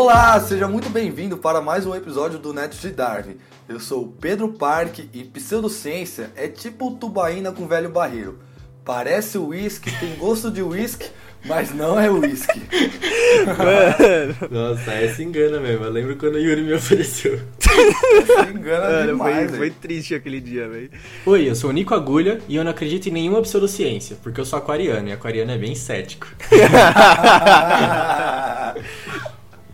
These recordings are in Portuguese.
Olá, seja muito bem-vindo para mais um episódio do Neto de Darwin. Eu sou o Pedro Parque e pseudociência é tipo tubaína com velho barreiro. Parece uísque, tem gosto de uísque, mas não é uísque. Mano, Nossa, aí se engana mesmo. Eu lembro quando o Yuri me ofereceu. Se engana mano demais, foi, velho. foi triste aquele dia, velho. Oi, eu sou o Nico Agulha e eu não acredito em nenhuma pseudociência, porque eu sou aquariano e aquariano é bem cético.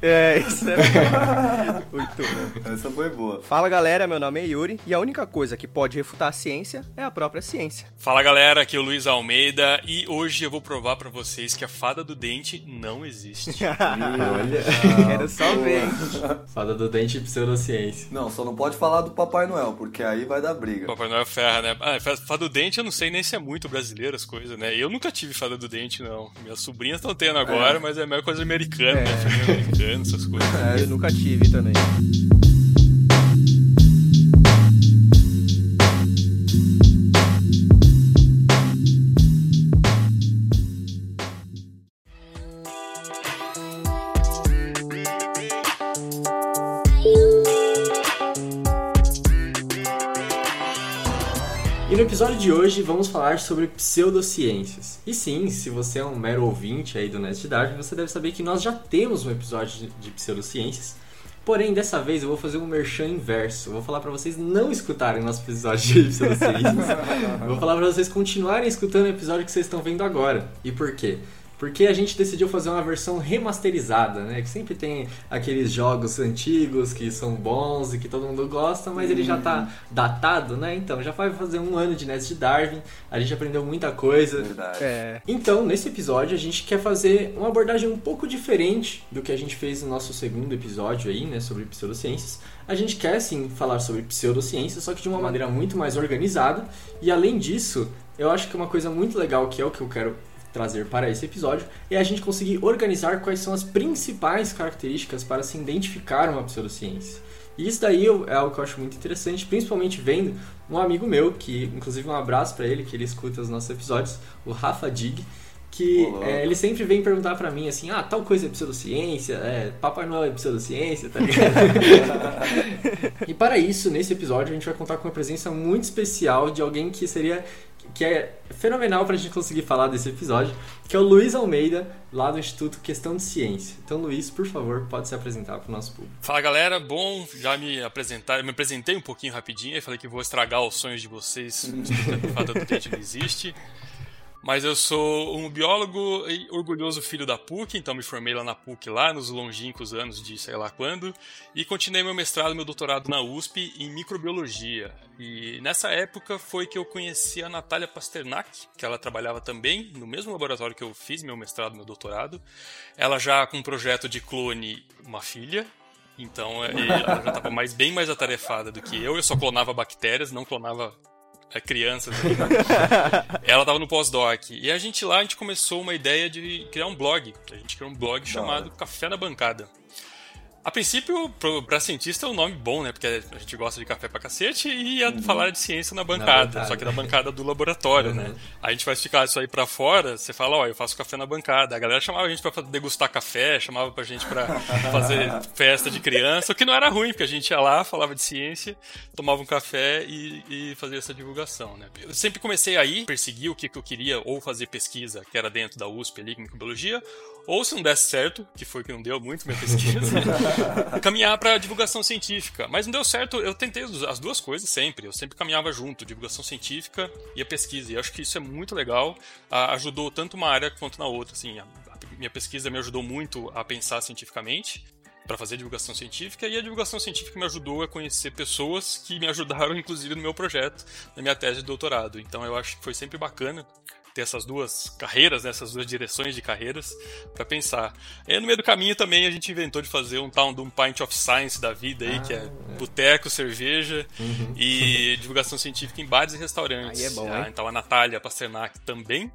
É, isso é muito bom. Essa foi boa. Fala galera, meu nome é Yuri e a única coisa que pode refutar a ciência é a própria ciência. Fala galera, aqui é o Luiz Almeida e hoje eu vou provar pra vocês que a fada do dente não existe. Olha, Quero só ver. fada do dente e pseudociência. Não, só não pode falar do Papai Noel, porque aí vai dar briga. Papai Noel ferra, né? Ah, fada do dente eu não sei nem se é muito brasileiro as coisas, né? Eu nunca tive fada do dente, não. Minhas sobrinhas estão tendo agora, mas é a maior coisa americana, né? Essas coisas. Eu nunca tive também. Episódio de hoje vamos falar sobre pseudociências. E sim, se você é um mero ouvinte aí do Nest Dark, você deve saber que nós já temos um episódio de- pseudociências. Porém, dessa vez eu vou fazer um merchan inverso. Eu vou falar pra vocês não escutarem nosso episódio de pseudociências. eu vou falar pra vocês continuarem escutando o episódio que vocês estão vendo agora. E por quê? Porque a gente decidiu fazer uma versão remasterizada, né? Que sempre tem aqueles jogos antigos que são bons e que todo mundo gosta, mas ele já tá datado, né? Então, já vai fazer um ano de Nest de Darwin, a gente aprendeu muita coisa. Verdade. É, Então, nesse episódio, a gente quer fazer uma abordagem um pouco diferente do que a gente fez no nosso segundo episódio aí, né, sobre pseudociências. A gente quer, sim, falar sobre pseudociências, só que de uma maneira muito mais organizada. E, além disso, eu acho que uma coisa muito legal, que é o que eu quero trazer para esse episódio, é a gente conseguir organizar quais são as principais características para se identificar uma pseudociência. E isso daí é algo que eu acho muito interessante, principalmente vendo um amigo meu, que inclusive um abraço para ele, que ele escuta os nossos episódios, o Rafa Dig, que é, ele sempre vem perguntar pra mim assim, ah, tal coisa é pseudociência, é, Papai Noel é pseudociência, tá ligado? e para isso, nesse episódio, a gente vai contar com uma presença muito especial de alguém que seria que é fenomenal pra gente conseguir falar desse episódio, que é o Luiz Almeida, lá do Instituto Questão de Ciência. Então, Luiz, por favor, pode se apresentar pro nosso público. Fala galera, bom, já me apresentar, me apresentei um pouquinho rapidinho, falei que vou estragar os sonhos de vocês explicando que a fada do dente não existe. Mas eu sou um biólogo e orgulhoso filho da PUC, então me formei lá na PUC lá nos longínquos anos de sei lá quando, e continuei meu mestrado e meu doutorado na USP em microbiologia. E nessa época foi que eu conheci a Natália Pasternak, que ela trabalhava também no mesmo laboratório que eu fiz meu mestrado e meu doutorado. Ela já com um projeto de clone uma filha, então ela já estava mais, bem mais atarefada do que eu. Eu só clonava bactérias, não clonava é, crianças. ainda. ela estava no pós-doc. E a gente lá, a gente começou uma ideia de criar um blog. A gente criou um blog chamado Café na Bancada. A princípio, pro, pra cientista é um nome bom, né? Porque a gente gosta de café pra cacete e ia falar de ciência na bancada. bancada. Só que na bancada do laboratório, né? A gente vai ficar isso aí pra fora, você fala, ó, eu faço café na bancada. A galera chamava a gente pra fa- degustar café, chamava pra gente pra fazer festa de criança, o que não era ruim, porque a gente ia lá, falava de ciência, tomava um café e, e fazia essa divulgação, né? Eu sempre comecei aí, perseguir o que, que eu queria, ou fazer pesquisa, que era dentro da USP ali, microbiologia, ou se não desse certo, que foi que não deu muito minha pesquisa, caminhar para divulgação científica. Mas não deu certo, eu tentei as as duas coisas sempre. Eu sempre caminhava junto, divulgação científica e a pesquisa. E acho que isso é muito legal. ah, ajudou tanto uma área quanto na outra. Assim, a, a minha pesquisa me ajudou muito a pensar cientificamente para fazer divulgação científica e a divulgação científica me ajudou a conhecer pessoas que me ajudaram inclusive no meu projeto, na minha tese de doutorado. Então eu acho que foi sempre bacana ter essas duas carreiras, né, essas duas direções de carreiras para pensar. E no meio do caminho também a gente inventou de fazer um tal de um pint of science da vida aí, que é boteco, cerveja e divulgação científica em bares e restaurantes. Aí é bom, Ah? Então a Natália Pasternak também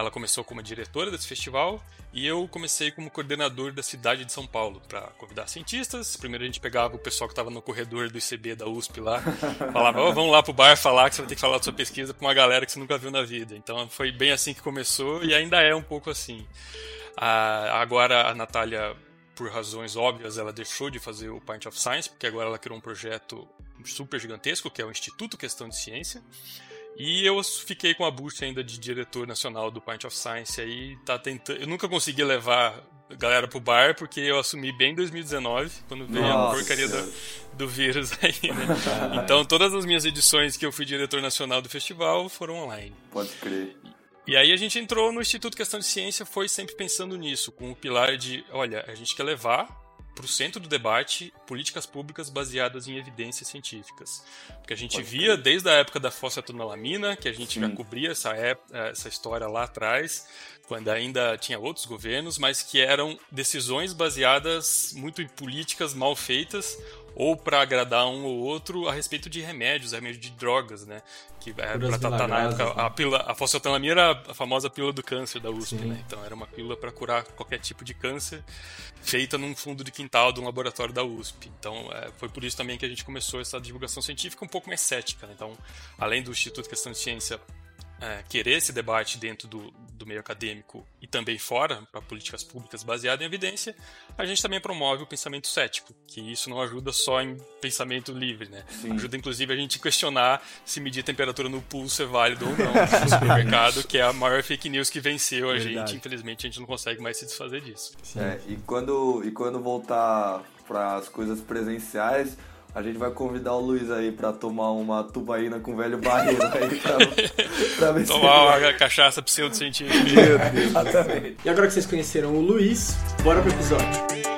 ela começou como diretora desse festival e eu comecei como coordenador da cidade de São Paulo para convidar cientistas. Primeiro a gente pegava o pessoal que estava no corredor do ICB da USP lá, falava, "Ó, vamos lá pro bar falar que você vai ter que falar da sua pesquisa para uma galera que você nunca viu na vida. Então foi bem assim que começou e ainda é um pouco assim. Ah, agora a Natália por razões óbvias, ela deixou de fazer o Pint of Science, porque agora ela criou um projeto super gigantesco, que é o Instituto Questão de Ciência. E eu fiquei com a bucha ainda de diretor nacional do Pint of Science aí, tá tentando. Eu nunca consegui levar a galera pro bar, porque eu assumi bem em 2019, quando veio Nossa. a porcaria do, do vírus aí, né? Então todas as minhas edições que eu fui diretor nacional do festival foram online. Pode crer. E aí a gente entrou no Instituto Questão de Ciência, foi sempre pensando nisso, com o pilar de, olha, a gente quer levar para o centro do debate políticas públicas baseadas em evidências científicas. Porque a gente Pode via desde a época da fosfatanolamina, que a gente Sim. já cobria essa, época, essa história lá atrás, quando ainda tinha outros governos, mas que eram decisões baseadas muito em políticas mal feitas ou para agradar um ou outro a respeito de remédios, remédios de drogas, né? Que é para tratar na época né? a pílula, a fosfetanolamina era a famosa pílula do câncer da USP, Sim. né? Então era uma pílula para curar qualquer tipo de câncer, feita num fundo de quintal de um laboratório da USP. Então é, foi por isso também que a gente começou essa divulgação científica um pouco mais cética. Né? Então, além do Instituto de Questão de Ciência é, querer esse debate dentro do, do meio acadêmico e também fora, para políticas públicas baseadas em evidência, a gente também promove o pensamento cético, que isso não ajuda só em pensamento livre, né? Sim. Ajuda inclusive a gente questionar se medir temperatura no pulso é válido ou não no supermercado, que é a maior fake news que venceu a Verdade. gente. Infelizmente a gente não consegue mais se desfazer disso. É, e quando e quando voltar para as coisas presenciais, a gente vai convidar o Luiz aí pra tomar uma tubaína com velho barreiro aí pra, pra ver Tomar se... uma cachaça pseudocientífica. Meu Deus. Exatamente. E agora que vocês conheceram o Luiz, bora pro episódio.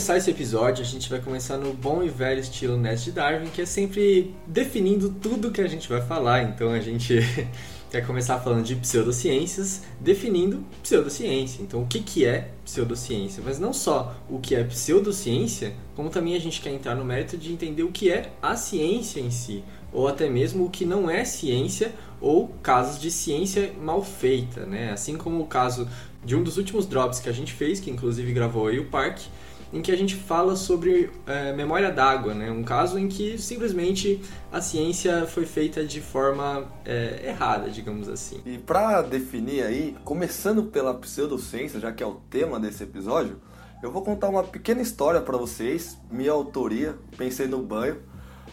Começar esse episódio, a gente vai começar no bom e velho estilo Nest de Darwin, que é sempre definindo tudo que a gente vai falar. Então a gente quer começar falando de pseudociências, definindo pseudociência. Então o que, que é pseudociência? Mas não só o que é pseudociência, como também a gente quer entrar no mérito de entender o que é a ciência em si, ou até mesmo o que não é ciência ou casos de ciência mal feita, né? Assim como o caso de um dos últimos drops que a gente fez, que inclusive gravou aí o Parque, em que a gente fala sobre é, memória d'água, né? um caso em que simplesmente a ciência foi feita de forma é, errada, digamos assim. E para definir aí, começando pela pseudociência, já que é o tema desse episódio, eu vou contar uma pequena história para vocês, minha autoria, pensei no banho,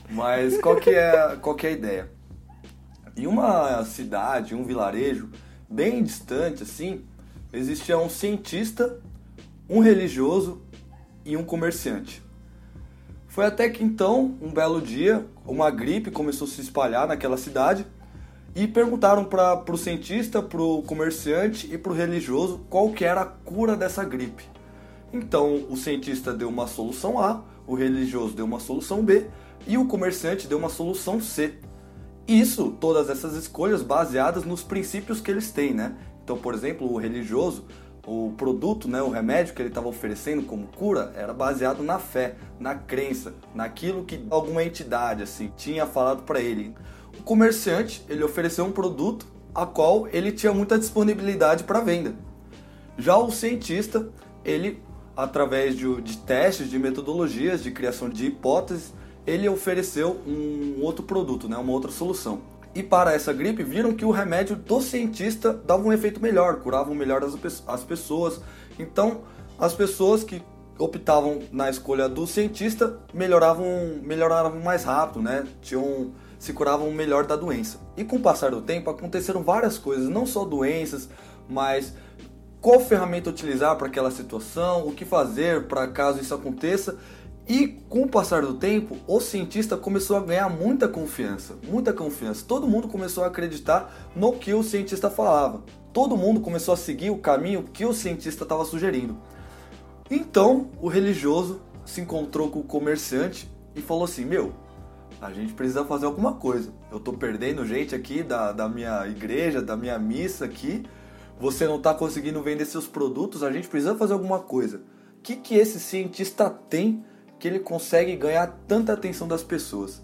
mas qual que é, qual que é a ideia? Em uma cidade, um vilarejo bem distante assim, existia um cientista, um religioso e um comerciante. Foi até que então, um belo dia, uma gripe começou a se espalhar naquela cidade e perguntaram para o cientista, para o comerciante e para o religioso qual que era a cura dessa gripe. Então, o cientista deu uma solução A, o religioso deu uma solução B e o comerciante deu uma solução C. Isso, todas essas escolhas baseadas nos princípios que eles têm, né? Então, por exemplo, o religioso o produto, né, o remédio que ele estava oferecendo como cura era baseado na fé, na crença, naquilo que alguma entidade assim tinha falado para ele. O comerciante ele ofereceu um produto a qual ele tinha muita disponibilidade para venda. Já o cientista ele através de, de testes, de metodologias, de criação de hipóteses, ele ofereceu um outro produto, né, uma outra solução. E para essa gripe, viram que o remédio do cientista dava um efeito melhor, curava melhor as, as pessoas. Então, as pessoas que optavam na escolha do cientista melhoravam, melhoravam mais rápido, né? Tinham, se curavam melhor da doença. E com o passar do tempo aconteceram várias coisas, não só doenças, mas qual ferramenta utilizar para aquela situação, o que fazer para caso isso aconteça. E com o passar do tempo, o cientista começou a ganhar muita confiança, muita confiança. Todo mundo começou a acreditar no que o cientista falava. Todo mundo começou a seguir o caminho que o cientista estava sugerindo. Então, o religioso se encontrou com o comerciante e falou assim: Meu, a gente precisa fazer alguma coisa. Eu estou perdendo gente aqui da, da minha igreja, da minha missa aqui. Você não está conseguindo vender seus produtos, a gente precisa fazer alguma coisa. O que, que esse cientista tem que ele consegue ganhar tanta atenção das pessoas.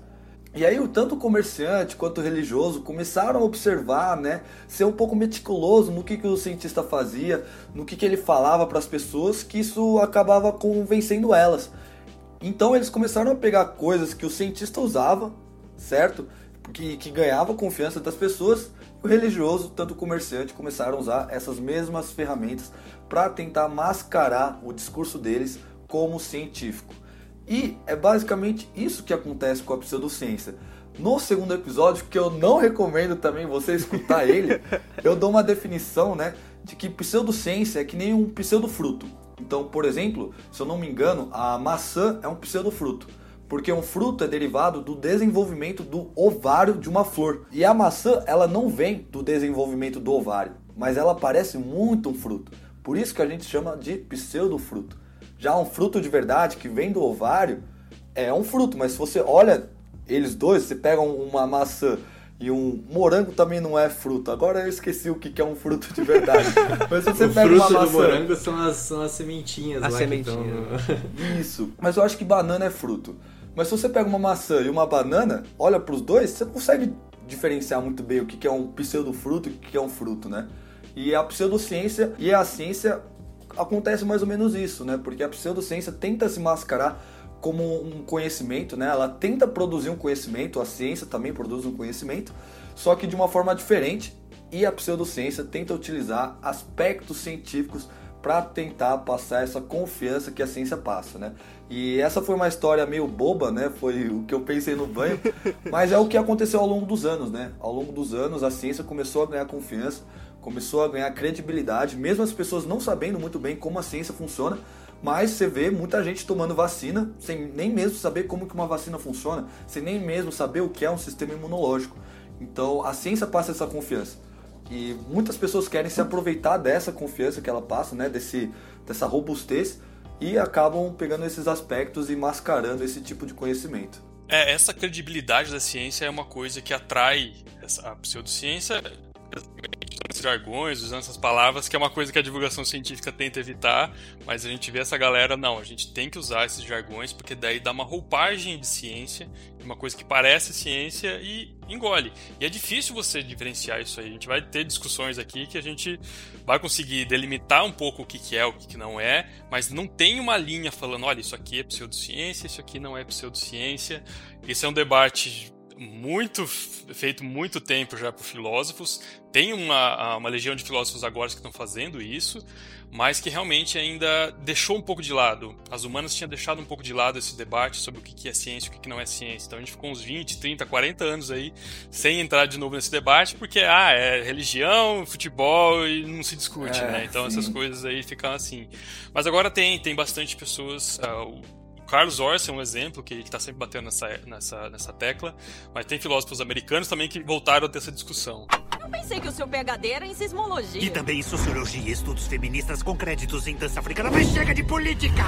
E aí, tanto o comerciante quanto religioso começaram a observar, né, ser um pouco meticuloso no que, que o cientista fazia, no que, que ele falava para as pessoas, que isso acabava convencendo elas. Então, eles começaram a pegar coisas que o cientista usava, certo? Que, que ganhava confiança das pessoas, o religioso, tanto o comerciante, começaram a usar essas mesmas ferramentas para tentar mascarar o discurso deles como científico. E é basicamente isso que acontece com a pseudociência. No segundo episódio, que eu não recomendo também você escutar ele, eu dou uma definição, né, de que pseudociência é que nem um pseudofruto. Então, por exemplo, se eu não me engano, a maçã é um pseudofruto, porque um fruto é derivado do desenvolvimento do ovário de uma flor. E a maçã, ela não vem do desenvolvimento do ovário, mas ela parece muito um fruto. Por isso que a gente chama de pseudofruto. Já um fruto de verdade que vem do ovário é um fruto, mas se você olha eles dois, você pega uma maçã e um morango também não é fruto. Agora eu esqueci o que é um fruto de verdade. Mas se você o pega fruto uma maçã. do morango são as, são as sementinhas As sementinhas. que estão... Isso. Mas eu acho que banana é fruto. Mas se você pega uma maçã e uma banana, olha para os dois, você consegue diferenciar muito bem o que é um pseudofruto e o que é um fruto, né? E a pseudociência e a ciência acontece mais ou menos isso, né? Porque a pseudociência tenta se mascarar como um conhecimento, né? Ela tenta produzir um conhecimento, a ciência também produz um conhecimento, só que de uma forma diferente. E a pseudociência tenta utilizar aspectos científicos para tentar passar essa confiança que a ciência passa, né? E essa foi uma história meio boba, né? Foi o que eu pensei no banho, mas é o que aconteceu ao longo dos anos, né? Ao longo dos anos a ciência começou a ganhar confiança, começou a ganhar credibilidade, mesmo as pessoas não sabendo muito bem como a ciência funciona, mas você vê muita gente tomando vacina sem nem mesmo saber como que uma vacina funciona, sem nem mesmo saber o que é um sistema imunológico. Então a ciência passa essa confiança. E muitas pessoas querem se aproveitar dessa confiança que ela passa, né, desse, dessa robustez, e acabam pegando esses aspectos e mascarando esse tipo de conhecimento. É, essa credibilidade da ciência é uma coisa que atrai essa, a pseudociência, esses jargões, usando essas palavras, que é uma coisa que a divulgação científica tenta evitar, mas a gente vê essa galera, não, a gente tem que usar esses jargões, porque daí dá uma roupagem de ciência, uma coisa que parece ciência e engole. E é difícil você diferenciar isso aí. A gente vai ter discussões aqui que a gente vai conseguir delimitar um pouco o que, que é, o que, que não é, mas não tem uma linha falando, olha, isso aqui é pseudociência, isso aqui não é pseudociência. Esse é um debate muito feito muito tempo já por filósofos. Tem uma, uma legião de filósofos agora que estão fazendo isso, mas que realmente ainda deixou um pouco de lado. As humanas tinham deixado um pouco de lado esse debate sobre o que é ciência e o que não é ciência. Então a gente ficou uns 20, 30, 40 anos aí sem entrar de novo nesse debate, porque ah, é religião, futebol e não se discute, É, né? Então sim. essas coisas aí ficam assim. Mas agora tem, tem bastante pessoas. o Carlos Orsi é um exemplo que está sempre batendo nessa, nessa, nessa tecla, mas tem filósofos americanos também que voltaram a ter essa discussão. Eu pensei que o seu PhD era em sismologia. E também em sociologia e estudos feministas com créditos em dança africana. Mas chega de política!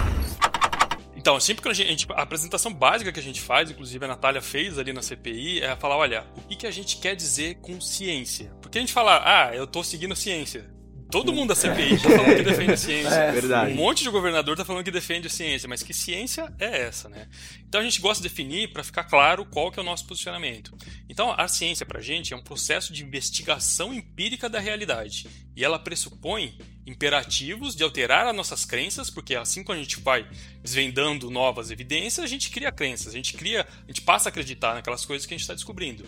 Então, sempre que a gente, a gente- a apresentação básica que a gente faz, inclusive a Natália fez ali na CPI, é falar, olha, o que, que a gente quer dizer com ciência? Porque a gente fala, ah, eu tô seguindo ciência. Todo mundo da CPI tá falando que defende a ciência. É, verdade. Um monte de governador tá falando que defende a ciência, mas que ciência é essa, né? Então a gente gosta de definir para ficar claro qual que é o nosso posicionamento. Então a ciência pra gente é um processo de investigação empírica da realidade. E ela pressupõe imperativos de alterar as nossas crenças, porque assim quando a gente vai desvendando novas evidências, a gente cria crenças, a gente cria, a gente passa a acreditar naquelas coisas que a gente está descobrindo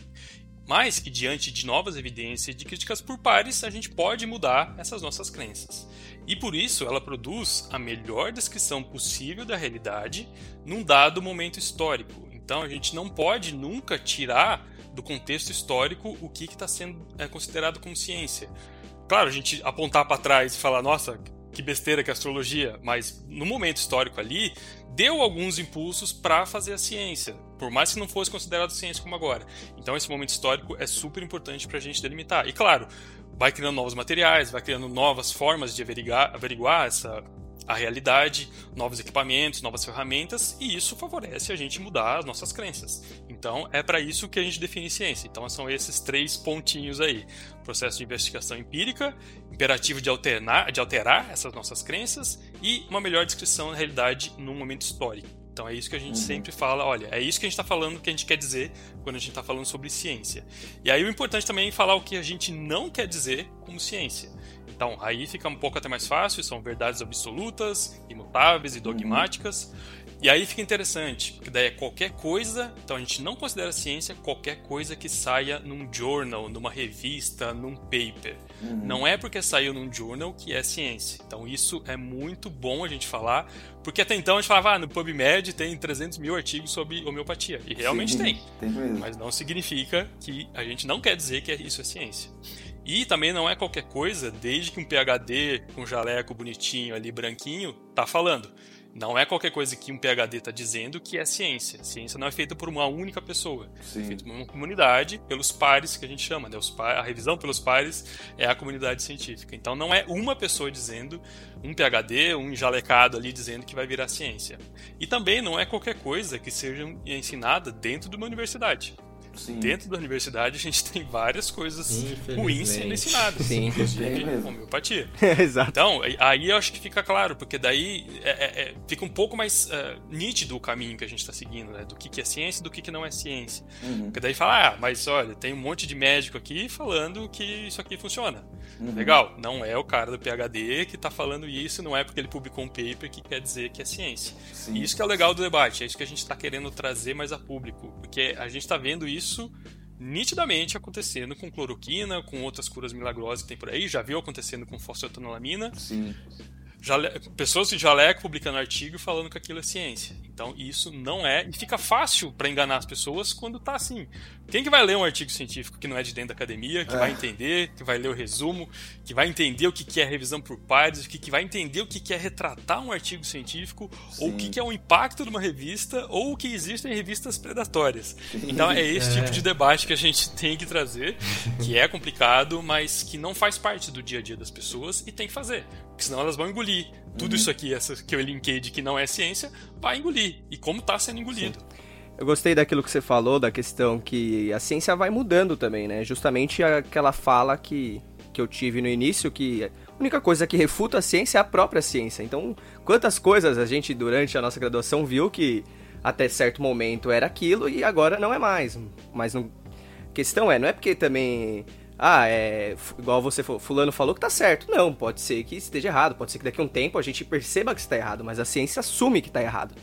mas que diante de novas evidências e de críticas por pares, a gente pode mudar essas nossas crenças. E por isso ela produz a melhor descrição possível da realidade num dado momento histórico. Então a gente não pode nunca tirar do contexto histórico o que está sendo é, considerado como ciência. Claro, a gente apontar para trás e falar, nossa, que besteira que é astrologia, mas no momento histórico ali, deu alguns impulsos para fazer a ciência, por mais que não fosse considerado ciência como agora. Então esse momento histórico é super importante para a gente delimitar. E claro, vai criando novos materiais, vai criando novas formas de averiguar, averiguar essa a realidade, novos equipamentos, novas ferramentas, e isso favorece a gente mudar as nossas crenças. Então, é para isso que a gente define ciência. Então, são esses três pontinhos aí: processo de investigação empírica, imperativo de alternar, de alterar essas nossas crenças e uma melhor descrição da realidade num momento histórico. Então é isso que a gente uhum. sempre fala, olha, é isso que a gente está falando, que a gente quer dizer quando a gente está falando sobre ciência. E aí o importante também é falar o que a gente não quer dizer como ciência. Então, aí fica um pouco até mais fácil, são verdades absolutas, imutáveis e dogmáticas. Uhum. E aí fica interessante, porque daí é qualquer coisa, então a gente não considera ciência qualquer coisa que saia num journal, numa revista, num paper. Uhum. Não é porque saiu num journal que é ciência. Então isso é muito bom a gente falar, porque até então a gente falava, ah, no PubMed tem 300 mil artigos sobre homeopatia. E realmente Sim, tem. tem. Mas não significa que a gente não quer dizer que isso é ciência. E também não é qualquer coisa, desde que um PhD com jaleco bonitinho ali, branquinho, tá falando. Não é qualquer coisa que um PhD está dizendo que é ciência. Ciência não é feita por uma única pessoa. Sim. É feita por uma comunidade, pelos pares que a gente chama. Né? A revisão pelos pares é a comunidade científica. Então não é uma pessoa dizendo, um PhD, um jalecado ali dizendo que vai virar ciência. E também não é qualquer coisa que seja ensinada dentro de uma universidade. Sim. Dentro da universidade a gente tem várias coisas ruins sendo ensinadas, Sim. inclusive homeopatia. Exato. Então, aí eu acho que fica claro, porque daí é, é, é fica um pouco mais uh, nítido o caminho que a gente está seguindo, né? Do que, que é ciência e do que, que não é ciência. Uhum. Porque daí fala, ah, mas olha, tem um monte de médico aqui falando que isso aqui funciona. Uhum. Legal, não é o cara do PHD que está falando isso, não é porque ele publicou um paper que quer dizer que é ciência. Sim. E isso que é o legal do debate, é isso que a gente está querendo trazer mais a público, porque a gente está vendo isso isso nitidamente acontecendo com cloroquina, com outras curas milagrosas que tem por aí. Já viu acontecendo com fosfetanolamina. Sim. Pessoas de jaleco publicando artigo falando que aquilo é ciência. Então isso não é. E fica fácil para enganar as pessoas quando tá assim. Quem que vai ler um artigo científico que não é de dentro da academia, que é. vai entender, que vai ler o resumo, que vai entender o que é revisão por pares, que vai entender o que é retratar um artigo científico, Sim. ou o que é o impacto de uma revista, ou o que existe em revistas predatórias. Então é esse é. tipo de debate que a gente tem que trazer, que é complicado, mas que não faz parte do dia a dia das pessoas e tem que fazer. Porque senão elas vão engolir tudo uhum. isso aqui, que eu linkei de que não é ciência, vai engolir. E como está sendo engolido. Sim. Eu gostei daquilo que você falou, da questão que a ciência vai mudando também, né? Justamente aquela fala que, que eu tive no início, que a única coisa que refuta a ciência é a própria ciência. Então, quantas coisas a gente, durante a nossa graduação, viu que até certo momento era aquilo e agora não é mais. Mas a questão é, não é porque também ah, é. Igual você fulano falou que tá certo. Não, pode ser que esteja errado, pode ser que daqui a um tempo a gente perceba que está errado, mas a ciência assume que está errado.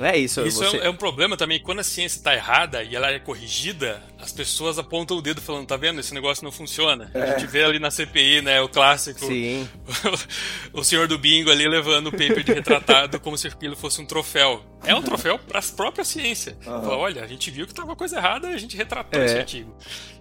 Não é isso. Isso você... é, um, problema também. Quando a ciência está errada e ela é corrigida, as pessoas apontam o dedo falando, tá vendo? Esse negócio não funciona. É. A gente vê ali na CPI, né? O clássico. Sim. o senhor do bingo ali levando o paper de retratado como se aquilo fosse um troféu. É um troféu para a própria ciência. Uhum. Fala, olha, a gente viu que estava coisa errada e a gente retratou é. esse artigo.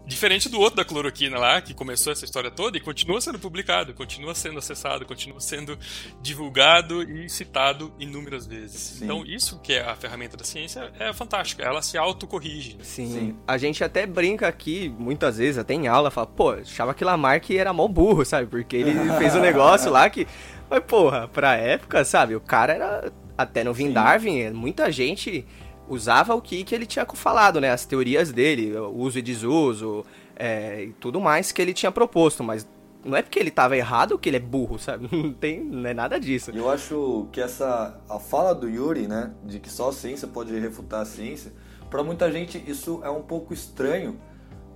Diferente do outro da cloroquina lá, que começou essa história toda e continua sendo publicado, continua sendo acessado, continua sendo divulgado e citado inúmeras vezes. Sim. Então, isso que é a ferramenta da ciência é fantástica, ela se autocorrige. Sim. Sim. A gente até brinca aqui, muitas vezes, até em aula, fala, pô, achava que Lamarck era mó burro, sabe? Porque ele fez um negócio lá que. Mas, porra, pra época, sabe? O cara era. Até no Vim Darwin, muita gente usava o que, que ele tinha falado, né? As teorias dele, uso e desuso é, e tudo mais que ele tinha proposto, mas não é porque ele estava errado que ele é burro, sabe? Não tem, não é nada disso. Eu acho que essa a fala do Yuri, né, de que só a ciência pode refutar a ciência, para muita gente isso é um pouco estranho,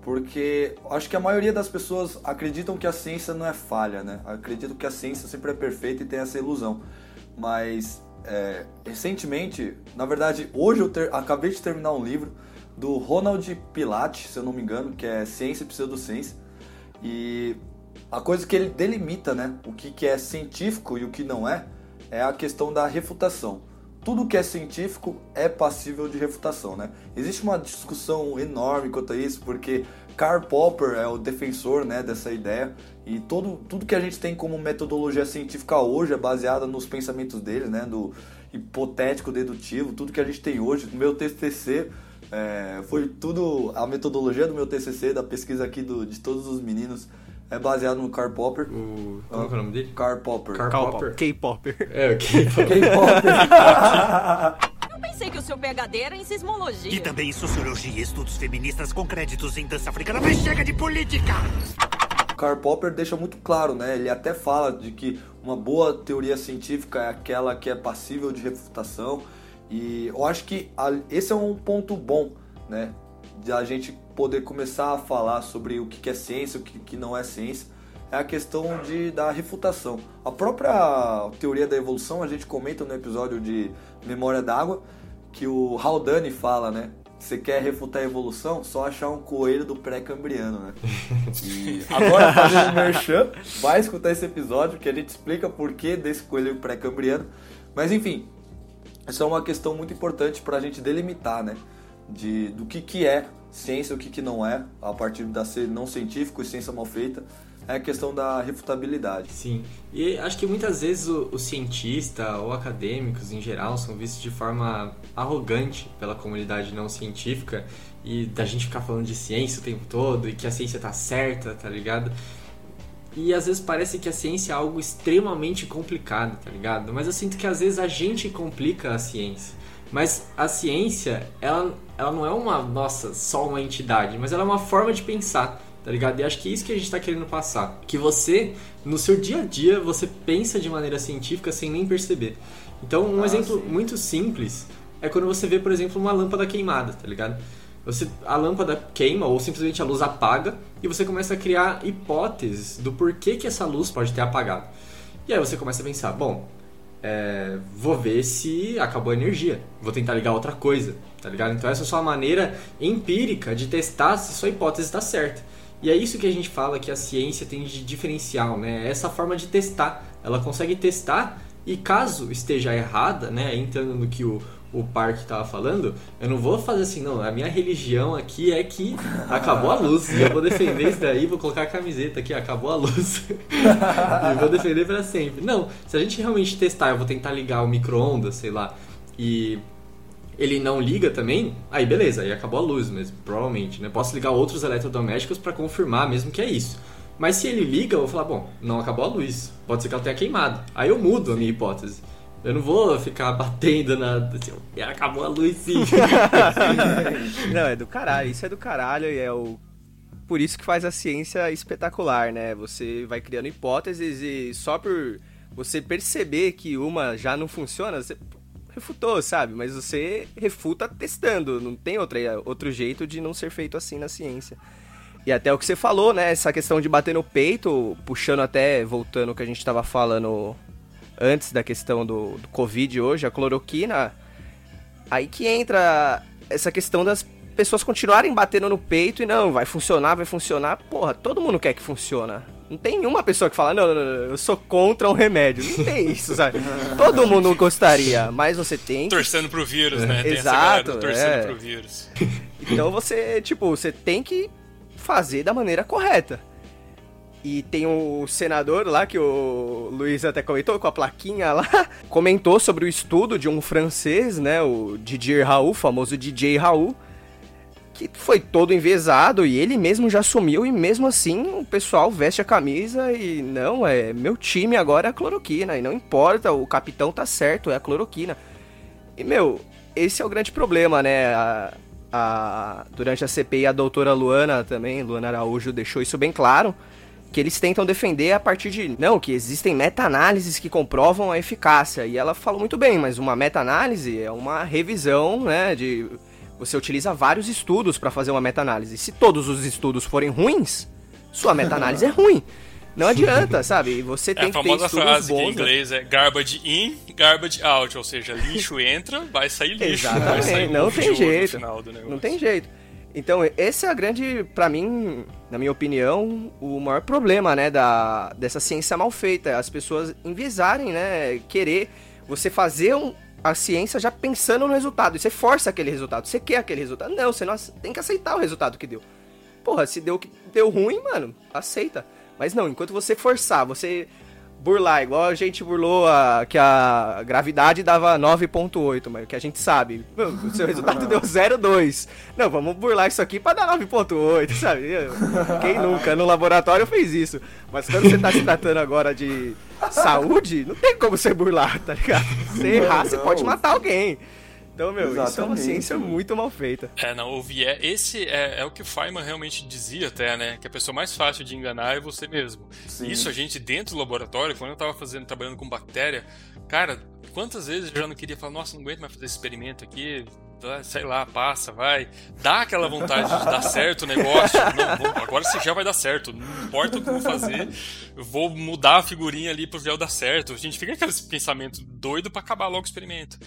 porque acho que a maioria das pessoas acreditam que a ciência não é falha, né? Acreditam que a ciência sempre é perfeita e tem essa ilusão. Mas é, recentemente, na verdade, hoje eu ter, acabei de terminar um livro do Ronald Pilate, se eu não me engano, que é Ciência e Pseudociência. E a coisa que ele delimita, né, o que, que é científico e o que não é, é a questão da refutação. Tudo que é científico é passível de refutação, né? Existe uma discussão enorme quanto a isso, porque Karl Popper é o defensor né, dessa ideia e todo, tudo que a gente tem como metodologia científica hoje é baseada nos pensamentos dele, né, do hipotético dedutivo, tudo que a gente tem hoje. No meu TCC é, foi tudo, a metodologia do meu TCC, da pesquisa aqui do, de todos os meninos, é baseado no Karl Popper. O... Como é o nome dele? Karl Popper. Karl Popper. K-Popper. É, o K-Popper. K-Popper. pensei que o seu PHD era em sismologia. E também em sociologia e estudos feministas com créditos em dança africana. Mas chega de política! Karl Popper deixa muito claro, né? Ele até fala de que uma boa teoria científica é aquela que é passível de refutação E eu acho que a- esse é um ponto bom, né? De a gente poder começar a falar sobre o que é ciência, o que que não é ciência. É a questão de, da refutação. A própria teoria da evolução, a gente comenta no episódio de Memória d'Água, que o Haldane fala, né? Você quer refutar a evolução? Só achar um coelho do pré-cambriano, né? E agora fazendo merchan, vai escutar esse episódio que a gente explica por que desse coelho pré-cambriano. Mas enfim, essa é uma questão muito importante para a gente delimitar, né? De, do que, que é ciência, o que, que não é, a partir da ser não científico e ciência mal feita, é a questão da refutabilidade. Sim, e acho que muitas vezes o, o cientista ou acadêmicos em geral são vistos de forma arrogante pela comunidade não científica e da gente ficar falando de ciência o tempo todo e que a ciência tá certa, tá ligado? E às vezes parece que a ciência é algo extremamente complicado, tá ligado? Mas eu sinto que às vezes a gente complica a ciência. Mas a ciência, ela, ela não é uma, nossa, só uma entidade, mas ela é uma forma de pensar, tá ligado? E acho que é isso que a gente tá querendo passar. Que você, no seu dia a dia, você pensa de maneira científica sem nem perceber. Então, um Ah, exemplo sim. muito simples é quando você vê, por exemplo, uma lâmpada queimada, tá ligado? Você, a lâmpada queima ou simplesmente a luz apaga e você começa a criar hipóteses do porquê que essa luz pode ter apagado. E aí você começa a pensar, bom, é, vou ver se acabou a energia, vou tentar ligar outra coisa, tá ligado? Então essa é só uma maneira empírica de testar se sua hipótese está certa. E é isso que a gente fala que a ciência tem de diferencial, né? É Essa forma de testar. Ela consegue testar e caso esteja errada, né? Entrando no que o, o Park estava falando, eu não vou fazer assim, não. A minha religião aqui é que acabou a luz. E eu vou defender isso daí, vou colocar a camiseta aqui, acabou a luz. e vou defender para sempre. Não, se a gente realmente testar, eu vou tentar ligar o micro-ondas, sei lá, e ele não liga também, aí beleza, aí acabou a luz mesmo, provavelmente, né? Posso ligar outros eletrodomésticos para confirmar mesmo que é isso. Mas se ele liga, eu vou falar, bom, não acabou a luz, pode ser que ela tenha queimado. Aí eu mudo a minha hipótese. Eu não vou ficar batendo na. Assim, "Ah, acabou a luz sim. Não, é do caralho, isso é do caralho e é o. Por isso que faz a ciência espetacular, né? Você vai criando hipóteses e só por você perceber que uma já não funciona, você refutou, sabe? Mas você refuta testando, não tem outra, outro jeito de não ser feito assim na ciência. E até o que você falou, né? Essa questão de bater no peito, puxando até, voltando o que a gente tava falando antes da questão do, do Covid hoje, a cloroquina, aí que entra essa questão das pessoas continuarem batendo no peito e não, vai funcionar, vai funcionar. Porra, todo mundo quer que funcione. Não tem uma pessoa que fala, não, não, não, eu sou contra um remédio. Não tem isso, sabe? Todo mundo gostaria, mas você tem que Torcendo pro vírus, né? Tem essa Exato, torcendo é. pro vírus. Então você, tipo, você tem que fazer da maneira correta. E tem o senador lá, que o Luiz até comentou, com a plaquinha lá, comentou sobre o estudo de um francês, né, o Didier Raoult, o famoso DJ Raoult, que foi todo envezado e ele mesmo já assumiu e mesmo assim o pessoal veste a camisa e não, é meu time agora é a cloroquina e não importa, o capitão tá certo, é a cloroquina. E meu, esse é o grande problema, né? A, a- durante a CPI a doutora Luana também, Luana Araújo deixou isso bem claro, que eles tentam defender a partir de, não, que existem meta-análises que comprovam a eficácia. E ela falou muito bem, mas uma meta-análise é uma revisão, né, de você utiliza vários estudos para fazer uma meta-análise. Se todos os estudos forem ruins, sua meta-análise é ruim. Não adianta, sabe? E Você É tem a que ter famosa estudos frase que em bons. né? inglês é garbage in, garbage out, ou seja, lixo entra, vai sair lixo, vai sair Exatamente, não tem jeito. final do negócio. Não tem jeito. Então, esse é a grande, pra mim, na minha opinião, o maior problema, né, da, dessa ciência mal feita. As pessoas enviesarem, né, querer você fazer um- a ciência já pensando no resultado. E você força aquele resultado. Você quer aquele resultado. Não, você não, tem que aceitar o resultado que deu. Porra, se deu, deu ruim, mano, aceita. Mas não, enquanto você forçar, você burlar, igual a gente burlou a, que a gravidade dava 9.8, mas que a gente sabe. O seu resultado deu 0,2. Não, vamos burlar isso aqui pra dar 9.8, sabe? Quem nunca no laboratório fez isso? Mas quando você tá se tratando agora de saúde, não tem como você burlar, tá ligado? Se errar, você pode matar alguém. Então, meu, isso é uma Exatamente. ciência muito mal feita. É, não, o viés, esse é, é o que o Feynman realmente dizia até, né? Que a pessoa mais fácil de enganar é você mesmo. Sim. Isso a gente dentro do laboratório, quando eu tava fazendo, trabalhando com bactéria, cara, quantas vezes eu já não queria falar, nossa, não aguento mais fazer esse experimento aqui, sei lá, passa, vai. Dá aquela vontade de dar certo o negócio. Não, vou, agora esse gel vai dar certo. Não importa o que eu vou fazer, eu vou mudar a figurinha ali pro gel dar certo. A gente fica com esse pensamento doido para acabar logo o experimento.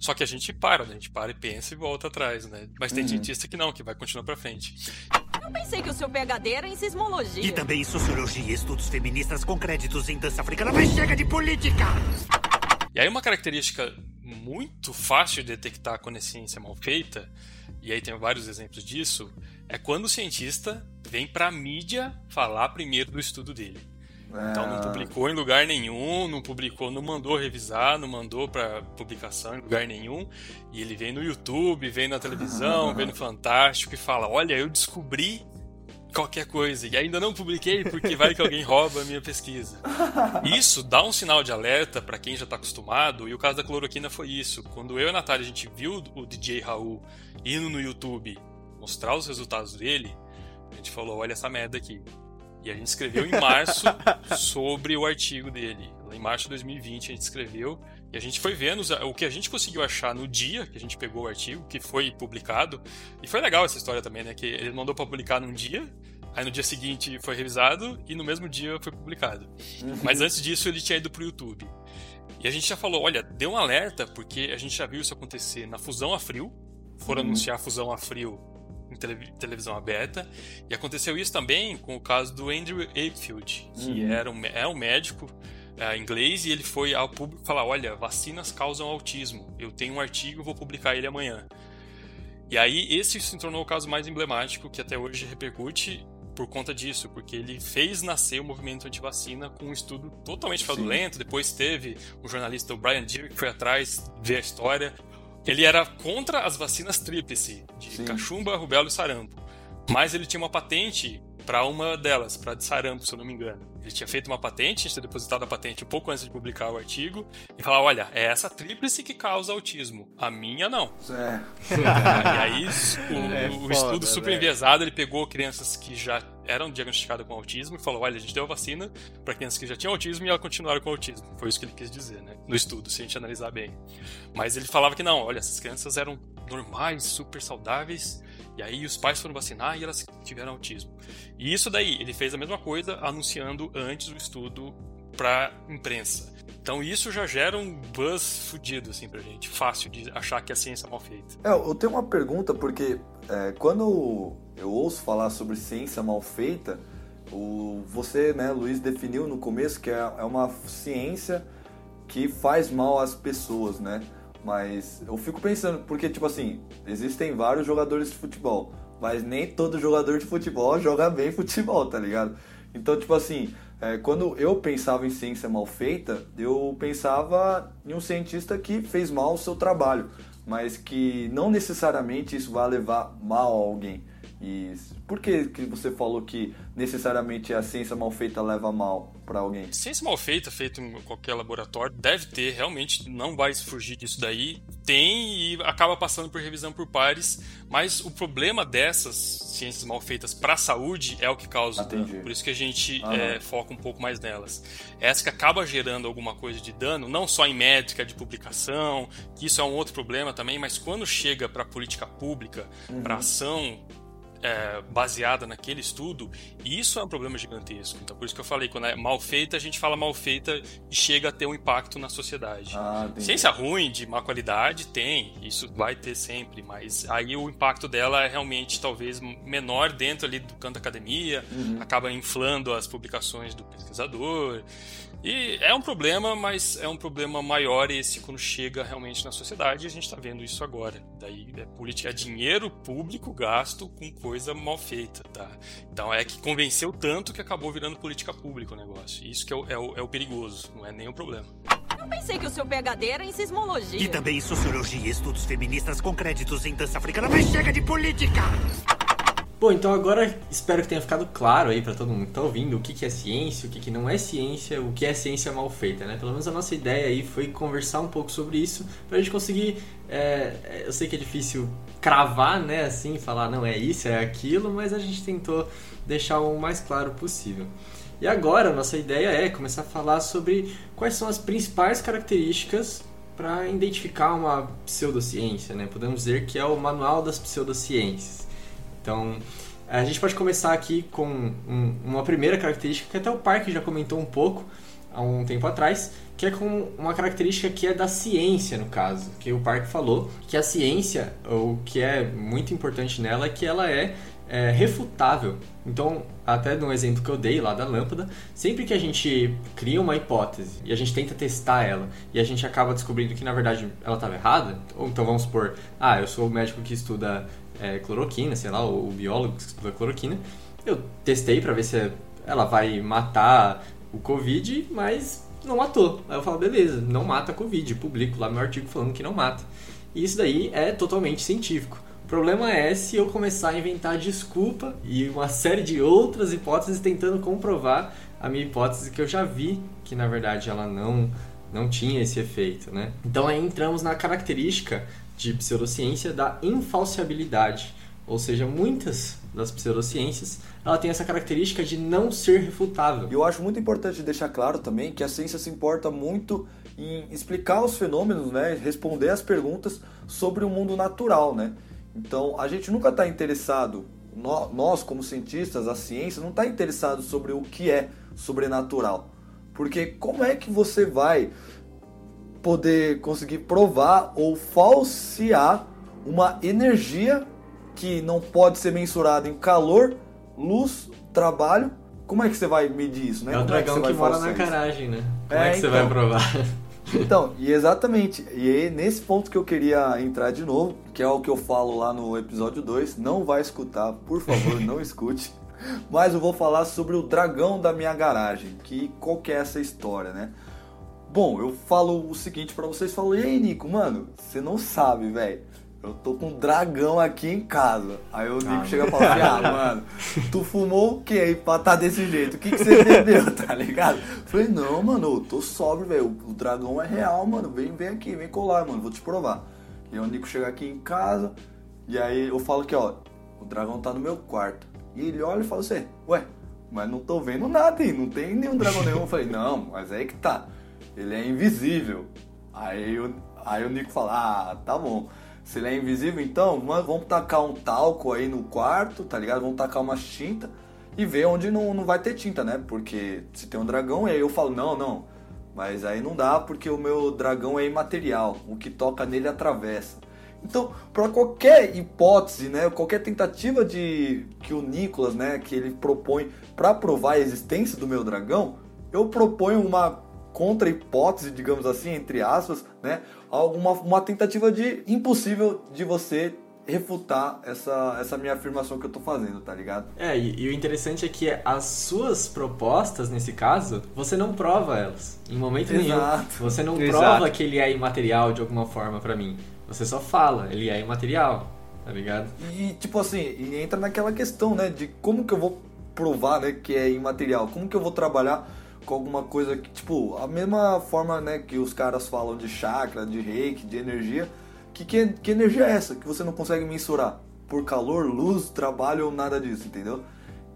Só que a gente para, né? A gente para e pensa e volta atrás, né? Mas tem uhum. cientista que não, que vai continuar pra frente. Eu pensei que o seu PHD era em sismologia. E também em sociologia e estudos feministas com créditos em dança africana, mas chega de política! E aí uma característica muito fácil de detectar quando a ciência é mal feita, e aí tem vários exemplos disso, é quando o cientista vem para a mídia falar primeiro do estudo dele. Então não é. publicou em lugar nenhum, não publicou, não mandou revisar, não mandou para publicação em lugar nenhum. E ele vem no YouTube, vem na televisão, vem no Fantástico e fala: Olha, eu descobri qualquer coisa e ainda não publiquei porque vai que alguém rouba a minha pesquisa. Isso dá um sinal de alerta para quem já está acostumado e o caso da cloroquina foi isso. Quando eu e a Natália a gente viu o DJ Raul indo no YouTube mostrar os resultados dele, a gente falou: olha essa merda aqui. E a gente escreveu em março sobre o artigo dele. Em março de 2020 a gente escreveu e a gente foi vendo o que a gente conseguiu achar no dia que a gente pegou o artigo, que foi publicado. E foi legal essa história também, né? Que ele mandou para publicar num dia, aí no dia seguinte foi revisado e no mesmo dia foi publicado. Uhum. Mas antes disso ele tinha ido pro YouTube. E a gente já falou, olha, deu um alerta, porque a gente já viu isso acontecer na fusão a frio. Foram uhum. anunciar a fusão a frio em televisão aberta. E aconteceu isso também com o caso do Andrew Akefield, que uhum. era um, é um médico é, inglês e ele foi ao público falar: Olha, vacinas causam autismo. Eu tenho um artigo, vou publicar ele amanhã. E aí, esse se tornou o caso mais emblemático que até hoje repercute por conta disso, porque ele fez nascer o movimento anti-vacina com um estudo totalmente fraudulento. Sim. Depois teve o jornalista Brian Deere que foi atrás ver a história. Ele era contra as vacinas tríplice, de Sim. cachumba, rubéola e sarampo. Mas ele tinha uma patente para uma delas, para de sarampo, se eu não me engano. Ele tinha feito uma patente, tinha depositado a patente um pouco antes de publicar o artigo, e falar: olha, é essa tríplice que causa autismo. A minha não. É. e aí, o, é o foda, estudo super enviesado, ele pegou crianças que já eram diagnosticadas com autismo e falou: olha, a gente deu a vacina para crianças que já tinham autismo e elas continuaram com autismo. Foi isso que ele quis dizer, né? No estudo, se a gente analisar bem. Mas ele falava que não, olha, essas crianças eram normais, super saudáveis e aí os pais foram vacinar e elas tiveram autismo. E isso daí, ele fez a mesma coisa anunciando antes o estudo para imprensa. Então isso já gera um buzz fudido assim pra gente, fácil de achar que a ciência é mal feita. É, eu tenho uma pergunta porque é, quando eu ouço falar sobre ciência mal feita, o, você, né, Luiz, definiu no começo que é, é uma ciência que faz mal às pessoas, né? Mas eu fico pensando, porque, tipo assim, existem vários jogadores de futebol, mas nem todo jogador de futebol joga bem futebol, tá ligado? Então, tipo assim, é, quando eu pensava em ciência mal feita, eu pensava em um cientista que fez mal o seu trabalho, mas que não necessariamente isso vai levar mal a alguém. E por que, que você falou que necessariamente a ciência mal feita leva mal para alguém? Ciência mal feita, feita em qualquer laboratório, deve ter, realmente não vai fugir disso daí. Tem e acaba passando por revisão por pares, mas o problema dessas ciências mal feitas para a saúde é o que causa Entendi. dano. Por isso que a gente é, foca um pouco mais nelas. Essa que acaba gerando alguma coisa de dano, não só em métrica de publicação, que isso é um outro problema também, mas quando chega para política pública, uhum. para ação é, baseada naquele estudo, isso é um problema gigantesco. Então, por isso que eu falei, quando é mal feita, a gente fala mal feita e chega a ter um impacto na sociedade. Ah, Ciência ruim, de má qualidade, tem, isso vai ter sempre, mas aí o impacto dela é realmente talvez menor dentro ali do canto da academia, uhum. acaba inflando as publicações do pesquisador. E é um problema, mas é um problema maior esse quando chega realmente na sociedade e a gente está vendo isso agora. Daí é política, é dinheiro público gasto com coisa mal feita, tá? Então é que convenceu tanto que acabou virando política pública o negócio. Isso que é o, é o, é o perigoso, não é nenhum problema. Eu pensei que o seu PHD era em sismologia. E também em sociologia e estudos feministas com créditos em dança africana, mas chega de política! Bom, então agora espero que tenha ficado claro aí para todo mundo que tá ouvindo o que, que é ciência, o que, que não é ciência, o que é ciência mal feita, né? Pelo menos a nossa ideia aí foi conversar um pouco sobre isso pra gente conseguir. É, eu sei que é difícil cravar, né? Assim, falar não é isso, é aquilo, mas a gente tentou deixar o mais claro possível. E agora, nossa ideia é começar a falar sobre quais são as principais características para identificar uma pseudociência, né? Podemos dizer que é o manual das pseudociências. Então, a gente pode começar aqui com um, uma primeira característica que até o Parque já comentou um pouco há um tempo atrás, que é com uma característica que é da ciência, no caso, que o Parque falou, que a ciência, o que é muito importante nela, é que ela é, é refutável. Então, até no exemplo que eu dei lá da lâmpada, sempre que a gente cria uma hipótese e a gente tenta testar ela e a gente acaba descobrindo que na verdade ela estava errada, ou então vamos supor, ah, eu sou o médico que estuda é, cloroquina, sei lá, o biólogo que estuda cloroquina, eu testei para ver se ela vai matar o Covid, mas não matou. Aí eu falo, beleza, não mata a Covid. Publico lá meu artigo falando que não mata. E isso daí é totalmente científico. O problema é se eu começar a inventar desculpa e uma série de outras hipóteses tentando comprovar a minha hipótese que eu já vi que na verdade ela não não tinha esse efeito, né? Então aí entramos na característica de pseudociência da infalsibilidade, ou seja, muitas das pseudociências ela tem essa característica de não ser refutável. E eu acho muito importante deixar claro também que a ciência se importa muito em explicar os fenômenos, né, responder as perguntas sobre o mundo natural, né? Então, a gente nunca está interessado, nós como cientistas, a ciência não está interessado sobre o que é sobrenatural. Porque como é que você vai poder conseguir provar ou falsear uma energia que não pode ser mensurada em calor luz, trabalho. Como é que você vai medir isso, né? É o Como dragão é que, que mora na garagem, né? Como é, é que então, você vai provar? Então, e exatamente, e é nesse ponto que eu queria entrar de novo, que é o que eu falo lá no episódio 2, não vai escutar, por favor, não escute. Mas eu vou falar sobre o dragão da minha garagem, que qual que é essa história, né? Bom, eu falo o seguinte para vocês, falo, e aí, Nico, mano, você não sabe, velho eu tô com um dragão aqui em casa. Aí o Nico ah, chega e fala assim, ah, mano, tu fumou o que aí pra tá desse jeito? O que, que você bebeu, tá ligado? Eu falei, não, mano, eu tô sóbrio, velho. O dragão é real, mano. Vem, vem aqui, vem colar, mano. Vou te provar. E aí o Nico chega aqui em casa, e aí eu falo que, ó, o dragão tá no meu quarto. E ele olha e fala assim, ué, mas não tô vendo nada aí, não tem nenhum dragão nenhum. Eu falei, não, mas aí que tá. Ele é invisível. Aí, eu, aí o Nico fala, ah, tá bom. Se ele é invisível, então vamos tacar um talco aí no quarto, tá ligado? Vamos tacar uma tinta e ver onde não, não vai ter tinta, né? Porque se tem um dragão, e aí eu falo, não, não. Mas aí não dá porque o meu dragão é imaterial. O que toca nele atravessa. Então, para qualquer hipótese, né, qualquer tentativa de que o Nicolas, né, que ele propõe para provar a existência do meu dragão, eu proponho uma contra-hipótese, digamos assim, entre aspas, né? Alguma uma tentativa de impossível de você refutar essa, essa minha afirmação que eu tô fazendo, tá ligado? É, e, e, o interessante é que as suas propostas, nesse caso, você não prova elas. Em momento Exato. nenhum. Você não Exato. prova que ele é imaterial de alguma forma para mim. Você só fala, ele é imaterial, tá ligado? E, tipo assim, entra naquela questão, né, de como que eu vou provar, né, que é imaterial. Como que eu vou trabalhar com alguma coisa que, tipo, a mesma forma, né, que os caras falam de chakra, de reiki, de energia, que, que, que energia é essa que você não consegue mensurar? Por calor, luz, trabalho ou nada disso, entendeu?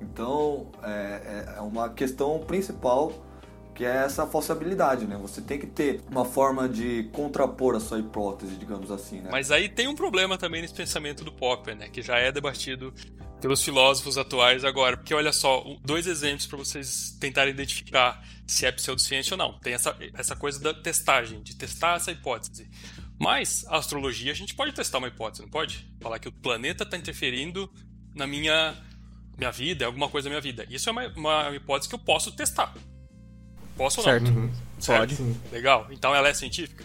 Então, é, é, é uma questão principal que é essa falsibilidade, né? Você tem que ter uma forma de contrapor a sua hipótese, digamos assim, né? Mas aí tem um problema também nesse pensamento do Popper, né? Que já é debatido pelos filósofos atuais agora. Porque olha só, dois exemplos para vocês tentarem identificar se é pseudociência ou não. Tem essa, essa coisa da testagem, de testar essa hipótese. Mas a astrologia a gente pode testar uma hipótese, não pode? Falar que o planeta está interferindo na minha, minha vida, alguma coisa da minha vida. Isso é uma, uma hipótese que eu posso testar. Posso ou certo. não? Uhum. Certo. Pode. Legal. Então ela é científica?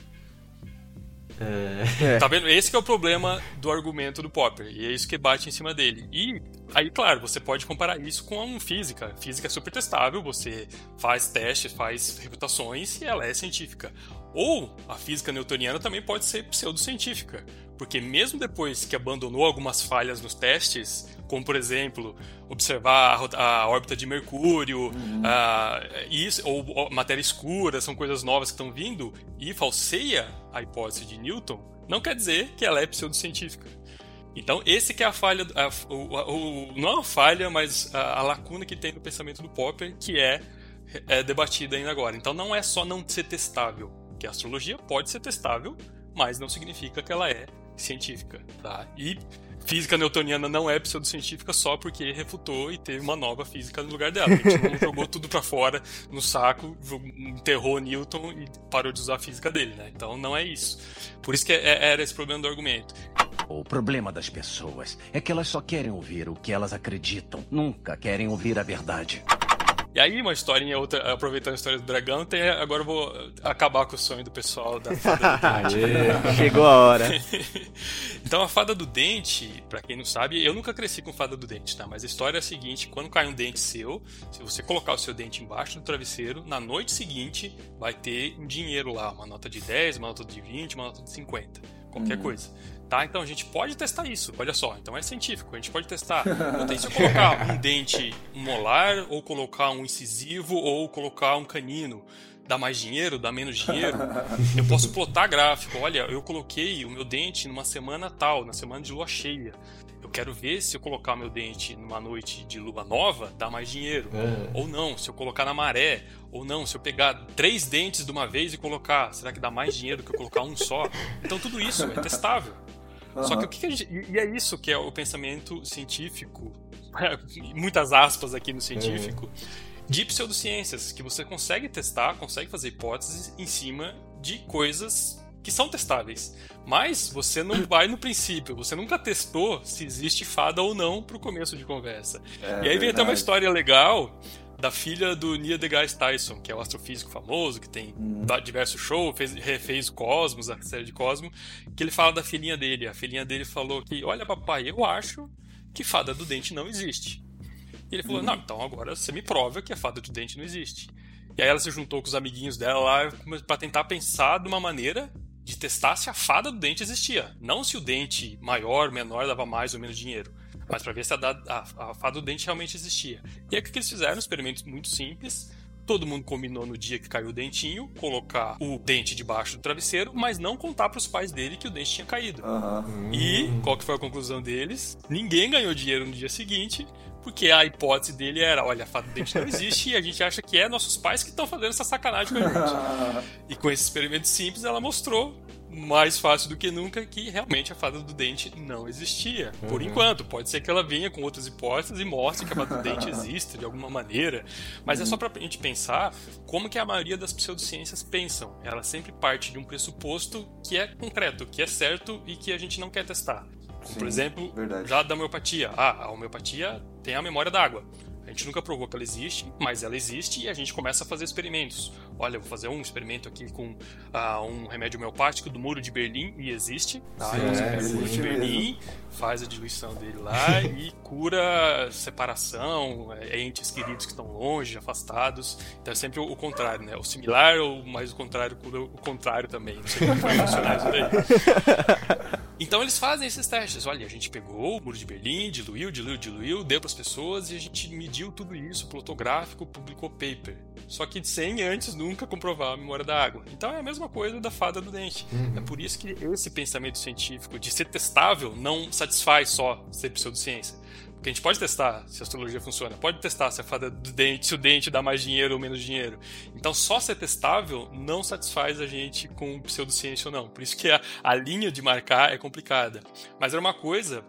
É... Tá vendo? Esse é o problema do argumento do Popper. E é isso que bate em cima dele. E aí, claro, você pode comparar isso com física. Física é super testável, você faz testes, faz reputações e ela é científica. Ou a física newtoniana também pode ser pseudocientífica. Porque mesmo depois que abandonou algumas falhas nos testes, como por exemplo, observar a, órbita de Mercúrio, uhum. isso, ou, matéria escura, são coisas novas que estão vindo, e falseia a hipótese de Newton, não quer dizer que ela é pseudocientífica. Então, esse que é a falha, a, o, o, não é a falha, mas a, a, lacuna que tem no pensamento do Popper, que é, é debatida ainda agora. Então, não é só não ser testável, Que a astrologia pode ser testável, mas não significa que ela é científica, tá? E física newtoniana não é pseudocientífica só porque refutou e teve uma nova física no lugar dela. A gente não jogou tudo para fora no saco, enterrou Newton e parou de usar a física dele, né? Então não é isso. Por isso que é, é, era esse problema do argumento. O problema das pessoas é que elas só querem ouvir o que elas acreditam, nunca querem ouvir a verdade. E aí, uma historinha outra, aproveitando a história do dragão, tem, agora eu vou acabar com o sonho do pessoal da fada do dente. Chegou a hora. então, a fada do dente, para quem não sabe, eu nunca cresci com fada do dente, tá? Mas a história é a seguinte: quando cai um dente seu, se você colocar o seu dente embaixo do travesseiro, na noite seguinte vai ter um dinheiro lá, uma nota de 10, uma nota de 20, uma nota de 50, qualquer hum. coisa. Tá? Então a gente pode testar isso, olha só. Então é científico, a gente pode testar. Então, se eu colocar um dente molar, ou colocar um incisivo, ou colocar um canino, dá mais dinheiro, dá menos dinheiro. Eu posso plotar gráfico. Olha, eu coloquei o meu dente numa semana tal, na semana de lua cheia. Eu quero ver se eu colocar o meu dente numa noite de lua nova, dá mais dinheiro. É. Ou não, se eu colocar na maré. Ou não, se eu pegar três dentes de uma vez e colocar, será que dá mais dinheiro que eu colocar um só? Então tudo isso é testável. Uhum. Só que o que, que a gente. E é isso que é o pensamento científico, muitas aspas aqui no científico, uhum. de pseudociências, que você consegue testar, consegue fazer hipóteses em cima de coisas que são testáveis. Mas você não vai no princípio, você nunca testou se existe fada ou não pro começo de conversa. É, e aí vem até uma história legal da filha do Neil deGrasse Tyson, que é o astrofísico famoso, que tem uhum. diversos shows, fez, refez Cosmos, a série de Cosmos, que ele fala da filhinha dele. A filhinha dele falou que, olha papai, eu acho que fada do dente não existe. E ele falou, uhum. não, então agora você me prova que a fada do dente não existe. E aí ela se juntou com os amiguinhos dela lá para tentar pensar de uma maneira de testar se a fada do dente existia. Não se o dente maior, menor, dava mais ou menos dinheiro mas para ver se a, a, a, fada do dente realmente existia. E aí o que eles fizeram? Um experimento muito simples. Todo mundo combinou no dia que caiu o dentinho, colocar o dente debaixo do travesseiro, mas não contar para os pais dele que o dente tinha caído. Uhum. E qual que foi a conclusão deles? Ninguém ganhou dinheiro no dia seguinte, porque a hipótese dele era, olha, a fada do dente não existe e a gente acha que é nossos pais que estão fazendo essa sacanagem com a gente. e com esse experimento simples, ela mostrou mais fácil do que nunca que realmente a fada do dente não existia. Uhum. Por enquanto, pode ser que ela venha com outras hipóteses e mostre que a fada do dente existe de alguma maneira, mas uhum. é só pra gente pensar como que a maioria das pseudociências pensam. Ela sempre parte de um pressuposto que é concreto, que é certo e que a gente não quer testar. Sim, por exemplo, verdade. já da homeopatia. Ah, a homeopatia tem a memória da água. A gente nunca provou que ela existe, mas ela existe e a gente começa a fazer experimentos. Olha, eu vou fazer um experimento aqui com uh, um remédio homeopático do Muro de Berlim e existe. Tá? Sim, então, é, o Muro de Berlim, faz a diluição dele lá e cura separação, é, entes queridos que estão longe, afastados. Então é sempre o, contrário, né? O similar ou mais o contrário cura o contrário também. Não sei como vai funcionar isso daí. Então eles fazem esses testes. Olha, a gente pegou o muro de Berlim, diluiu, diluiu, diluiu, deu para as pessoas e a gente mediu tudo isso, plotou gráfico, publicou paper. Só que sem antes nunca comprovar a memória da água. Então é a mesma coisa da fada do dente. Uhum. É por isso que esse pensamento científico de ser testável não satisfaz só ser pseudociência. Porque a gente pode testar se a astrologia funciona, pode testar se a fada do dente, se o dente dá mais dinheiro ou menos dinheiro. Então, só ser testável não satisfaz a gente com pseudociência ou não. Por isso que a, a linha de marcar é complicada. Mas era uma coisa,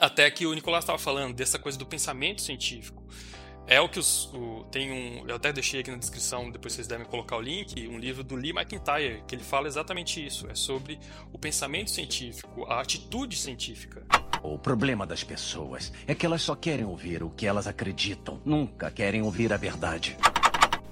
até que o Nicolás estava falando, dessa coisa do pensamento científico. É o que os, o, tem um. Eu até deixei aqui na descrição, depois vocês devem colocar o link, um livro do Lee McIntyre, que ele fala exatamente isso. É sobre o pensamento científico, a atitude científica. O problema das pessoas é que elas só querem ouvir o que elas acreditam, nunca querem ouvir a verdade.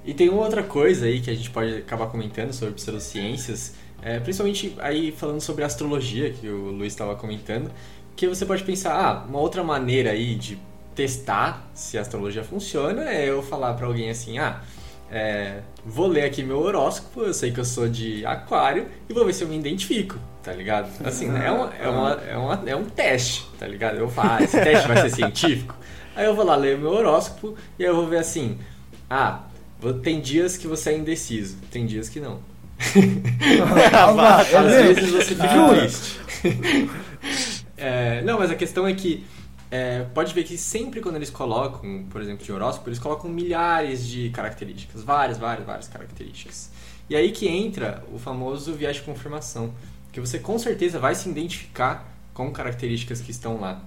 E tem uma outra coisa aí que a gente pode acabar comentando sobre pseudociências, é, principalmente aí falando sobre astrologia, que o Luiz estava comentando, que você pode pensar, ah, uma outra maneira aí de testar se a astrologia funciona é eu falar para alguém assim, ah, é, vou ler aqui meu horóscopo, eu sei que eu sou de aquário e vou ver se eu me identifico, tá ligado? Assim, é, uma, é, uma, é, uma, é um teste, tá ligado? Eu falo, ah, esse teste vai ser científico? Aí eu vou lá ler meu horóscopo e aí eu vou ver assim, ah, tem dias que você é indeciso, tem dias que não. Às vezes você fica triste. é, não, mas a questão é que é, pode ver que sempre quando eles colocam, por exemplo, de horóscopo, eles colocam milhares de características, várias, várias, várias características. E aí que entra o famoso viés de confirmação, que você com certeza vai se identificar com características que estão lá.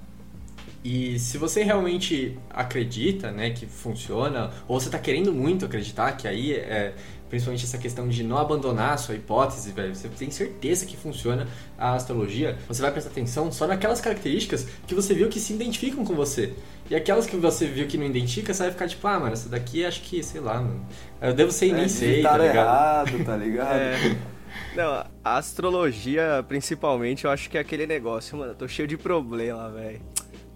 E se você realmente acredita, né, que funciona, ou você está querendo muito acreditar, que aí é principalmente essa questão de não abandonar a sua hipótese, velho, você tem certeza que funciona a astrologia, você vai prestar atenção só naquelas características que você viu que se identificam com você. E aquelas que você viu que não identifica, você vai ficar tipo, ah, mano, essa daqui acho que, sei lá, mano. Eu devo ser e nem é, sei, tá ligado? errado, tá ligado? É. Não, a astrologia, principalmente, eu acho que é aquele negócio, mano, eu tô cheio de problema, velho.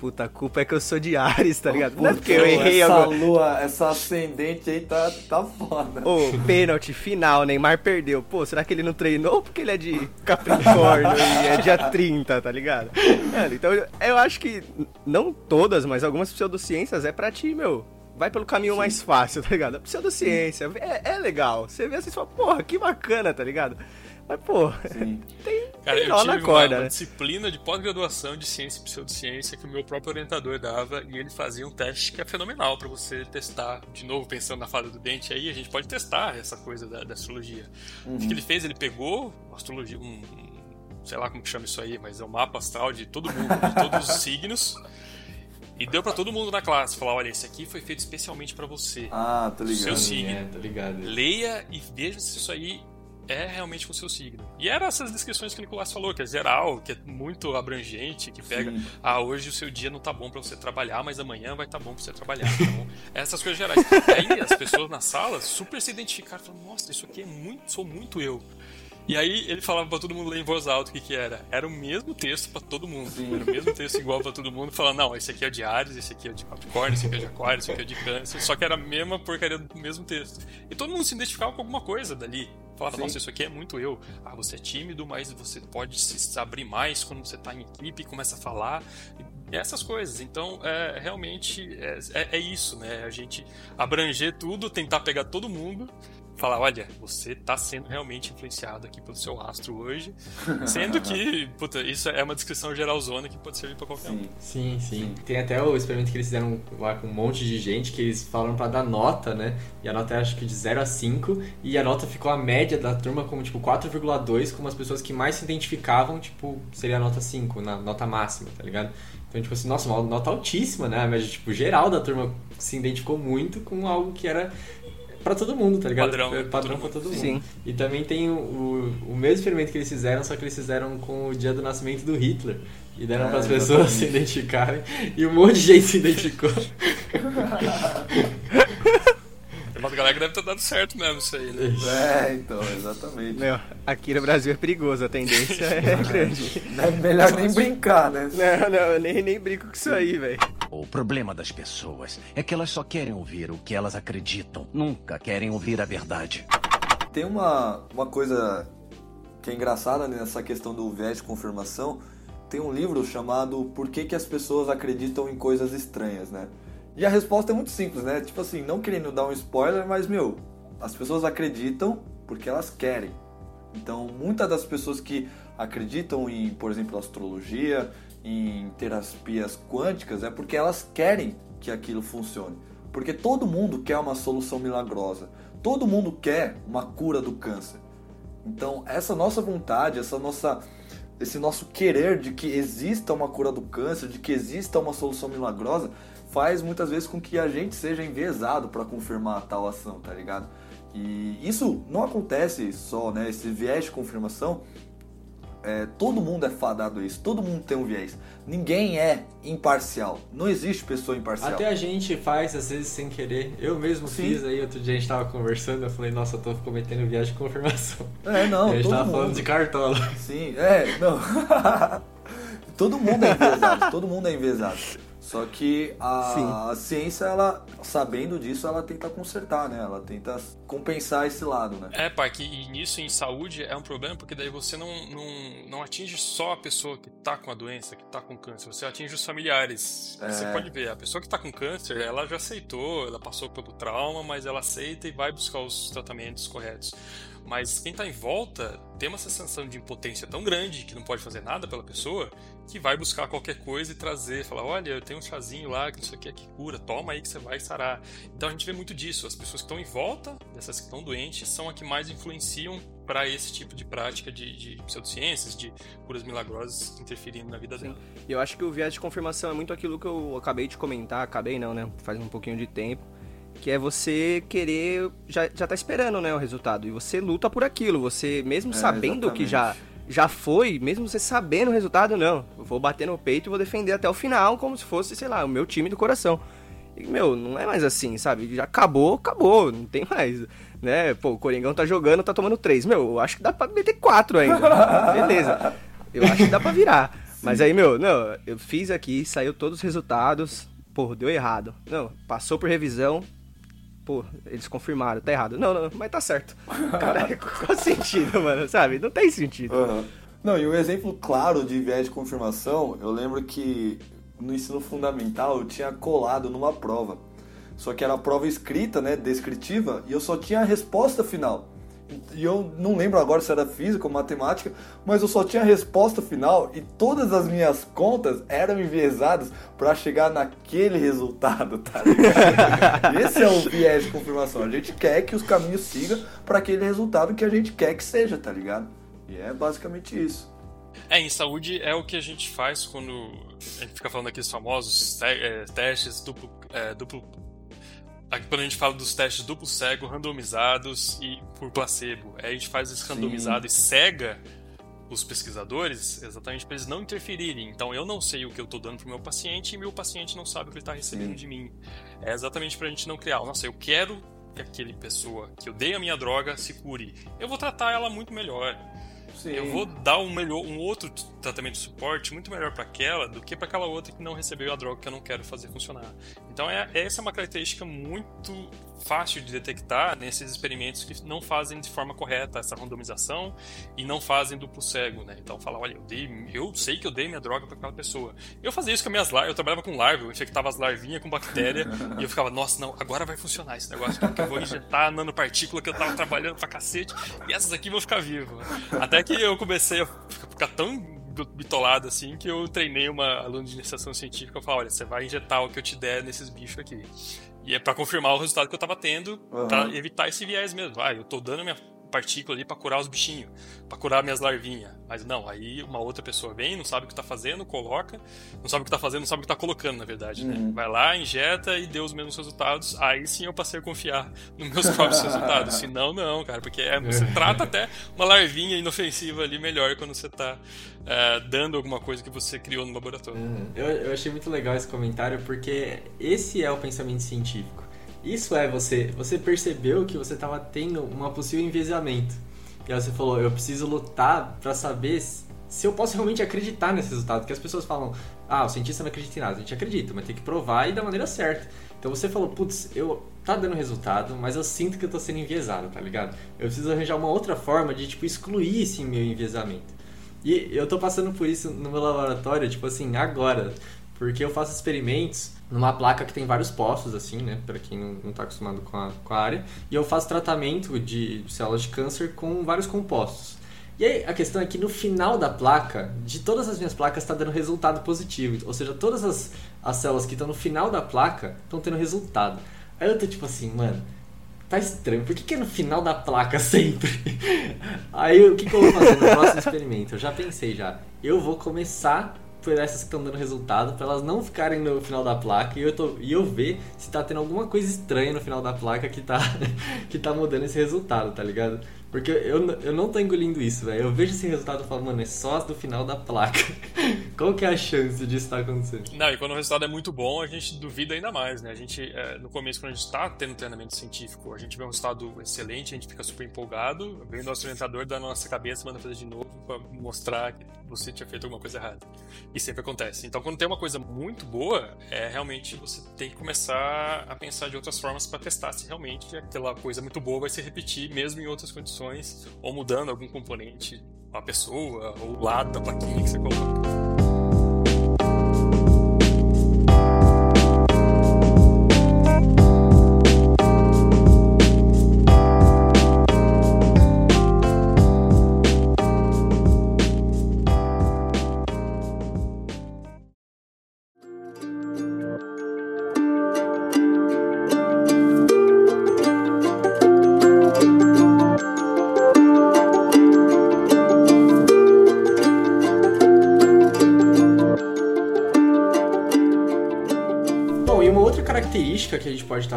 Puta, a culpa é que eu sou de Ares, tá ligado? Não é porque eu errei essa agora. lua, essa ascendente aí tá, tá foda. Ô, pênalti final, Neymar perdeu. Pô, será que ele não treinou porque ele é de Capricórnio e é dia 30, tá ligado? Mano, então eu acho que, não todas, mas algumas pseudociências é pra ti, meu. Vai pelo caminho mais fácil, tá ligado? Pseudociência é, é legal. Você vê assim e fala, porra, que bacana, tá ligado? Mas, pô, Sim. tem, Cara, tem eu nó tive corda, uma né? disciplina de pós-graduação de ciência e pseudociência que o meu próprio orientador dava e ele fazia um teste que é fenomenal para você testar, de novo, pensando na fada do dente aí, a gente pode testar essa coisa da, da astrologia. O que ele fez? Ele pegou astrologia, um, um- sei lá como que chama isso aí, mas é um mapa astral de todo mundo, de todos os signos. E deu para todo mundo na classe, falar, olha, esse aqui foi feito especialmente para você. Ah, tô ligado. Seu signo. É, tá ligado. Leia e veja se isso aí é realmente com o seu signo. E eram essas descrições que o Nicolás falou, que é geral, que é muito abrangente, que pega, Sim. ah, hoje o seu dia não tá bom pra você trabalhar, mas amanhã vai tá bom pra você trabalhar. Então, essas coisas gerais. E aí as pessoas na sala super se identificaram, falando, nossa, isso aqui é muito, sou muito eu. E aí ele falava pra todo mundo ler em voz alta o que que era. Era o mesmo texto pra todo mundo. Era o mesmo texto igual pra todo mundo, falando, não, esse aqui é de Ares, esse aqui é de Capricórnio, esse aqui é de Aquário, esse aqui é de Câncer. Só que era a mesma porcaria do mesmo texto. E todo mundo se identificava com alguma coisa dali. Falava, Sim. nossa, isso aqui é muito eu. Ah, você é tímido, mas você pode se abrir mais quando você tá em equipe e começa a falar. Essas coisas. Então, é, realmente, é, é- é isso, né? A gente abranger tudo, tentar pegar todo mundo falar, olha, você tá sendo realmente influenciado aqui pelo seu astro hoje, sendo que, puta, isso é uma descrição geralzona que pode servir pra qualquer um. Sim. Sim, sim. Tem até o experimento que eles fizeram lá com um monte de gente, que eles falaram pra dar nota, né? E a nota é acho que de 0 a 5, e a nota ficou a média da turma como tipo 4,2, como as pessoas que mais se identificavam, tipo, seria a nota 5, na nota máxima, tá ligado? Então, tipo assim, nossa, uma nota altíssima, né? A média, tipo, geral da turma se identificou muito com algo que era pra todo mundo, tá ligado? Padrão, É pra padrão todo pra todo mundo. Sim. E também tem o, o, o mesmo experimento que eles fizeram, só que eles fizeram com o dia do nascimento do Hitler. E deram É, para as pessoas se identificarem. E um monte de gente se identificou. Tem uma galera que deve ter dado certo mesmo isso aí, né? É, então, exatamente. Meu, aqui no Brasil é perigoso, a tendência é grande. É melhor nem brincar, né? Não, não, eu nem, nem brinco com isso aí, velho. O problema das pessoas é que elas só querem ouvir o que elas acreditam, nunca querem ouvir a verdade. Tem uma, uma coisa que é engraçada nessa questão do viés de confirmação. Tem um livro chamado Por que, que as pessoas acreditam em coisas estranhas, né? E a resposta é muito simples, né? Tipo assim, não querendo dar um spoiler, mas, meu, as pessoas acreditam porque elas querem. Então, muitas das pessoas que acreditam em, por exemplo, astrologia, em terapias quânticas, é porque elas querem que aquilo funcione. Porque todo mundo quer uma solução milagrosa. Todo mundo quer uma cura do câncer. Então, essa nossa vontade, essa nossa esse nosso querer de que exista uma cura do câncer, de que exista uma solução milagrosa, faz muitas vezes com que a gente seja enviesado para confirmar tal ação, tá ligado? E isso não acontece só, né? Esse viés de confirmação, é, todo mundo é fadado a isso, todo mundo tem um viés. Ninguém é imparcial, não existe pessoa imparcial. Até a gente faz, às vezes, sem querer. Eu mesmo Sim. fiz aí, outro dia a gente tava conversando, eu falei, nossa, eu tô cometendo viagem de confirmação. É, não, e a gente tava mundo. falando de cartola. Sim, é, não. todo mundo é envezado, todo mundo é envezado. Só que a, a ciência, ela, sabendo disso, ela tenta consertar, né? Ela tenta compensar esse lado, né? É, pai, que e nisso em saúde é um problema porque daí você não, não, não atinge só a pessoa que tá com a doença, que tá com câncer, você atinge os familiares. É. Você pode ver, a pessoa que tá com câncer, ela já aceitou, ela passou pelo trauma, mas ela aceita e vai buscar os tratamentos corretos. Mas quem tá em volta tem uma sensação de impotência tão grande que não pode fazer nada pela pessoa que vai buscar qualquer coisa e trazer, falar, olha, eu tenho um chazinho lá que isso aqui é que cura, toma aí que você vai sarar. Então a gente vê muito disso. As pessoas que estão em volta dessas que estão doentes são as que mais influenciam para esse tipo de prática de, de, pseudociências, de curas milagrosas interferindo na vida Sim. dela. E eu acho que o viés de confirmação é muito aquilo que eu acabei de comentar, acabei não, né? Faz um pouquinho de tempo que é você querer já, já tá esperando, né, o resultado. E você luta por aquilo, você mesmo é, sabendo exatamente. que já já foi, mesmo você sabendo o resultado, não. Eu vou bater no peito e vou defender até o final como se fosse, sei lá, o meu time do coração. E, meu, não é mais assim, sabe? Já acabou, acabou, não tem mais. Né? Pô, o Coringão tá jogando, tá tomando três. Meu, eu acho que dá pra meter quatro ainda. Beleza. Eu acho que dá pra virar. Mas aí, meu, não, eu fiz aqui, saiu todos os resultados. Pô, deu errado. Não, passou por revisão, pô, eles confirmaram, tá errado. Não, não, mas tá certo. Cara, qual sentido, mano? Sabe? Não tem sentido. Uhum. Não, e um exemplo claro de viés de confirmação, eu lembro que no ensino fundamental eu tinha colado numa prova. Só que era a prova escrita, né, descritiva, e eu só tinha a resposta final e eu não lembro agora se era física ou matemática, mas eu só tinha a resposta final e todas as minhas contas eram enviesadas para chegar naquele resultado, tá ligado? Esse é o viés de confirmação. A gente quer que os caminhos sigam para aquele resultado que a gente quer que seja, tá ligado? E é basicamente isso. É, em saúde é o que a gente faz quando a gente fica falando aqui dos famosos é, testes duplo, é, duplo Aqui quando a gente fala dos testes duplo cego, randomizados e por placebo, aí a gente faz esse randomizado Sim. e cega os pesquisadores exatamente para eles não interferirem. Então eu não sei o que eu estou dando para o meu paciente e meu paciente não sabe o que ele está recebendo Sim. de mim. É exatamente para a gente não criar. Nossa, eu quero que aquele pessoa que eu dei a minha droga se cure. Eu vou tratar ela muito melhor. Sim. Eu vou dar um, melhor, um outro tratamento de suporte muito melhor para aquela do que para aquela outra que não recebeu a droga que eu não quero fazer funcionar. Então, é, essa é uma característica muito fácil de detectar nesses experimentos que não fazem de forma correta essa randomização e não fazem duplo cego, né? Então, fala, olha, eu, dei, eu sei que eu dei minha droga para aquela pessoa. Eu fazia isso com as minhas larvas, eu trabalhava com larva, eu infectava as larvinhas com bactéria e eu ficava, nossa, não, agora vai funcionar esse negócio, porque eu vou injetar a nanopartícula que eu tava trabalhando pra cacete e essas aqui vão ficar vivas. Até que eu comecei a ficar tão bitolado assim que eu treinei uma aluna de iniciação científica. Eu falei, olha, você vai injetar o que eu te der nesses bichos aqui. E é para confirmar o resultado que eu tava tendo, uhum. pra evitar esse viés mesmo. Ah, eu tô dando minha partícula ali para curar os bichinhos, para curar minhas larvinhas. Mas não, aí uma outra pessoa vem, não sabe o que tá fazendo, coloca, não sabe o que tá fazendo, não sabe o que tá colocando, na verdade, né? Vai lá, injeta e deu os mesmos resultados. Aí sim eu passei a confiar nos meus próprios resultados. Se não, não, cara, porque é, você trata até uma larvinha inofensiva ali melhor quando você tá é, dando alguma coisa que você criou no laboratório. Uhum. Eu, eu achei muito legal esse comentário porque esse é o pensamento científico isso é você, você percebeu que você estava tendo uma possível enviesamento. E aí você falou, eu preciso lutar para saber se eu posso realmente acreditar nesse resultado. Porque as pessoas falam, ah, o cientista não acredita em nada. A gente acredita, mas tem que provar e da maneira certa. Então você falou, putz, eu tá dando resultado, mas eu sinto que eu tô sendo enviesado, tá ligado? Eu preciso arranjar uma outra forma de, tipo, excluir esse meu enviesamento. E eu tô passando por isso no meu laboratório, tipo assim, agora. Porque eu faço experimentos numa placa que tem vários postos, assim, né? Para quem não, não tá acostumado com a, com a área. E eu faço tratamento de células de câncer com vários compostos. E aí a questão é que no final da placa, de todas as minhas placas, está dando resultado positivo. Ou seja, todas as, as células que estão no final da placa estão tendo resultado. Aí eu tô tipo assim, mano, tá estranho. Por que, que é no final da placa sempre? Aí o que, que eu vou fazer no próximo experimento? Eu já pensei já. Eu vou começar por essas que estão dando resultado, para elas não ficarem no final da placa e eu, tô, e eu ver se tá tendo alguma coisa estranha no final da placa que tá, que tá mudando esse resultado, tá ligado? Porque eu, eu não tô engolindo isso, velho. Eu vejo esse resultado e falo, mano, é só do final da placa. Qual que é a chance disso estar tá acontecendo? Não, e quando o resultado é muito bom, a gente duvida ainda mais, né? A gente, é, no começo, quando a gente tá tendo treinamento científico, a gente vê um resultado excelente, a gente fica super empolgado, vem o nosso orientador da nossa cabeça, manda fazer de novo pra mostrar que você tinha feito alguma coisa errada. E sempre acontece. Então, quando tem uma coisa muito boa, é realmente você tem que começar a pensar de outras formas para testar se realmente aquela coisa muito boa vai se repetir, mesmo em outras condições, ou mudando algum componente, a pessoa, ou o lado da plaquinha que você coloca.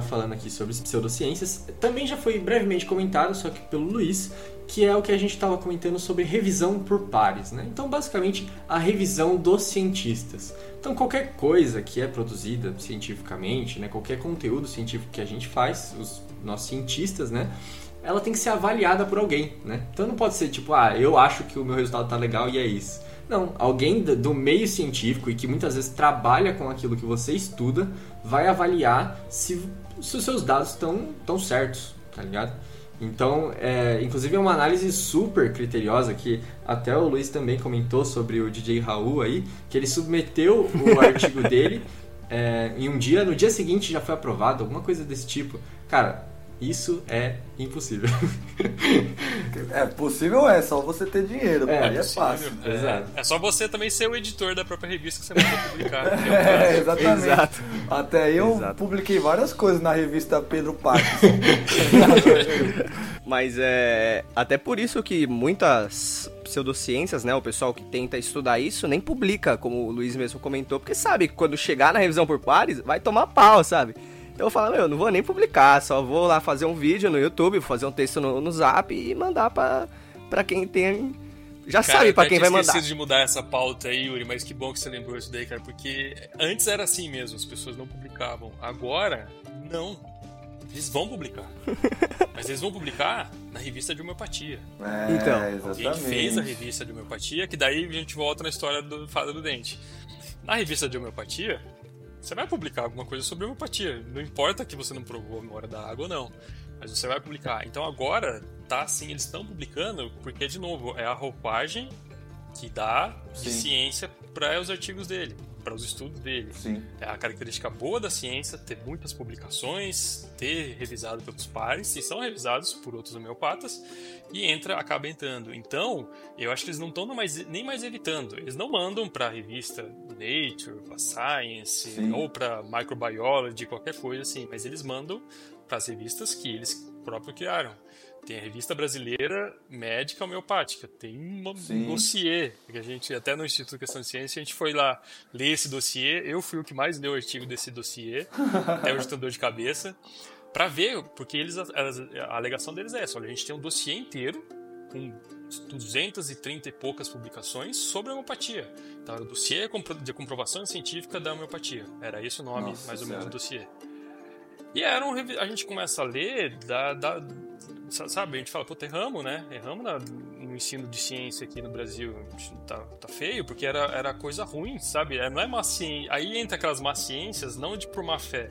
Falando aqui sobre as pseudociências, também já foi brevemente comentado, só que pelo Luiz, que é o que a gente estava comentando sobre revisão por pares. Né? Então, basicamente, a revisão dos cientistas. Então, qualquer coisa que é produzida cientificamente, né, qualquer conteúdo científico que a gente faz, os nossos cientistas, né, ela tem que ser avaliada por alguém. Né? Então, não pode ser tipo, ah, eu acho que o meu resultado está legal e é isso. Não, alguém do meio científico e que muitas vezes trabalha com aquilo que você estuda vai avaliar se, se os seus dados estão tão certos, tá ligado? Então, é, inclusive é uma análise super criteriosa que até o Luiz também comentou sobre o DJ Raul aí, que ele submeteu o artigo dele é, em um dia, no dia seguinte já foi aprovado, alguma coisa desse tipo. Cara, isso é impossível. É possível é, só você ter dinheiro, É, aí é fácil. É, Exato. é só você também ser o editor da própria revista que você manda publicar. É, exatamente. Exato. Até eu Exato. publiquei várias coisas na revista Pedro Parques. Mas é até por isso que muitas pseudociências, né, o pessoal que tenta estudar isso, nem publica, como o Luiz mesmo comentou, porque sabe que quando chegar na revisão por pares, vai tomar pau, sabe? Então eu falo, meu, eu não vou nem publicar, só vou lá fazer um vídeo no YouTube, fazer um texto no, no Zap e mandar pra, pra quem tem... Já Cara, sabe eu pra até quem vai mandar. esquecido de mudar essa pauta aí, Yuri, mas que bom que você lembrou isso daí, cara, porque antes era assim mesmo, as pessoas não publicavam. Agora, não. Eles vão publicar. mas eles vão publicar na revista de homeopatia. É, Então. Alguém exatamente. fez a revista de homeopatia, que daí a gente volta na história do Fada do Dente. Na revista de homeopatia, você vai publicar alguma coisa sobre homeopatia. Não importa que você não provou a memória da água ou não. Mas você vai publicar. Então agora, tá assim, eles estão publicando, porque, de novo, é a roupagem que dá de Sim. ciência para os artigos dele, para os estudos dele. Sim. É a característica boa da ciência ter muitas publicações, ter revisado pelos pares, e são revisados por outros homeopatas, e entra, acaba entrando. Então, eu acho que eles não estão nem mais evitando. Eles não mandam para a revista Nature, para Science, Sim. ou para Microbiology, qualquer coisa assim, mas eles mandam para as revistas que eles próprios criaram. Tem a revista brasileira médica homeopática, tem Sim. um dossiê, que a gente, até no Instituto Questão de Ciência, a gente foi lá ler esse dossiê, eu fui o que mais leu o artigo desse dossiê, até hoje tenho dor de cabeça, para ver, porque eles, a, a alegação deles é essa, olha, a gente tem um dossiê inteiro, com 230 e poucas publicações sobre a homeopatia. Era o dossiê de comprovação científica da homeopatia. Era esse o nome, Nossa mais ou menos, do dossiê. E era um, a gente começa a ler, da, da- sa- sabe, a gente fala, puta, erramos, né? Erramos na- no ensino de ciência aqui no Brasil. Tá, tá feio, porque era, era coisa ruim, sabe? É, Não é má ciência. Aí entra aquelas má ciências, não de por má fé.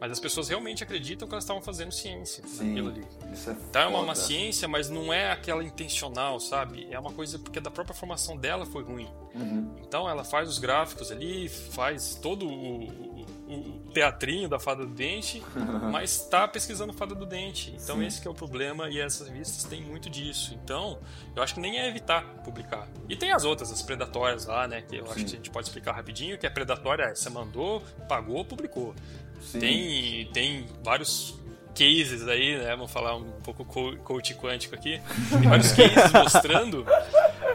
Mas as pessoas realmente acreditam que elas estavam fazendo ciência naquilo ali. Isso é Então é uma, uma ciência, mas não é aquela intencional, sabe? É uma coisa porque da própria formação dela foi ruim. Uhum. Então ela faz os gráficos ali, faz todo o, o- o teatrinho da fada do dente, mas está pesquisando fada do dente. Então Sim. esse que é o problema e essas revistas têm muito disso. Então eu acho que nem é evitar publicar. E tem as outras, as predatórias lá, né? Que eu acho Sim. que a gente pode explicar rapidinho, que a predatória é você mandou, pagou, publicou. Sim. Tem, tem vários cases aí, né? Vamos falar um pouco co- coach quântico aqui. Tem vários cases mostrando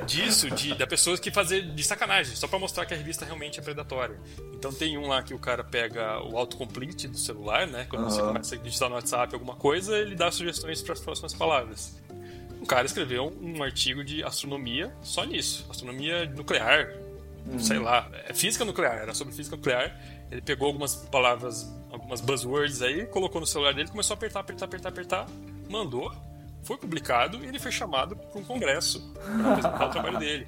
disso, de, da pessoa que fazer de sacanagem, só pra mostrar que a revista realmente é predatória. Então tem um lá que o cara pega o autocomplete do celular, né? Quando você Aham. começa a digitar no WhatsApp alguma coisa, ele dá sugestões para as próximas palavras. Um cara escreveu um artigo de astronomia só nisso, astronomia nuclear, sei lá, é física nuclear, era sobre física nuclear. Ele pegou algumas palavras, algumas buzzwords aí, colocou no celular dele, começou a apertar, apertar, apertar, apertar, mandou, foi publicado e ele foi chamado para um congresso para apresentar o trabalho dele.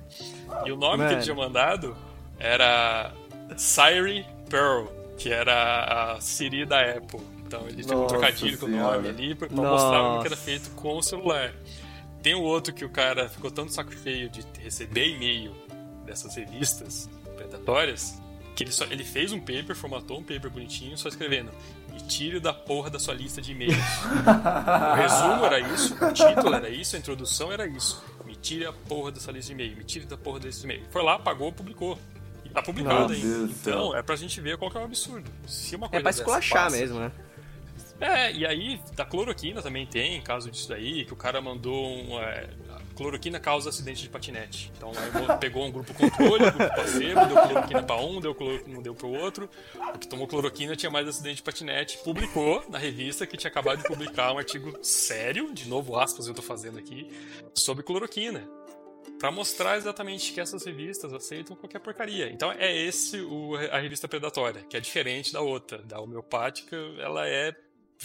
E o nome que ele tinha mandado era Siri Pearl, que era a Siri da Apple. Então ele tinha um trocadilho com o nome ali para mostrar o que era feito com o celular. Tem o outro que o cara ficou tanto saco cheio de receber e-mail dessas revistas predatórias que ele, só, ele fez um paper, formatou um paper bonitinho, só escrevendo me tire da porra da sua lista de e-mails. o resumo era isso, o título era isso, a introdução era isso. Me tire a porra dessa lista de e-mail, me tire da porra desse e-mail. Foi lá, pagou, publicou. E tá publicado ainda. Então, céu. é pra gente ver qual que é o absurdo. Se uma É coisa pra dessa esculachar passa- mesmo, né? é, e aí, da cloroquina também tem caso disso daí, que o cara mandou um. é, cloroquina causa acidente de patinete. Então pegou um grupo controle, um grupo placebo, deu cloroquina para um, deu cloroquina, deu para o outro. O que tomou cloroquina tinha mais acidente de patinete. Publicou na revista que tinha acabado de publicar um artigo sério, de novo aspas eu estou fazendo aqui, sobre cloroquina para mostrar exatamente que essas revistas aceitam qualquer porcaria. Então é esse o, a revista predatória, que é diferente da outra, da homeopática, ela é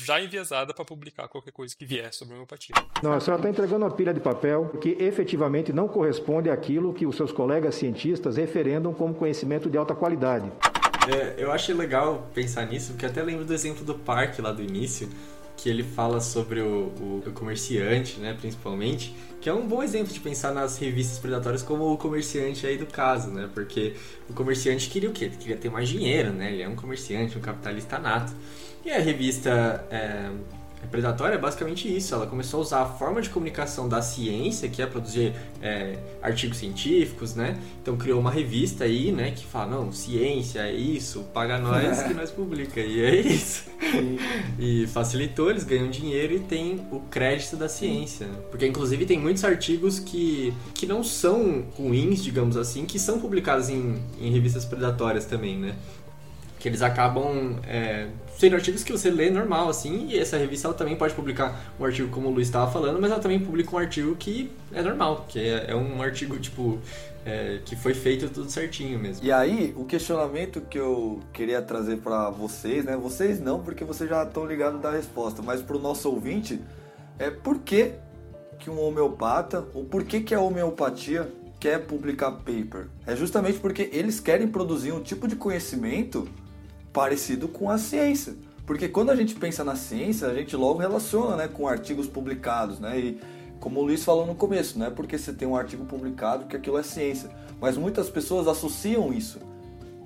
já enviesada para publicar qualquer coisa que vier sobre homeopatia. Não, a senhora está entregando uma pilha de papel que efetivamente não corresponde àquilo que os seus colegas cientistas referendam como conhecimento de alta qualidade. É, eu acho legal pensar nisso, porque até lembro do exemplo do parque lá do início, que ele fala sobre o, o, o, comerciante, né, principalmente, que é um bom exemplo de pensar nas revistas predatórias como o comerciante aí do caso, né, porque o comerciante queria o quê? Ele queria ter mais dinheiro, né, ele é um comerciante, um capitalista nato. E a revista é, predatória é basicamente isso. Ela começou a usar a forma de comunicação da ciência, que é produzir é, artigos científicos, né? Então criou uma revista aí, né? Que fala, não, ciência é isso, paga nós que nós publica. E é isso. e facilitou, eles ganham dinheiro e tem o crédito da ciência. Porque inclusive tem muitos artigos que, que não são ruins, digamos assim, que são publicados em, em revistas predatórias também, né? que eles acabam é, sendo artigos que você lê normal, assim, e essa revista ela também pode publicar um artigo como o Luiz estava falando, mas ela também publica um artigo que é normal, que é, é um artigo, tipo, é, que foi feito tudo certinho mesmo. E aí, o questionamento que eu queria trazer para vocês, né, vocês não, porque vocês já estão ligados da resposta, mas para o nosso ouvinte, é por que que um homeopata, ou por que que a homeopatia quer publicar paper? É justamente porque eles querem produzir um tipo de conhecimento parecido com a ciência. Porque quando a gente pensa na ciência, a gente logo relaciona né, com artigos publicados, né? E como o Luiz falou no começo, não é porque você tem um artigo publicado que aquilo é ciência. Mas muitas pessoas associam isso.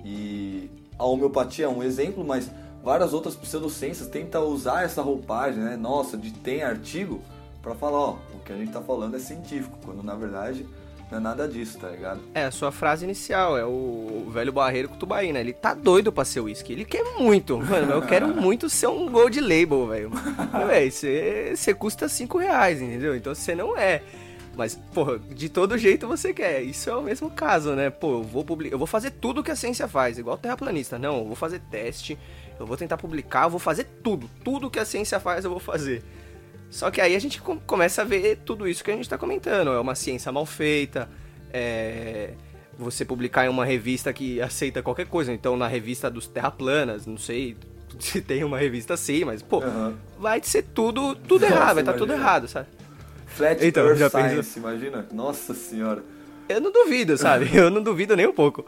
E a homeopatia é um exemplo, mas várias outras pseudociências tentam usar essa roupagem, né? Nossa, de tem artigo, para falar, ó, o que a gente está falando é científico, quando na verdade não é nada disso, tá ligado? É, a sua frase inicial, é o velho barreiro com tubaína. Ele tá doido pra ser uísque. Ele quer muito. Mano, eu quero muito ser um gold label, velho. Você custa 5 reais, entendeu? Então você não é. Mas, porra, de todo jeito você quer. Isso é o mesmo caso, né? Pô, eu vou, publicar, eu vou fazer tudo que a ciência faz, igual terraplanista. Não, eu vou fazer teste, eu vou tentar publicar, eu vou fazer tudo. Tudo que a ciência faz eu vou fazer. Só que aí a gente começa a ver tudo isso que a gente está comentando. É uma ciência mal feita, é você publicar em uma revista que aceita qualquer coisa. Então, na revista dos terraplanas, não sei se tem uma revista assim, mas, pô, uhum. vai ser tudo, tudo Nossa, errado, vai estar tá tudo errado, sabe? Flat então, Earth já Science, penso... imagina? Nossa senhora. Eu não duvido, sabe? Eu não duvido nem um pouco.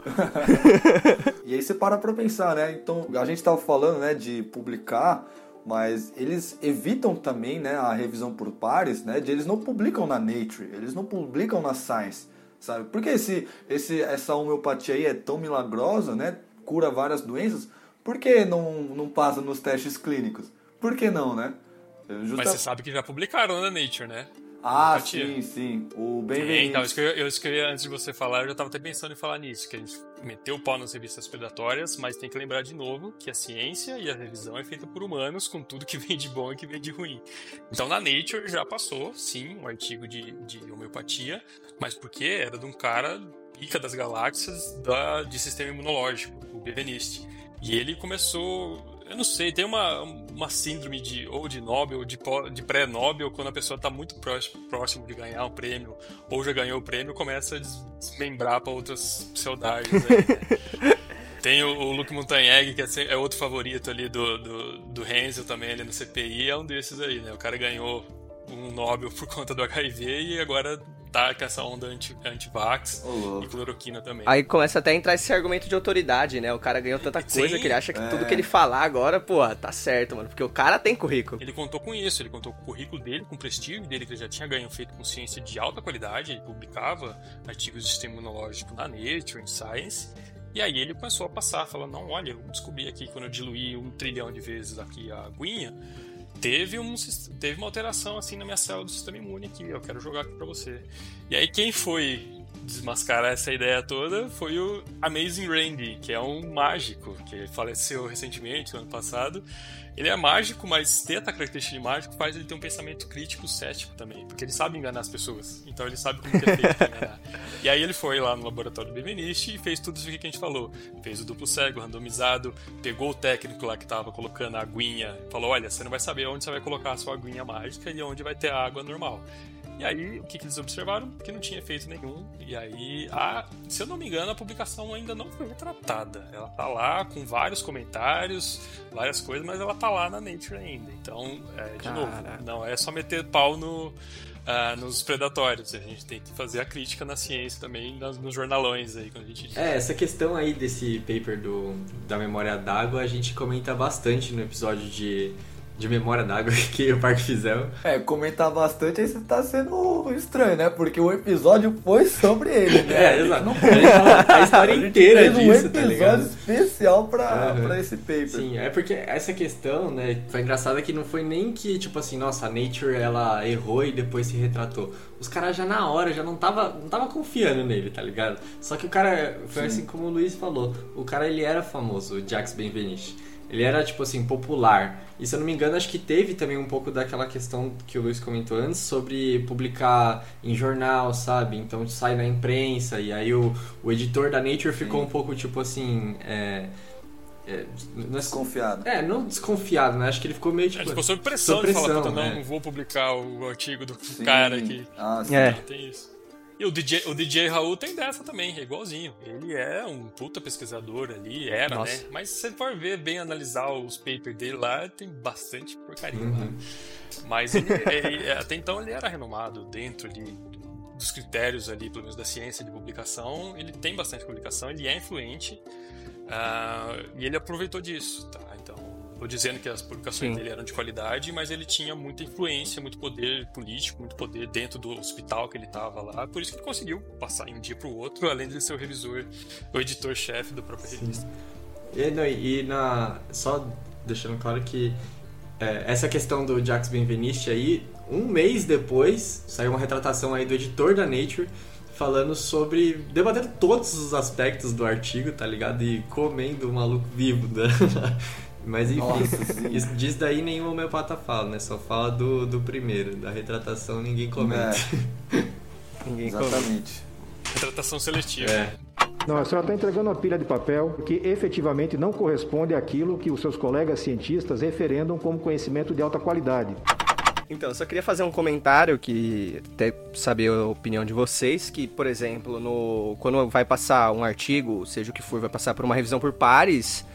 e aí você para pra pensar, né? Então, a gente tava falando, né, de publicar mas eles evitam também né, a revisão por pares, né, de eles não publicam na Nature, eles não publicam na Science, sabe? Porque esse, esse, essa homeopatia aí é tão milagrosa, né, cura várias doenças, por que não, não passa nos testes clínicos? Por que não, né? Justa... Mas você sabe que já publicaram na Nature, né? Ah, sim, sim. O bem Então, isso que eu, eu, escrevi antes de você falar, eu já estava até pensando em falar nisso, que a gente meteu o pau nas revistas predatórias, mas tem que lembrar de novo que a ciência e a revisão é feita por humanos, com tudo que vem de bom e que vem de ruim. Então, na Nature já passou, sim, um artigo de, de homeopatia, mas porque era de um cara pica das galáxias da, de sistema imunológico, o Beveniste. E ele começou eu não sei, tem uma, uma síndrome de ou de Nobel, de, de pré-Nobel, quando a pessoa está muito próximo, próximo de ganhar um prêmio, ou já ganhou o prêmio, começa a desmembrar para outras pseudais. Né? Tem o, o Luke Montagneg, que é, é, outro favorito ali do, do, do Hensel também ali no CPI, é um desses aí, né? O cara ganhou um Nobel por conta do HIV e agora tá com essa onda anti-vax anti e cloroquina também. Aí começa até a entrar esse argumento de autoridade, né? O cara ganhou tanta coisa Sim, que ele acha que é. tudo que ele falar agora, pô, tá certo, mano. Porque o cara tem currículo. Ele contou com isso, ele contou com o currículo dele, com o prestígio dele, que ele já tinha ganho feito com ciência de alta qualidade. Ele publicava artigos de sistema imunológico na Nature, em Science. E aí ele começou a passar, falando, não, olha, eu descobri aqui quando eu diluí um trilhão de vezes aqui a aguinha, teve, um, teve uma alteração assim na minha célula do sistema imune aqui, eu quero jogar aqui para você. E aí quem foi desmascarar essa ideia toda foi o Amazing Randy, que é um mágico que faleceu recentemente, no ano passado. Ele é mágico, mas ter a característica de mágico faz ele ter um pensamento crítico cético também, porque ele sabe enganar as pessoas. Então ele sabe como que é feito pra enganar. E aí ele foi lá no laboratório do Benveniste e fez tudo isso que a gente falou. Fez o duplo cego, randomizado, pegou o técnico lá que tava colocando a aguinha, falou: olha, você não vai saber onde você vai colocar a sua aguinha mágica e onde vai ter a água normal. E aí, o que, que, eles observaram? Que não tinha efeito nenhum. E aí, a, se eu não me engano, a publicação ainda não foi retratada. Ela tá lá com vários comentários, várias coisas, mas ela tá lá na Nature ainda. Então, é, de Caraca. novo, não é só meter pau no, Uh, nos predatórios. A gente tem que fazer a crítica na ciência também, nas, nos jornalões aí, quando a gente. É, essa questão aí desse paper do, da memória d'água, a gente comenta bastante no episódio de de memória d'água que o Parque fizeram. É, comentar bastante aí você tá sendo estranho, né? Porque o episódio foi sobre ele, né? É, exato. Não a, a história inteira fez disso, um tá episódio tá especial pra, uhum. pra esse paper. Sim, é porque essa questão, né, foi engraçada que não foi nem que, tipo assim, nossa, a Nature, ela errou e depois se retratou. Os caras já na hora, já não tava, não tava confiando nele, tá ligado? Só que o cara, foi Sim. assim como o Luiz falou, o cara, ele era famoso, o Jax Benveniste. Ele era, tipo assim, popular. E se eu não me engano, acho que teve também um pouco daquela questão que o Luiz comentou antes sobre publicar em jornal, sabe? Então sai na imprensa. E aí o, o editor da Nature ficou Sim. um pouco, tipo assim. É, é, desconfiado. É, não desconfiado, né? Acho que ele ficou meio tipo. É, ficou sob pressão, sob pressão de falar, não, é. não vou publicar o artigo do sim. cara aqui. Ah, sim. É. Tem isso. E o DJ, o DJ Raul tem dessa também, é igualzinho. Ele é um puta pesquisador ali, era, Nossa. né? Mas se você for ver bem, analisar os papers dele lá, tem bastante porcaria uhum. lá. Mas ele, ele, até então ele era renomado dentro ali dos critérios ali, pelo menos da ciência de publicação. Ele tem bastante publicação, ele é influente. Uh, e ele aproveitou disso, tá? Tô dizendo que as publicações Sim. dele eram de qualidade, mas ele tinha muita influência, muito poder político, muito poder dentro do hospital que ele estava lá. Por isso que ele conseguiu passar de um dia para o outro, além de ser o revisor, o editor-chefe da própria revista. E, não, e na, só deixando claro que é, essa questão do Jax Benveniste aí, um mês depois, saiu uma retratação aí do editor da Nature falando sobre. debatendo todos os aspectos do artigo, tá ligado? E comendo o maluco vivo da, Mas enfim, Nossa, isso, disso daí nenhum homeopata fala, né? Só fala do, do primeiro, da retratação ninguém comenta. É. ninguém Exatamente. Comenta. Retratação seletiva. É. Não, a senhora está entregando uma pilha de papel que efetivamente não corresponde àquilo que os seus colegas cientistas referendam como conhecimento de alta qualidade. Então, eu só queria fazer um comentário que até saber a opinião de vocês, que, por exemplo, no quando vai passar um artigo, seja o que for, vai passar por uma revisão por pares,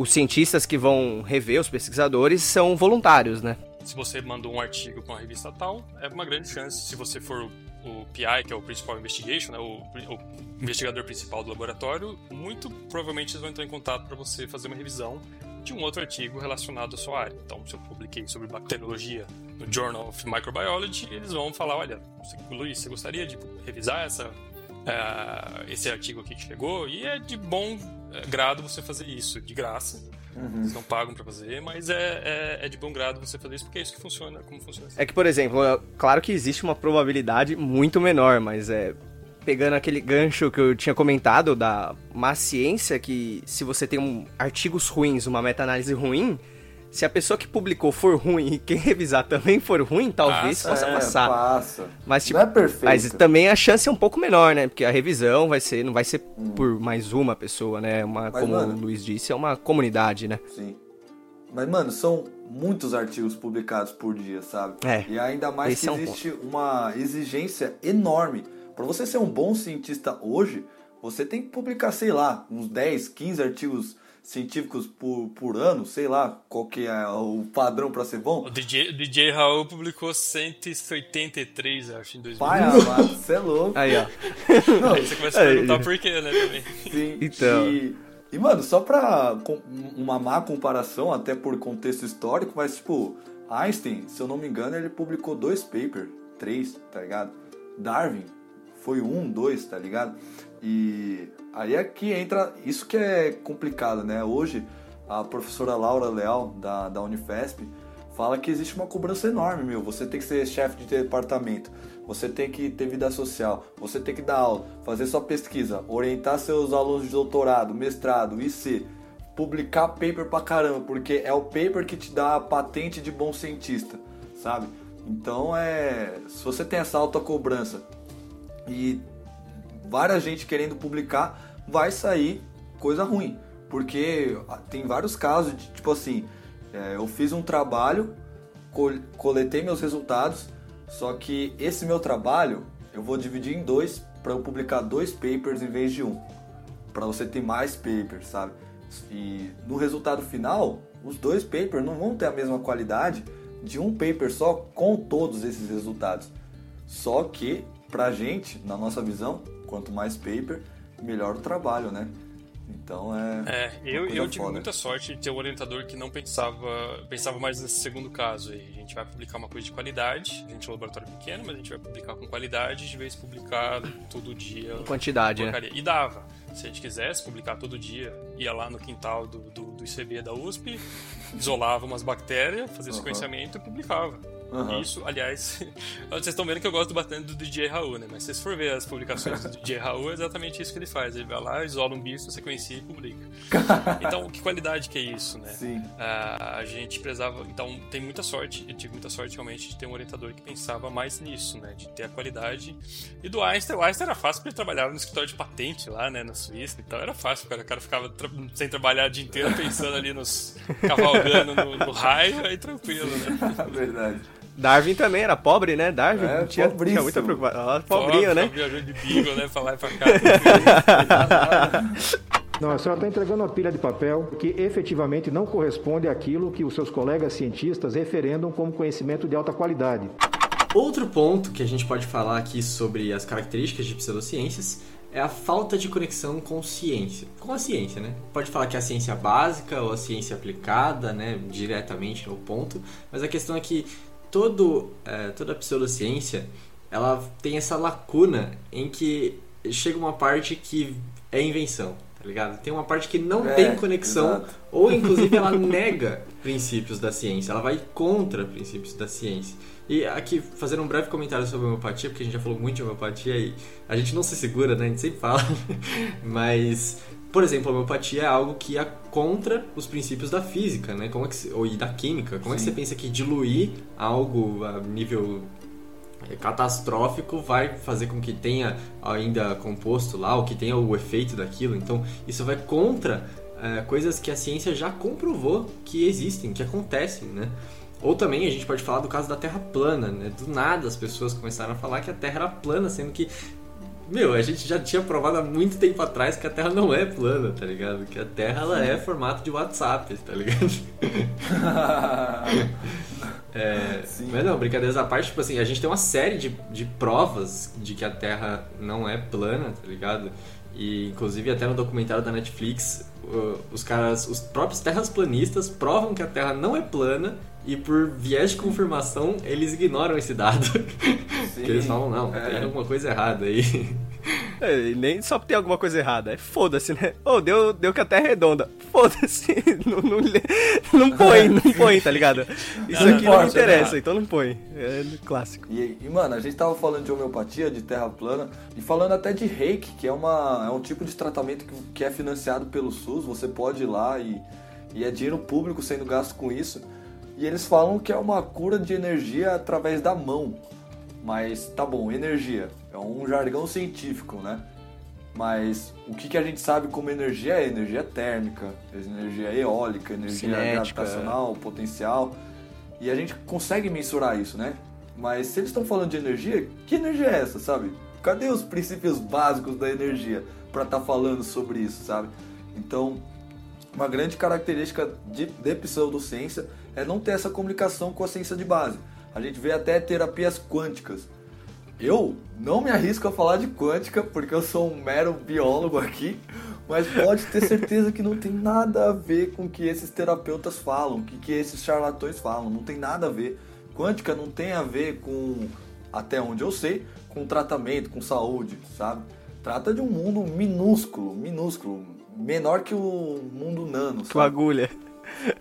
os cientistas que vão rever, os pesquisadores, são voluntários, né? Se você mandou um artigo para uma revista tal, é uma grande chance, se você for o PI, que é o Principal Investigation, né, o, o, investigador principal do laboratório, muito provavelmente eles vão entrar em contato para você fazer uma revisão de um outro artigo relacionado à sua área. Então, se eu publiquei sobre bacteriologia no Journal of Microbiology, eles vão falar, olha, Luiz, você gostaria de revisar essa, uh, esse artigo aqui que chegou? E é de bom grado você fazer isso, de graça. Uhum. Eles não pagam para fazer, mas é, é, é, de bom grado você fazer isso porque é isso que funciona, como funciona. É que, por exemplo, é, claro que existe uma probabilidade muito menor, mas é pegando aquele gancho que eu tinha comentado da má ciência que se você tem um, artigos ruins, uma meta-análise ruim, se a pessoa que publicou for ruim e quem revisar também for ruim, talvez passa, possa é, passar. Passa. Mas, tipo, não é perfeito. Mas também a chance é um pouco menor, né? Porque a revisão vai ser, não vai ser hum. por mais uma pessoa, né? Uma, mas, como mano, o Luiz disse, é uma comunidade, né? Sim. Mas, mano, são muitos artigos publicados por dia, sabe? É. E ainda mais que é um existe ponto. uma exigência enorme. Para você ser um bom cientista hoje, você tem que publicar, sei lá, uns 10, 15 artigos científicos por, por ano, sei lá qual que é o padrão para ser bom. O DJ, DJ Raul publicou 183, acho, em 2000. Pai amado, você é louco. Aí, ó. Não, Aí você começa a perguntar por quê, né, também. Sim, então... E, e, mano, só pra uma má comparação, até por contexto histórico, mas, tipo, Einstein, se eu não me engano, ele publicou dois papers, três, tá ligado? Darwin foi um, dois, tá ligado? E aí é que entra isso que é complicado, né? Hoje a professora Laura Leal da, da Unifesp fala que existe uma cobrança enorme, meu. Você tem que ser chefe de departamento, você tem que ter vida social, você tem que dar aula, fazer sua pesquisa, orientar seus alunos de doutorado, mestrado, IC, publicar paper pra caramba, porque é o paper que te dá a patente de bom cientista, sabe? Então é. Se você tem essa alta cobrança e várias gente querendo publicar, vai sair coisa ruim. Porque tem vários casos de tipo assim, é, eu fiz um trabalho, coletei meus resultados, só que esse meu trabalho eu vou dividir em dois para eu publicar dois papers em vez de um, para você ter mais papers, sabe? E no resultado final, os dois papers não vão ter a mesma qualidade de um paper só com todos esses resultados. Só que pra gente, na nossa visão, quanto mais paper, melhor o trabalho, né? Então é. É, eu, eu tive foda. muita sorte de ter um orientador que não pensava pensava mais nesse segundo caso. E a gente vai publicar uma coisa de qualidade. A gente é um laboratório pequeno, mas a gente vai publicar com qualidade, de vez publicar todo dia. Em quantidade, né? né? E dava. Se a gente quisesse publicar todo dia, ia lá no quintal do, do, do ICB da USP, isolava umas bactérias, fazia uhum. sequenciamento e publicava. Uhum. Isso, aliás, vocês estão vendo que eu gosto bastante do DJ Raul, né? Mas se vocês for ver as publicações do DJ Raul, é exatamente isso que ele faz. Ele vai lá, isola um bicho, sequencia e publica. Então, que qualidade que é isso, né? Sim. Uh, a gente precisava. Então, tem muita sorte, eu tive muita sorte realmente de ter um orientador que pensava mais nisso, né? De ter a qualidade. E do Einstein, o Einstein era fácil porque ele trabalhava no escritório de patente lá, né? Na Suíça, então era fácil, cara. O cara ficava tra sem trabalhar o dia inteiro pensando ali nos. cavalgando no, no raio, aí tranquilo, né? Verdade. Darwin também era pobre, né? Darwin é, não tinha, tinha muita preocupação. Pobrinho, né? Viajou de né? Pra lá e pra cá. Não, a senhora está entregando uma pilha de papel que efetivamente não corresponde àquilo que os seus colegas cientistas referendam como conhecimento de alta qualidade. Outro ponto que a gente pode falar aqui sobre as características de pseudociências é a falta de conexão com ciência. Com a ciência, né? Pode falar que é a ciência básica ou a ciência aplicada, né? Diretamente no ponto. Mas a questão é que todo, é, toda a pseudociência ela tem essa lacuna em que chega uma parte que é invenção, tá ligado? Tem uma parte que não é, tem conexão, exato. ou inclusive ela nega princípios da ciência, ela vai contra princípios da ciência. E aqui, fazendo um breve comentário sobre homeopatia, porque a gente já falou muito de homeopatia e a gente não se segura, né? A gente sempre fala, mas por exemplo, a homeopatia é algo que é contra os princípios da física, né? Como é que, ou e da química. Como Sim. é que você pensa que diluir algo a nível é, catastrófico vai fazer com que tenha ainda composto lá, ou que tenha o efeito daquilo? Então, isso vai contra é, coisas que a ciência já comprovou que existem, que acontecem, né? Ou também a gente pode falar do caso da Terra plana, né? Do nada as pessoas começaram a falar que a Terra era plana, sendo que meu, a gente já tinha provado há muito tempo atrás que a Terra não é plana, tá ligado? Que a Terra ela é formato de WhatsApp, tá ligado? é, mas não, brincadeiras à parte, tipo assim, a gente tem uma série de, de provas de que a Terra não é plana, tá ligado? E inclusive até no documentário da Netflix, os caras, os próprios terraplanistas provam que a Terra não é plana e por viés de confirmação eles ignoram esse dado. Sim, que eles falam, não, é. tem alguma coisa errada aí. É, nem só tem alguma coisa errada, é foda-se, né? Oh, deu, deu que a Terra é redonda. Foda-se. Não, não, não põe, não põe, tá ligado? Isso não aqui importa, não interessa, né? então não põe. É clássico. E, e, mano, a gente tava falando de homeopatia, de terra plana, e falando até de reiki, que é, uma, é um tipo de tratamento que, que é financiado pelo SUS. Você pode ir lá e, e é dinheiro público sendo gasto com isso. E eles falam que é uma cura de energia através da mão. Mas tá bom, energia. É um jargão científico, né? Mas o que, que a gente sabe como energia é? Energia térmica, energia eólica, energia Cinética. gravitacional, potencial. E a gente consegue mensurar isso, né? Mas se eles estão falando de energia, que energia é essa, sabe? Cadê os princípios básicos da energia para estar tá falando sobre isso, sabe? Então, uma grande característica de, de pseudociência é não ter essa comunicação com a ciência de base. A gente vê até terapias quânticas. Eu não me arrisco a falar de quântica porque eu sou um mero biólogo aqui, mas pode ter certeza que não tem nada a ver com o que esses terapeutas falam, o que, que esses charlatões falam, não tem nada a ver. Quântica não tem a ver com, até onde eu sei, com tratamento, com saúde, sabe? Trata de um mundo minúsculo, minúsculo, menor que o mundo nano. Com agulha.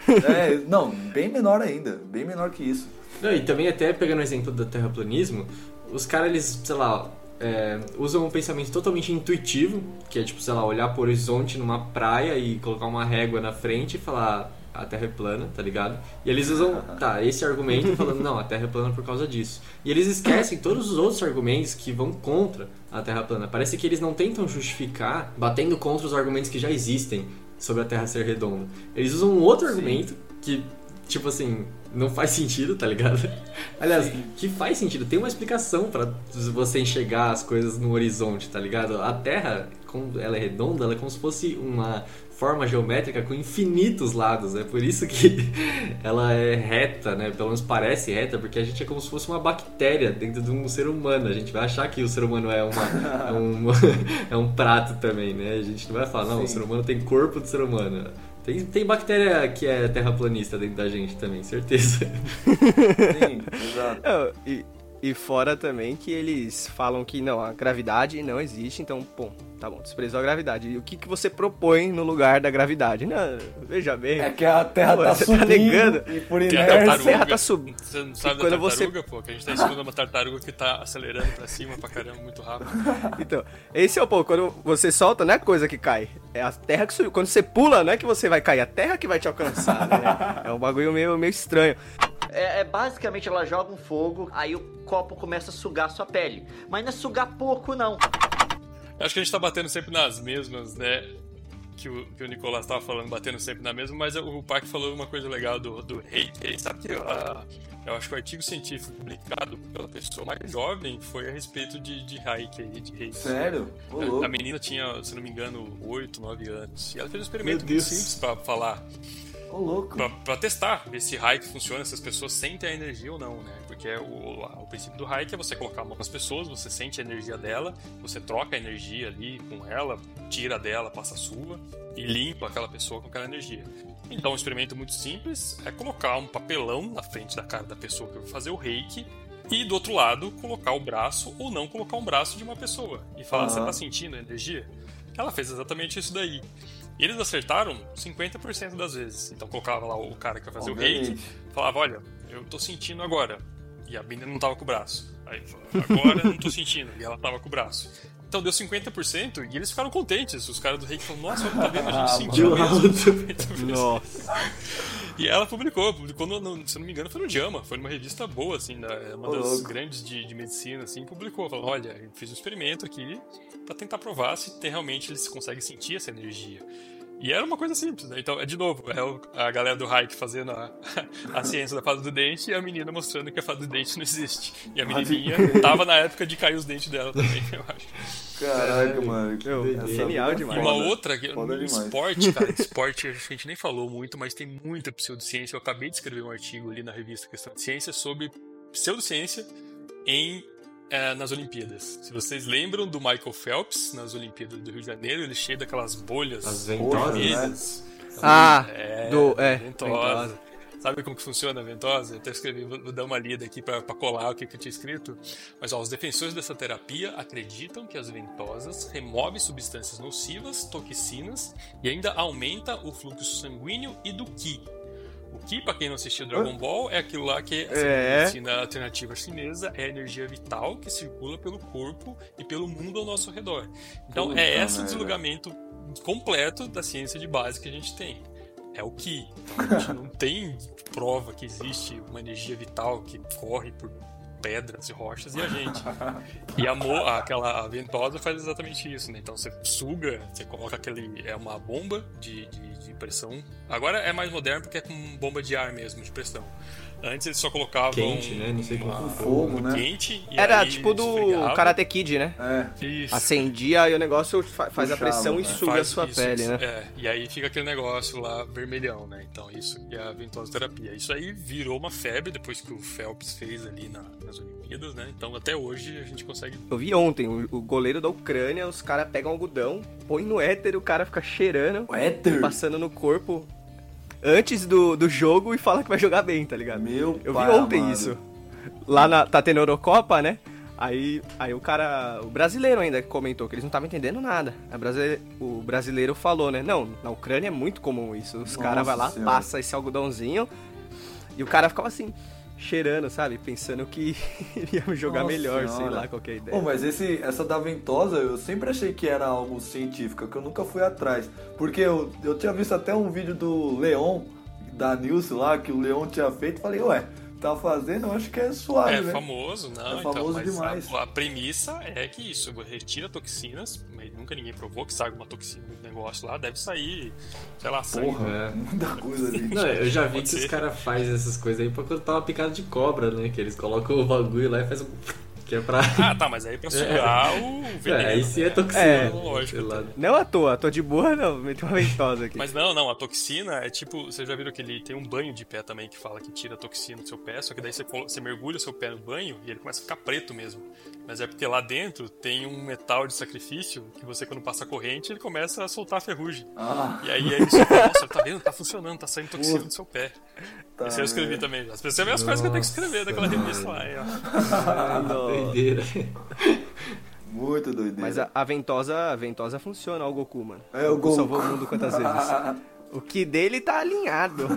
É, não, bem menor ainda, bem menor que isso. Não, e também até pegando o exemplo do terraplanismo, os caras, eles, sei lá, é, usam um pensamento totalmente intuitivo, que é tipo, sei lá, olhar pro horizonte numa praia e colocar uma régua na frente e falar a Terra é plana, tá ligado? E eles usam, tá, esse argumento falando, não, a Terra é plana por causa disso. E eles esquecem todos os outros argumentos que vão contra a Terra plana. Parece que eles não tentam justificar batendo contra os argumentos que já existem sobre a Terra ser redonda. Eles usam um outro argumento que, tipo assim, não faz sentido, tá ligado? Aliás, Sim. que faz sentido, tem uma explicação para você enxergar as coisas no horizonte, tá ligado? A Terra, como ela é redonda, ela é como se fosse uma forma geométrica com infinitos lados. É por isso que ela é reta, né? Pelo menos parece reta, porque a gente é como se fosse uma bactéria dentro de um ser humano. A gente vai achar que o ser humano é, uma, é, um, é um prato também, né? A gente não vai falar, não, Sim. o ser humano tem corpo de ser humano. Tem, tem bactéria que é terraplanista dentro da gente também, certeza. Sim, exato. e, e fora também que eles falam que não, a gravidade não existe, então, pô, tá bom, desprezou a gravidade. E o que, que você propõe no lugar da gravidade? Não, veja bem. É que a Terra pô, tá você subindo. Tá negando. E por inércia. A Terra tá subindo. Você não sabe da tartaruga, você... pô, que a gente tá em cima de uma tartaruga que tá acelerando pra cima pra caramba muito rápido. Então, esse é o ponto. Quando você solta, não é coisa que cai. É a Terra que subiu. Quando você pula, não é que você vai cair, é a Terra que vai te alcançar, né? É um bagulho meio, meio estranho. É, é, basicamente ela joga um fogo, aí o copo começa a sugar a sua pele. Mas não é sugar pouco, não. Acho que a gente tá batendo sempre nas mesmas, né? Que o, que o Nicolás tava falando, batendo sempre na mesma, mas o Park falou uma coisa legal do, do hate. Sabe que uh, eu acho que o artigo científico publicado pela pessoa mais jovem foi a respeito de, de aí, de hate. Sério? A, a, menina tinha, se não me engano, 8, 9 anos. E ela fez um experimento muito simples pra falar Louco. Pra, pra, testar, ver se hike funciona, se as pessoas sentem a energia ou não, né? Porque é o, o princípio do hike é você colocar a mão nas pessoas, você sente a energia dela, você troca a energia ali com ela, tira dela, passa a sua e limpa aquela pessoa com aquela energia. Então, um experimento muito simples é colocar um papelão na frente da cara da pessoa que vai fazer o reiki e do outro lado colocar o braço ou não colocar um braço de uma pessoa e falar: uhum. você tá sentindo a energia? Ela fez exatamente isso daí. E eles acertaram 50% das vezes. Então colocava lá o cara que ia fazer Obviamente. o reiki, falava, olha, eu tô sentindo agora. E a menina não tava com o braço. Aí agora não tô sentindo. E ela tava com o braço. Então deu 50% e eles ficaram contentes. Os caras do reiki falaram, nossa, tá vendo? A gente ah, sentiu mesmo. Nossa. E ela publicou, publicou, no, no, se não me engano, foi no JAMA, foi numa revista boa, assim, da, uma das louco. grandes de, de, medicina, assim, publicou. Falou, olha, eu fiz um experimento aqui para tentar provar se tem, realmente eles conseguem sentir essa energia. E era uma coisa simples, né? Então, é de novo, é a galera do Hike fazendo a, a ciência da fada do dente e a menina mostrando que a fada do dente não existe. E a menininha tava na época de cair os dentes dela também, eu acho. Caraca, mano, que Meu, genial demais. Uma outra, no esporte, cara, esporte a gente nem falou muito, mas tem muita pseudociência. Eu acabei de escrever um artigo ali na revista Questão de Ciência sobre pseudociência em é, nas Olimpíadas. Se vocês lembram do Michael Phelps nas Olimpíadas do Rio de Janeiro, ele cheio daquelas bolhas As ventosas, né? Ah, é, do, é, ventosa. ventosa. Sabe como que funciona a ventosa? Eu até escrevi, vou, vou dar uma lida aqui para colar o que, que eu tinha escrito. Mas ó, os defensores dessa terapia acreditam que as ventosas removem substâncias nocivas, toxinas e ainda aumenta o fluxo sanguíneo e do Qi, o Ki, pra quem não assistiu Dragon Ball, é aquilo lá que essa é. medicina alternativa chinesa é a energia vital que circula pelo corpo e pelo mundo ao nosso redor. Então Puta é esse o desligamento completo da ciência de base que a gente tem. É o Ki. A gente não tem prova que existe uma energia vital que corre por pedras e rochas e a gente. E a mo aquela ventosa faz exatamente isso, né? Então você suga, você coloca aquele. É uma bomba de, de, de pressão. Agora é mais moderno porque é com bomba de ar mesmo, de pressão. Antes eles só colocavam. Quente, né? Não sei como. Com fogo, né? Quente. Era tipo do Karate Kid, né? É. Isso. Acendia e o negócio faz Puxava, a pressão né? e suga faz a sua isso, pele, isso. né? É. E aí fica aquele negócio lá vermelhão, né? Então isso que é a ventosa terapia. Isso aí virou uma febre depois que o Phelps fez ali na, nas Olimpíadas, né? Então até hoje a gente consegue. Eu vi ontem, o, o goleiro da Ucrânia, os caras pegam algodão, põe no éter, o cara fica cheirando. O éter? Passando no corpo antes do, do jogo e fala que vai jogar bem, tá ligado? Meu Eu vi ontem amado. isso. Lá na, tá tendo Eurocopa, né? Aí, aí o cara, o brasileiro ainda comentou que eles não estavam entendendo nada. Brasile- o brasileiro falou, né? Não, na Ucrânia é muito comum isso. Os caras vai lá, Senhora. passa esse algodãozinho e o cara ficava assim, cheirando, sabe? Pensando que ia jogar Nossa melhor, sei Senhora. lá, qualquer ideia. Pô, mas esse, essa da ventosa eu sempre achei que era algo científico, que eu nunca fui atrás. Porque eu, eu tinha visto até um vídeo do Leon, da Nilce lá, que o Leon tinha feito, falei, ué, tá fazendo, eu acho que é suave, É né? famoso, não, É famoso então, mas demais. A, a premissa é que isso retira toxinas, mas nunca ninguém provou que sai alguma toxina do negócio lá, deve sair, sei lá, sangue. Porra, É. muita coisa ali. Não, eu já vi que os caras fazem essas coisas aí pra quando tá uma picada de cobra, né? Que eles colocam o bagulho lá e fazem um. Que é pra. Ah, tá, mas aí pra sugar o veneno. É, aí sim é né? toxina. É, lógico. sei lá. Não à toa, tô de boa não, meteu uma ventosa aqui. Mas não, não, a toxina é tipo, vocês já viram que ele tem um banho de pé também que fala que tira a toxina do seu pé, só que daí você, você mergulha o seu pé no banho e ele começa a ficar preto mesmo. Mas é porque lá dentro tem um metal de sacrifício que você quando passa a corrente ele começa a soltar a ferrugem. Ah, E aí é isso, nossa, tá vendo? Tá funcionando, tá saindo toxina do seu pé. tá, Esse eu escrevi né? também. As pessoas veem as coisas que eu tenho que escrever daquela revista lá. aí, ó. Ah, não. Doideira. Muito doideira. Mas a, a ventosa, a ventosa funciona, ó o Goku, mano. É, o Goku. salvou o mundo quantas vezes. O que dele tá alinhado.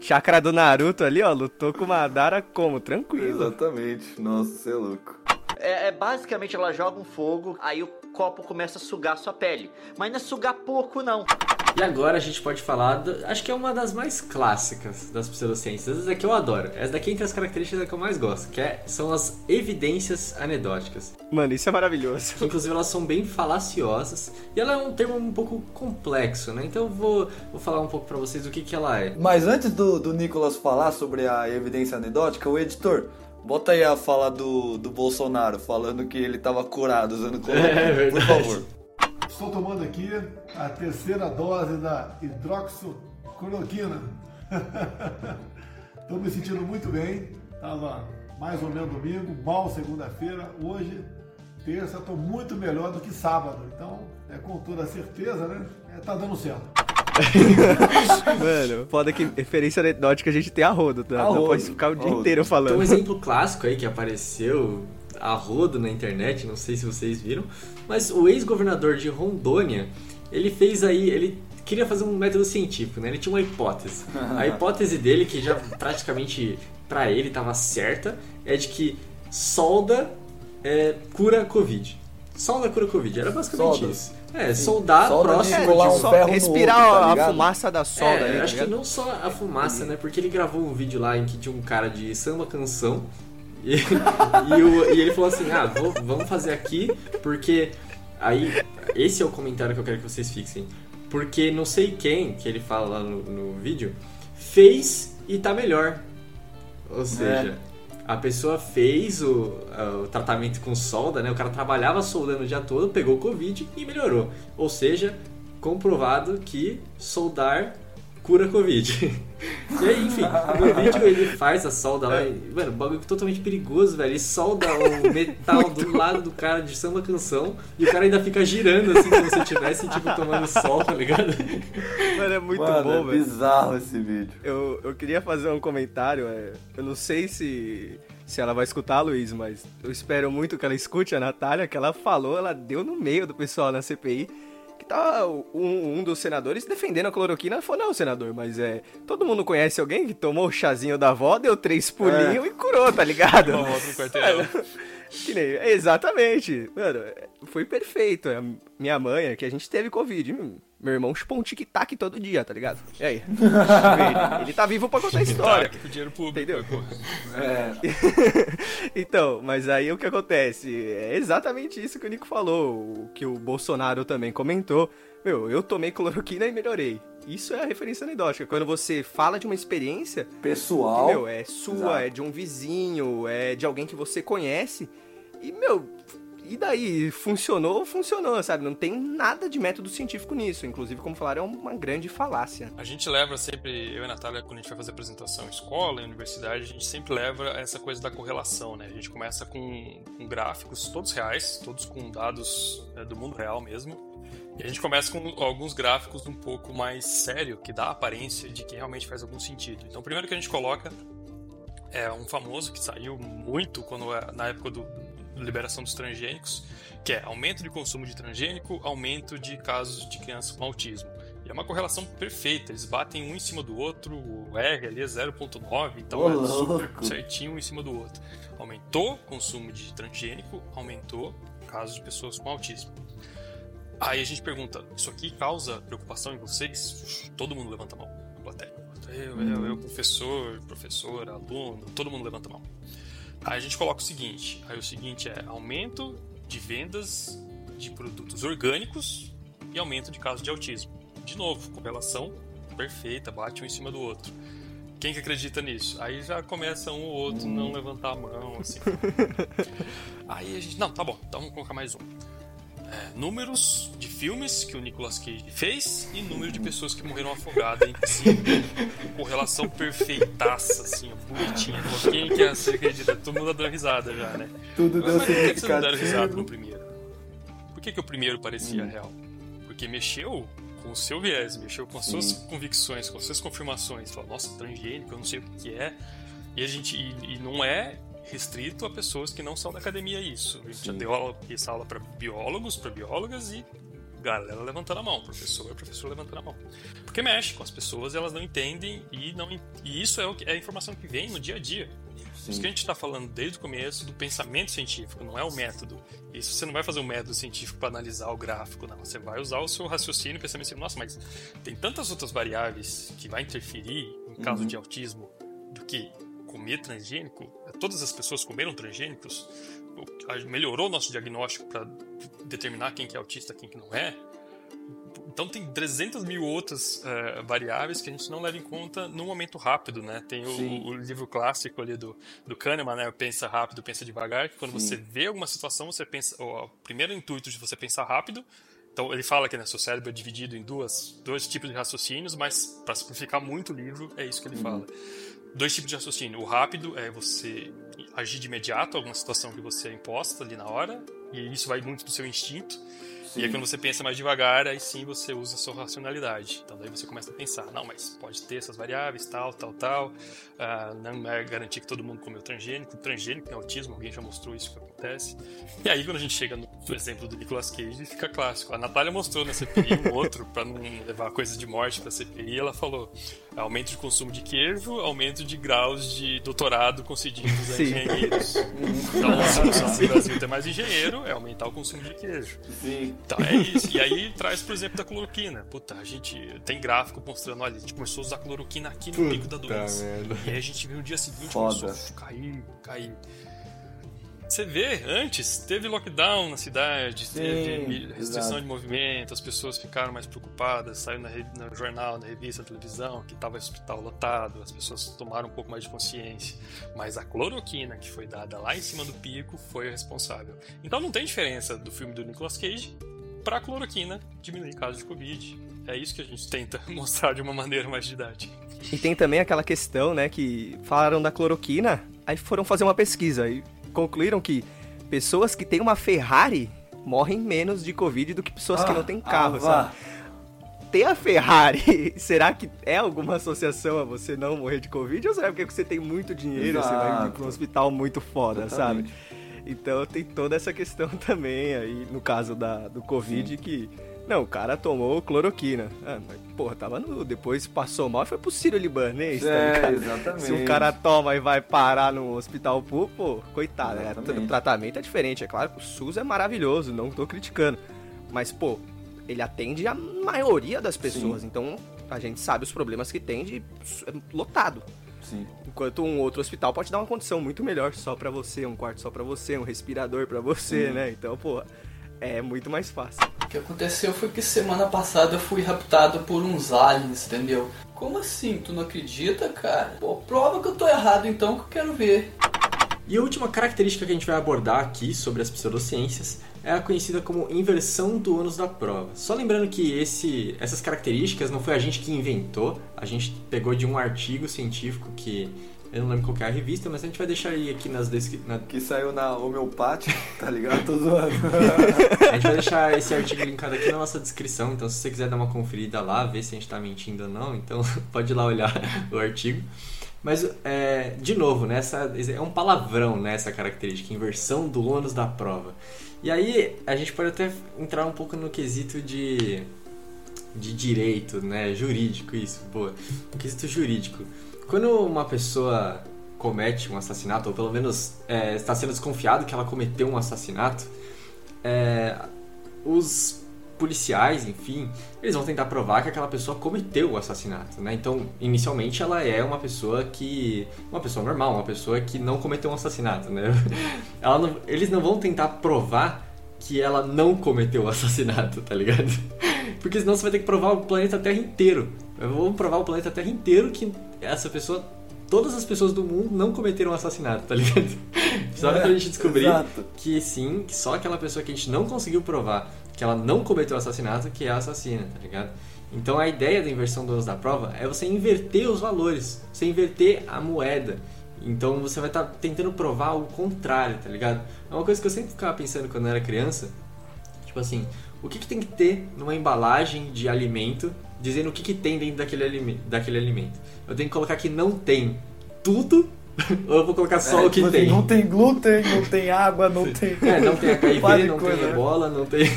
Chakra do Naruto ali, ó, lutou com o Madara como? Tranquilo. Exatamente. Nossa, você é louco. É, é basicamente ela joga um fogo, aí o copo começa a sugar sua pele. Mas não é sugar pouco, não. E agora a gente pode falar, do- acho que é uma das mais clássicas das pseudociências. Essa daqui eu adoro. Essa daqui entre as características que eu mais gosto, que é- são as evidências anedóticas. Mano, isso é maravilhoso. Que, inclusive elas são bem falaciosas. E ela é um termo um pouco complexo, né? Então eu vou, vou falar um pouco pra vocês do que, que ela é. Mas antes do, do Nicolas falar sobre a evidência anedótica, o editor, bota aí a fala do, do Bolsonaro falando que ele tava curado usando cloroquina, É verdade. por favor. Estou tomando aqui a terceira dose da hidroxicloroquina. Estou me sentindo muito bem. Estava mais ou menos domingo, mal segunda-feira. Hoje, terça, estou muito melhor do que sábado. Então, é com toda certeza, né? É, tá dando certo. Mano, foda que referência anedótica a gente tem a rodo, tá? Não pode ficar o dia rodo. inteiro Então, falando. um exemplo clássico aí que apareceu a rodo na internet, não sei se vocês viram, mas o ex-governador de Rondônia, ele fez aí, ele queria fazer um método científico, né? Ele tinha uma hipótese. A hipótese dele, que já praticamente pra ele estava certa, é de que solda é, cura Covid. Solda cura Covid, era basicamente Solda. isso. É, soldar Solda de próximo colar de um ferro respirar outro, tá a fumaça da solda é, ali, tá acho que ligado? não só a fumaça, né? Porque ele gravou um vídeo lá em que tinha um cara de samba canção e, e, o- e ele falou assim: Ah, vou- vamos fazer aqui porque. Aí, esse é o comentário que eu quero que vocês fixem. Porque não sei quem, que ele fala lá no, no vídeo, fez e tá melhor. Ou seja, a pessoa fez o, o tratamento com solda, né? O cara trabalhava soldando o dia todo, pegou Covid e melhorou. Ou seja, comprovado que soldar cura Covid. e aí, enfim, no vídeo ele faz a solda lá. E, mano, o bagulho é totalmente perigoso, velho. Ele solda o metal do lado do cara de samba canção e o cara ainda fica girando assim como se estivesse, tipo, tomando sol, tá ligado? Mano, é muito Mano, bom, é velho. bizarro esse vídeo. Eu, eu queria fazer um comentário, é, eu não sei se, se ela vai escutar, Luiz, mas eu espero muito que ela escute a Natália, que ela falou, ela deu no meio do pessoal na CPI, tava um, um dos senadores defendendo a cloroquina, falou, não, senador, mas é, todo mundo conhece alguém que tomou o chazinho da avó, deu três pulinhos e curou, tá ligado? Uma volta no quarteirão. Que nem, exatamente. Mano, foi perfeito. Minha mãe, é que a gente teve Covid. Meu irmão chupou um tic-tac todo dia, tá ligado? E aí? ele, ele tá vivo pra contar a história. Com dinheiro público. Entendeu? É, então, mas aí o que acontece? É exatamente isso que o Nico falou, o que o Bolsonaro também comentou. Meu, eu tomei cloroquina e melhorei. Isso é a referência anedótica. Quando você fala de uma experiência, pessoal. meu, é sua, Exato. é de um vizinho, é de alguém que você conhece. E, meu, e daí? Funcionou, funcionou, sabe? Não tem nada de método científico nisso. Inclusive, como falaram, é uma grande falácia. A gente leva sempre, eu e a Natália, quando a gente vai fazer apresentação em escola, em universidade, a gente sempre leva essa coisa da correlação, né? A gente começa com, com gráficos, todos reais, todos com dados né, do mundo real mesmo. E a gente começa com alguns gráficos um pouco mais sério, que dá a aparência de que realmente faz algum sentido. Então, o primeiro que a gente coloca é um famoso que saiu muito quando na época do, liberação dos transgênicos, que é aumento de consumo de transgênico, aumento de casos de crianças com autismo. E é uma correlação perfeita, eles batem um em cima do outro, o R ali é 0.9, então Ô, é super louco. certinho um em cima do outro. Aumentou o consumo de transgênico, aumentou casos de pessoas com autismo. Aí a gente pergunta, isso aqui causa preocupação em vocês? Todo mundo levanta a mão na plateia. Eu, eu, eu, professor, professora, aluno, todo mundo levanta a mão. Aí a gente coloca o seguinte, aí o seguinte é aumento de vendas de produtos orgânicos e aumento de casos de autismo. De novo, correlação perfeita, bate um em cima do outro. Quem que acredita nisso? Aí já começa um ou outro não levantar a mão, assim. Aí a gente, não, tá bom, então vamos colocar mais um. É, números de filmes que o Nicolas Cage fez e número de pessoas que morreram afogadas em piscina. Correlação perfeitaça, assim, ó, bonitinha. Quem que é, você acredita? Todo mundo dando risada já, né? Tudo Mas deu por que que vocês não deram risada no primeiro? Por que, que o primeiro parecia real? Porque mexeu com o seu viés, mexeu com as suas Sim. convicções, com as suas confirmações. Falou, nossa, transgênico, eu não sei o que que é. E a gente e, e não é restrito a pessoas que não são da academia isso. A gente já Sim. deu aula, essa aula para biólogos, para biólogas e galera levantando a mão, professor, professor levantando a mão. Porque mexe com as pessoas, elas não entendem e não e isso é, o que, é a informação que vem no dia a dia. Isso que a gente está falando desde o começo do pensamento científico, não é o método. Isso você não vai fazer um método científico para analisar o gráfico, não. Você vai usar o seu raciocínio e pensamento científico. Nossa, mas tem tantas outras variáveis que vai interferir em caso Uhum. de autismo do que comer transgênico. Todas as pessoas comeram transgênicos. Melhorou o nosso diagnóstico para determinar quem que é autista, quem que não é. Então tem 300 mil outras eh, variáveis que a gente não leva em conta no momento rápido, né? Tem o, o livro clássico ali do, do Kahneman, né? Pensa rápido, pensa devagar. Que quando Sim. você vê alguma situação, você pensa... O primeiro intuito de você pensar rápido... Então ele fala que né, seu cérebro é dividido em duas, dois tipos de raciocínios, mas para simplificar muito o livro, é isso que ele fala. Dois tipos de raciocínio. O rápido é você agir de imediato alguma situação que você é imposta ali na hora, e isso vai muito do seu instinto. E aí quando você pensa mais devagar, aí sim você usa a sua racionalidade. Então daí você começa a pensar, não, mas pode ter essas variáveis, tal, tal, tal. Ah, não é garantir que todo mundo comeu transgênico. Transgênico tem autismo, alguém já mostrou isso acontece. E aí quando a gente chega no exemplo do Nicolas Cage, fica clássico. A Natália mostrou na CPI um outro, para não levar coisa de morte pra CPI, ela falou aumento de consumo de queijo, aumento de graus de doutorado concedidos a engenheiros. Então a solução do Brasil ter mais engenheiro é aumentar o consumo de queijo. Sim. Então é isso. E aí traz, por exemplo, da cloroquina. Puta, a gente tem gráfico mostrando, olha, a gente começou a usar cloroquina aqui no pico da doença. merda. E aí a gente viu no dia seguinte Foda. começou a cair, cair. Você vê, antes teve lockdown na cidade, teve Sim, restrição exato. de movimento, as pessoas ficaram mais preocupadas, saiu na no jornal, na revista, na televisão, que estava hospital lotado, as pessoas tomaram um pouco mais de consciência. Mas a cloroquina que foi dada lá em cima do pico foi a responsável. Então não tem diferença do filme do Nicolas Cage para a cloroquina diminuir casos de Covid. É isso que a gente tenta mostrar de uma maneira mais didática. E tem também aquela questão, né, que falaram da cloroquina, aí foram fazer uma pesquisa e concluíram que pessoas que têm uma Ferrari morrem menos de Covid do que pessoas que Ah, não têm carro, ah, sabe? Ter a Ferrari, será que é alguma associação a você não morrer de Covid? Ou será porque você tem muito dinheiro, você vai para um hospital muito foda, Exatamente. sabe? Então tem toda essa questão também aí, no caso da, do Covid, que. Não, o cara tomou cloroquina. Ah, mas, porra, tava no. Depois passou mal e foi pro Sírio Libanês, tá É, ligado? exatamente. Se um cara toma e vai parar no hospital público, pô, coitado, né? O tratamento é diferente. É claro que o SUS é maravilhoso, não tô criticando. Mas, pô, ele atende a maioria das pessoas. Então, a gente sabe os problemas que tem de é lotado. Sim. Enquanto um outro hospital pode dar uma condição muito melhor só pra você, um quarto só pra você, um respirador pra você, Sim. né? Então, pô, é muito mais fácil. Que aconteceu foi que semana passada eu fui raptado por uns aliens, entendeu? Como assim? Tu não acredita, cara? Pô, prova que eu tô errado então que eu quero ver. E a última característica que a gente vai abordar aqui sobre as pseudociências é a conhecida como inversão do ônus da prova. Só lembrando que esse, essas características não foi a gente que inventou, a gente pegou de um artigo científico que eu não lembro qual que é a revista, mas a gente vai deixar aí aqui nas descrições. Que saiu na homeopática, tá ligado? Tô zoando. A gente vai deixar esse artigo linkado aqui na nossa descrição, então se você quiser dar uma conferida lá, ver se a gente tá mentindo ou não, então pode ir lá olhar o artigo. Mas, é, de novo, né, essa, é um palavrão né, essa característica, inversão do ônus da prova. E aí a gente pode até entrar um pouco no quesito de, de direito, né, jurídico, isso, boa. No quesito jurídico. Quando uma pessoa comete um assassinato, ou pelo menos é, está sendo desconfiado que ela cometeu um assassinato, é, os policiais, enfim, eles vão tentar provar que aquela pessoa cometeu o assassinato, né? Então, inicialmente ela é uma pessoa que, uma pessoa normal, uma pessoa que não cometeu um assassinato, né? Não, eles não vão tentar provar que ela não cometeu o assassinato, tá ligado? Porque senão você vai ter que provar o planeta Terra inteiro. Vamos provar o planeta Terra inteiro que essa pessoa todas as pessoas do mundo não cometeram assassinato, tá ligado? Só é, pra gente descobrir exato. que sim, que só aquela pessoa que a gente não conseguiu provar que ela não cometeu assassinato, que é a assassina, tá ligado? Então a ideia da inversão do da prova é você inverter os valores, você inverter a moeda. Então você vai estar tá tentando provar o contrário, tá ligado? É uma coisa que eu sempre ficava pensando quando eu era criança. Tipo assim, o que, que tem que ter numa embalagem de alimento, dizendo o que, que tem dentro daquele, daquele alimento? Eu tenho que colocar que não tem tudo ou eu vou colocar só é, o que tipo assim, tem? Não tem glúten, não tem água, não tem. É, não tem HIV, não coisa, tem ebola, não tem.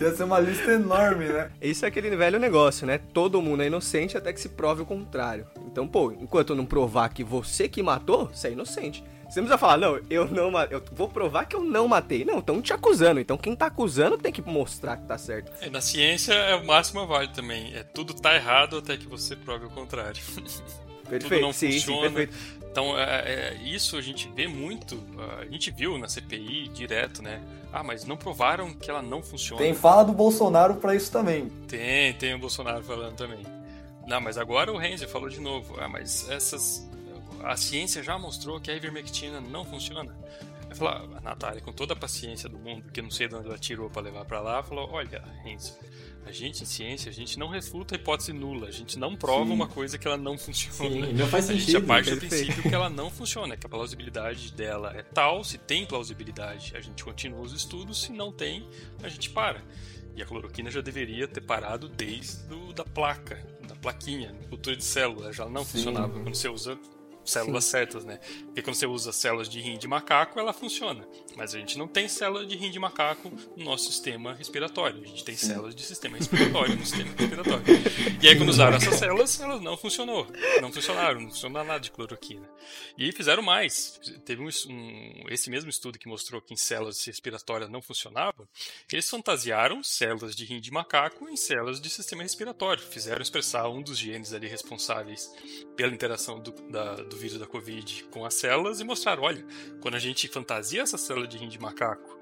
Ia ser uma lista enorme, né? Isso é aquele velho negócio, né? Todo mundo é inocente até que se prove o contrário. Então, pô, enquanto eu não provar que você que matou, você é inocente. Você não precisa falar, não, eu não eu vou provar que eu não matei. Não, estão te acusando. Então quem tá acusando tem que mostrar que tá certo. É, na ciência é o máximo vale também. É tudo tá errado até que você prove o contrário. Perfeito, tudo não sim, funciona. Sim, perfeito. Então, é, é, isso a gente vê muito, a gente viu na CPI direto, né? Ah, mas não provaram que ela não funciona. Tem fala do Bolsonaro para isso também. Tem, tem o Bolsonaro falando também. Não, mas agora o Renzi falou de novo. Ah, mas essas. A ciência já mostrou que a ivermectina não funciona. Aí falou, a Natália, com toda a paciência do mundo, que não sei de onde ela tirou para levar para lá, falou: olha, Renzi, a gente, em ciência, a gente não refuta a hipótese nula, a gente não prova Sim. uma coisa que ela não funciona. Sim, não faz sentido. A gente parte do princípio que ela não funciona, que a plausibilidade dela é tal, se tem plausibilidade, a gente continua os estudos, se não tem, a gente para. E a cloroquina já deveria ter parado desde do, da placa, da plaquinha, cultura de célula, já não Sim. funcionava. Quando você usa células Sim. certas, né? Porque quando você usa células de rim de macaco, ela funciona. Mas a gente não tem células de rim de macaco no nosso sistema respiratório. A gente tem Sim. células de sistema respiratório no sistema respiratório. E aí, quando usaram essas células, elas não funcionou. Não funcionaram, não funcionou nada de cloroquina. E aí fizeram mais. Teve um, um, esse mesmo estudo que mostrou que em células respiratórias não funcionava. Eles fantasiaram células de rim de macaco em células de sistema respiratório. Fizeram expressar um dos genes ali responsáveis pela interação do, da, do vírus da Covid com as células e mostraram, olha, quando a gente fantasia essa célula de rim de macaco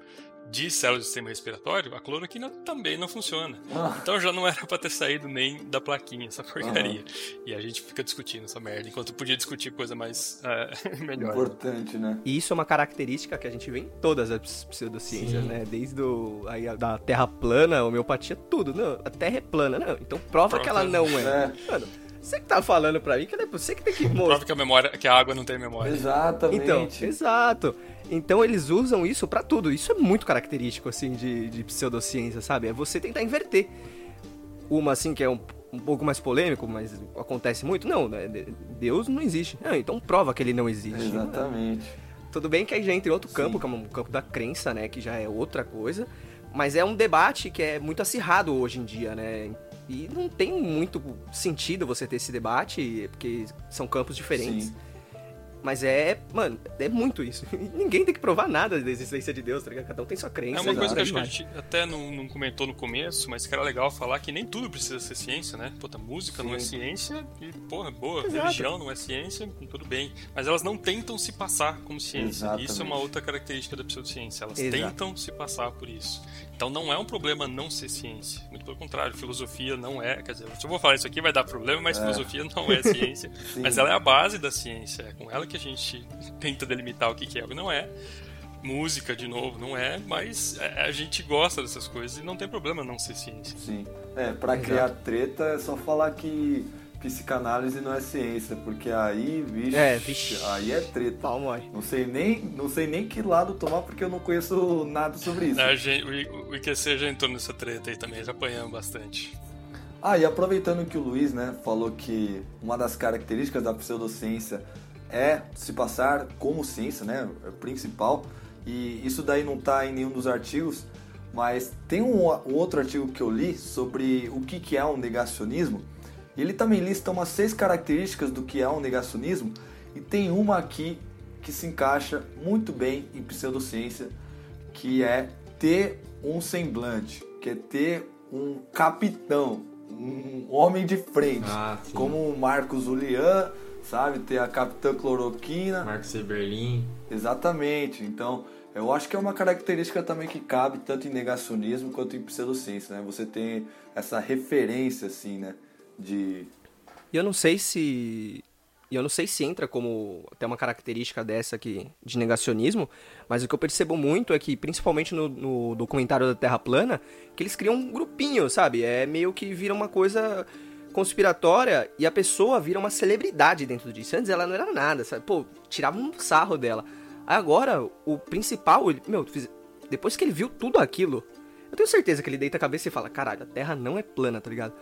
de células do sistema respiratório, a cloroquina também não funciona. Ah. Então já não era para ter saído nem da plaquinha essa porcaria. Uhum. E a gente fica discutindo essa merda, enquanto podia discutir coisa mais uh, melhor. Importante, né? E isso é uma característica que a gente vê em todas as pseudociências, Sim. né? Desde o, aí, da Terra plana, homeopatia, tudo. Não, a Terra é plana, não. Então prova Pronto. que ela não é. é. Mano, você que tá falando pra mim que é você que tem que mostrar. Prova que a memória, que a água não tem memória. Exatamente. Então, exato. Então eles usam isso para tudo. Isso é muito característico, assim, de, de pseudociência, sabe? É você tentar inverter. Uma, assim, que é um, um pouco mais polêmico, mas acontece muito. Não, né? Deus não existe. Não, então prova que ele não existe. Exatamente. Tudo bem que aí já entra em outro campo, Sim. que é o campo da crença, né? Que já é outra coisa. Mas é um debate que é muito acirrado hoje em dia, né? E não tem muito sentido você ter esse debate, porque são campos diferentes. Sim. Mas é, mano, é muito isso. Ninguém tem que provar nada da existência de Deus, tá ligado? Cada um tem sua crença. É uma coisa que, acho que a gente até não, não, comentou no começo, mas que era legal falar que nem tudo precisa ser ciência, né? Puta, música Sim. não é ciência e, porra, boa, Exato. religião não é ciência, tudo bem. Mas elas não tentam se passar como ciência. Exatamente. Isso é uma outra característica da pseudociência. Elas Exato. tentam se passar por isso. Então não é um problema não ser ciência. Muito pelo contrário, filosofia não é. Quer dizer, se eu vou falar isso aqui vai dar problema, mas é. filosofia não é ciência. mas ela é a base da ciência. É com ela que a gente tenta delimitar o que é o que não é. Música, de novo, não é, mas a gente gosta dessas coisas e não tem problema não ser ciência. Sim. É, pra criar treta é só falar que psicanálise não é ciência, porque aí, vixe, é, vixe. aí é treta. Palma, não sei nem, não sei nem que lado tomar porque eu não conheço nada sobre isso. A gente, o, o IQC já entrou nessa treta aí também, já apanhamos bastante. Ah, e aproveitando que o Luiz né, falou que uma das características da pseudociência é se passar como ciência, né, é o principal, e isso daí não está em nenhum dos artigos, mas tem um, um, outro artigo que eu li sobre o que, que é um negacionismo, e ele também lista umas seis características do que é um negacionismo, e tem uma aqui que se encaixa muito bem em pseudociência, que é ter um semblante, que é ter um capitão, um homem de frente, Ah, como o Marcos Julian, sabe? Ter a Capitã Cloroquina. Marcos Eberlin. Exatamente. Então, eu acho que é uma característica também que cabe tanto em negacionismo quanto em pseudociência, né? Você tem essa referência, assim, né? De... E eu não sei se. Eu não sei se entra como até uma característica dessa aqui de negacionismo, mas o que eu percebo muito é que, principalmente no, no documentário da Terra Plana, que eles criam um grupinho, sabe? É meio que vira uma coisa conspiratória e a pessoa vira uma celebridade dentro disso. Antes ela não era nada, sabe? Pô, tirava um sarro dela. Agora, o principal, ele, meu, depois que ele viu tudo aquilo, eu tenho certeza que ele deita a cabeça e fala: caralho, a Terra não é plana, tá ligado?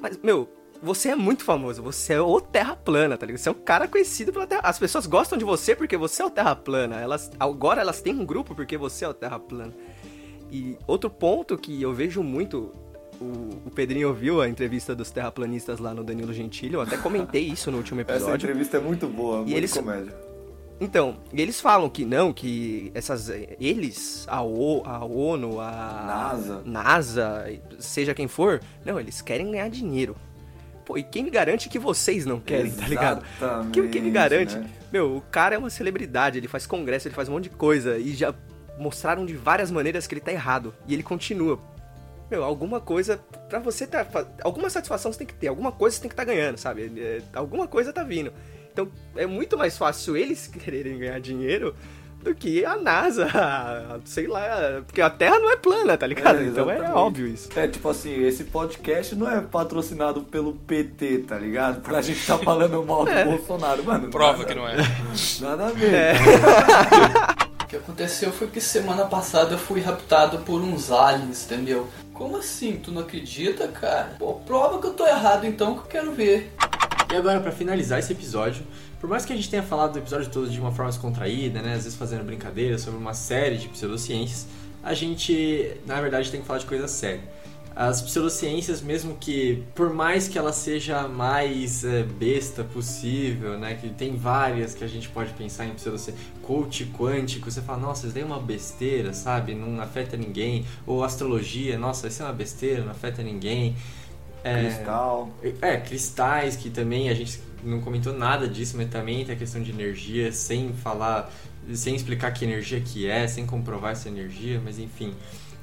Mas, meu, você é muito famoso, você é o Terra Plana, tá ligado? Você é um cara conhecido pela Terra. As pessoas gostam de você porque você é o Terra Plana. Elas, agora elas têm um grupo porque você é o Terra Plana. E outro ponto que eu vejo muito. O, o Pedrinho ouviu a entrevista dos terraplanistas lá no Danilo Gentili, eu até comentei isso no último Essa episódio. entrevista é muito boa, muito eles- comédia. Então, eles falam que não, que essas. Eles, a, o, a ONU, a. NASA. NASA, seja quem for, não, eles querem ganhar dinheiro. Pô, e quem me garante que vocês não querem, tá ligado? Exatamente, Quem, me garante? né? Meu, o cara é uma celebridade, ele faz congresso, ele faz um monte de coisa. E já mostraram de várias maneiras que ele tá errado. E ele continua. Meu, alguma coisa. Pra você tá. Alguma satisfação você tem que ter, alguma coisa você tem que tá ganhando, sabe? É, alguma coisa tá vindo. Então é muito mais fácil eles quererem ganhar dinheiro do que a NASA, sei lá, porque a Terra não é plana, tá ligado? É, então é óbvio isso. É, tipo assim, esse podcast não é patrocinado pelo PT, tá ligado? Pra gente tá falando mal do É. Bolsonaro, mano. Prova nada- que não é. Nada a ver. É. O que aconteceu foi que semana passada eu fui raptado por uns aliens, entendeu? Como assim? Tu não acredita, cara? Pô, prova que eu tô errado então que eu quero ver. E agora, pra finalizar esse episódio, por mais que a gente tenha falado do episódio todo de uma forma descontraída, né, às vezes fazendo brincadeira sobre uma série de pseudociências, a gente, na verdade, tem que falar de coisa séria. As pseudociências, mesmo que, por mais que ela seja a mais é, besta possível, né, que tem várias que a gente pode pensar em pseudociência, coach quântico, você fala, nossa, isso daí é uma besteira, sabe, não afeta ninguém, ou astrologia, nossa, isso é uma besteira, não afeta ninguém. É, Cristal. é, cristais, que também a gente não comentou nada disso, mas também tem a questão de energia, sem falar, sem explicar que energia que é, sem comprovar essa energia, mas enfim.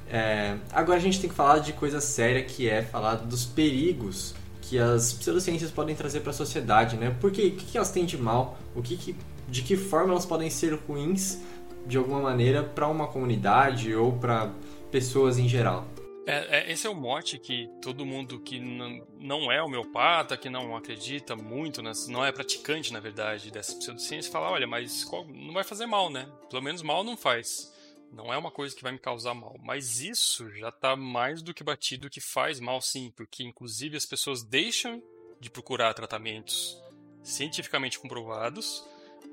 É, agora a gente tem que falar de coisa séria, que é falar dos perigos que as pseudociências podem trazer para a sociedade, né? Porque o que, que elas têm de mal? O que, que de que forma elas podem ser ruins de alguma maneira para uma comunidade ou para pessoas em geral? É, é, esse é o mote que todo mundo que não, é homeopata, que não acredita muito, não é praticante, na verdade, dessa pseudociência, fala, olha, mas qual- não vai fazer mal, né? Pelo menos mal não faz. Não é uma coisa que vai me causar mal. Mas isso já tá mais do que batido que faz mal sim, porque inclusive as pessoas deixam de procurar tratamentos cientificamente comprovados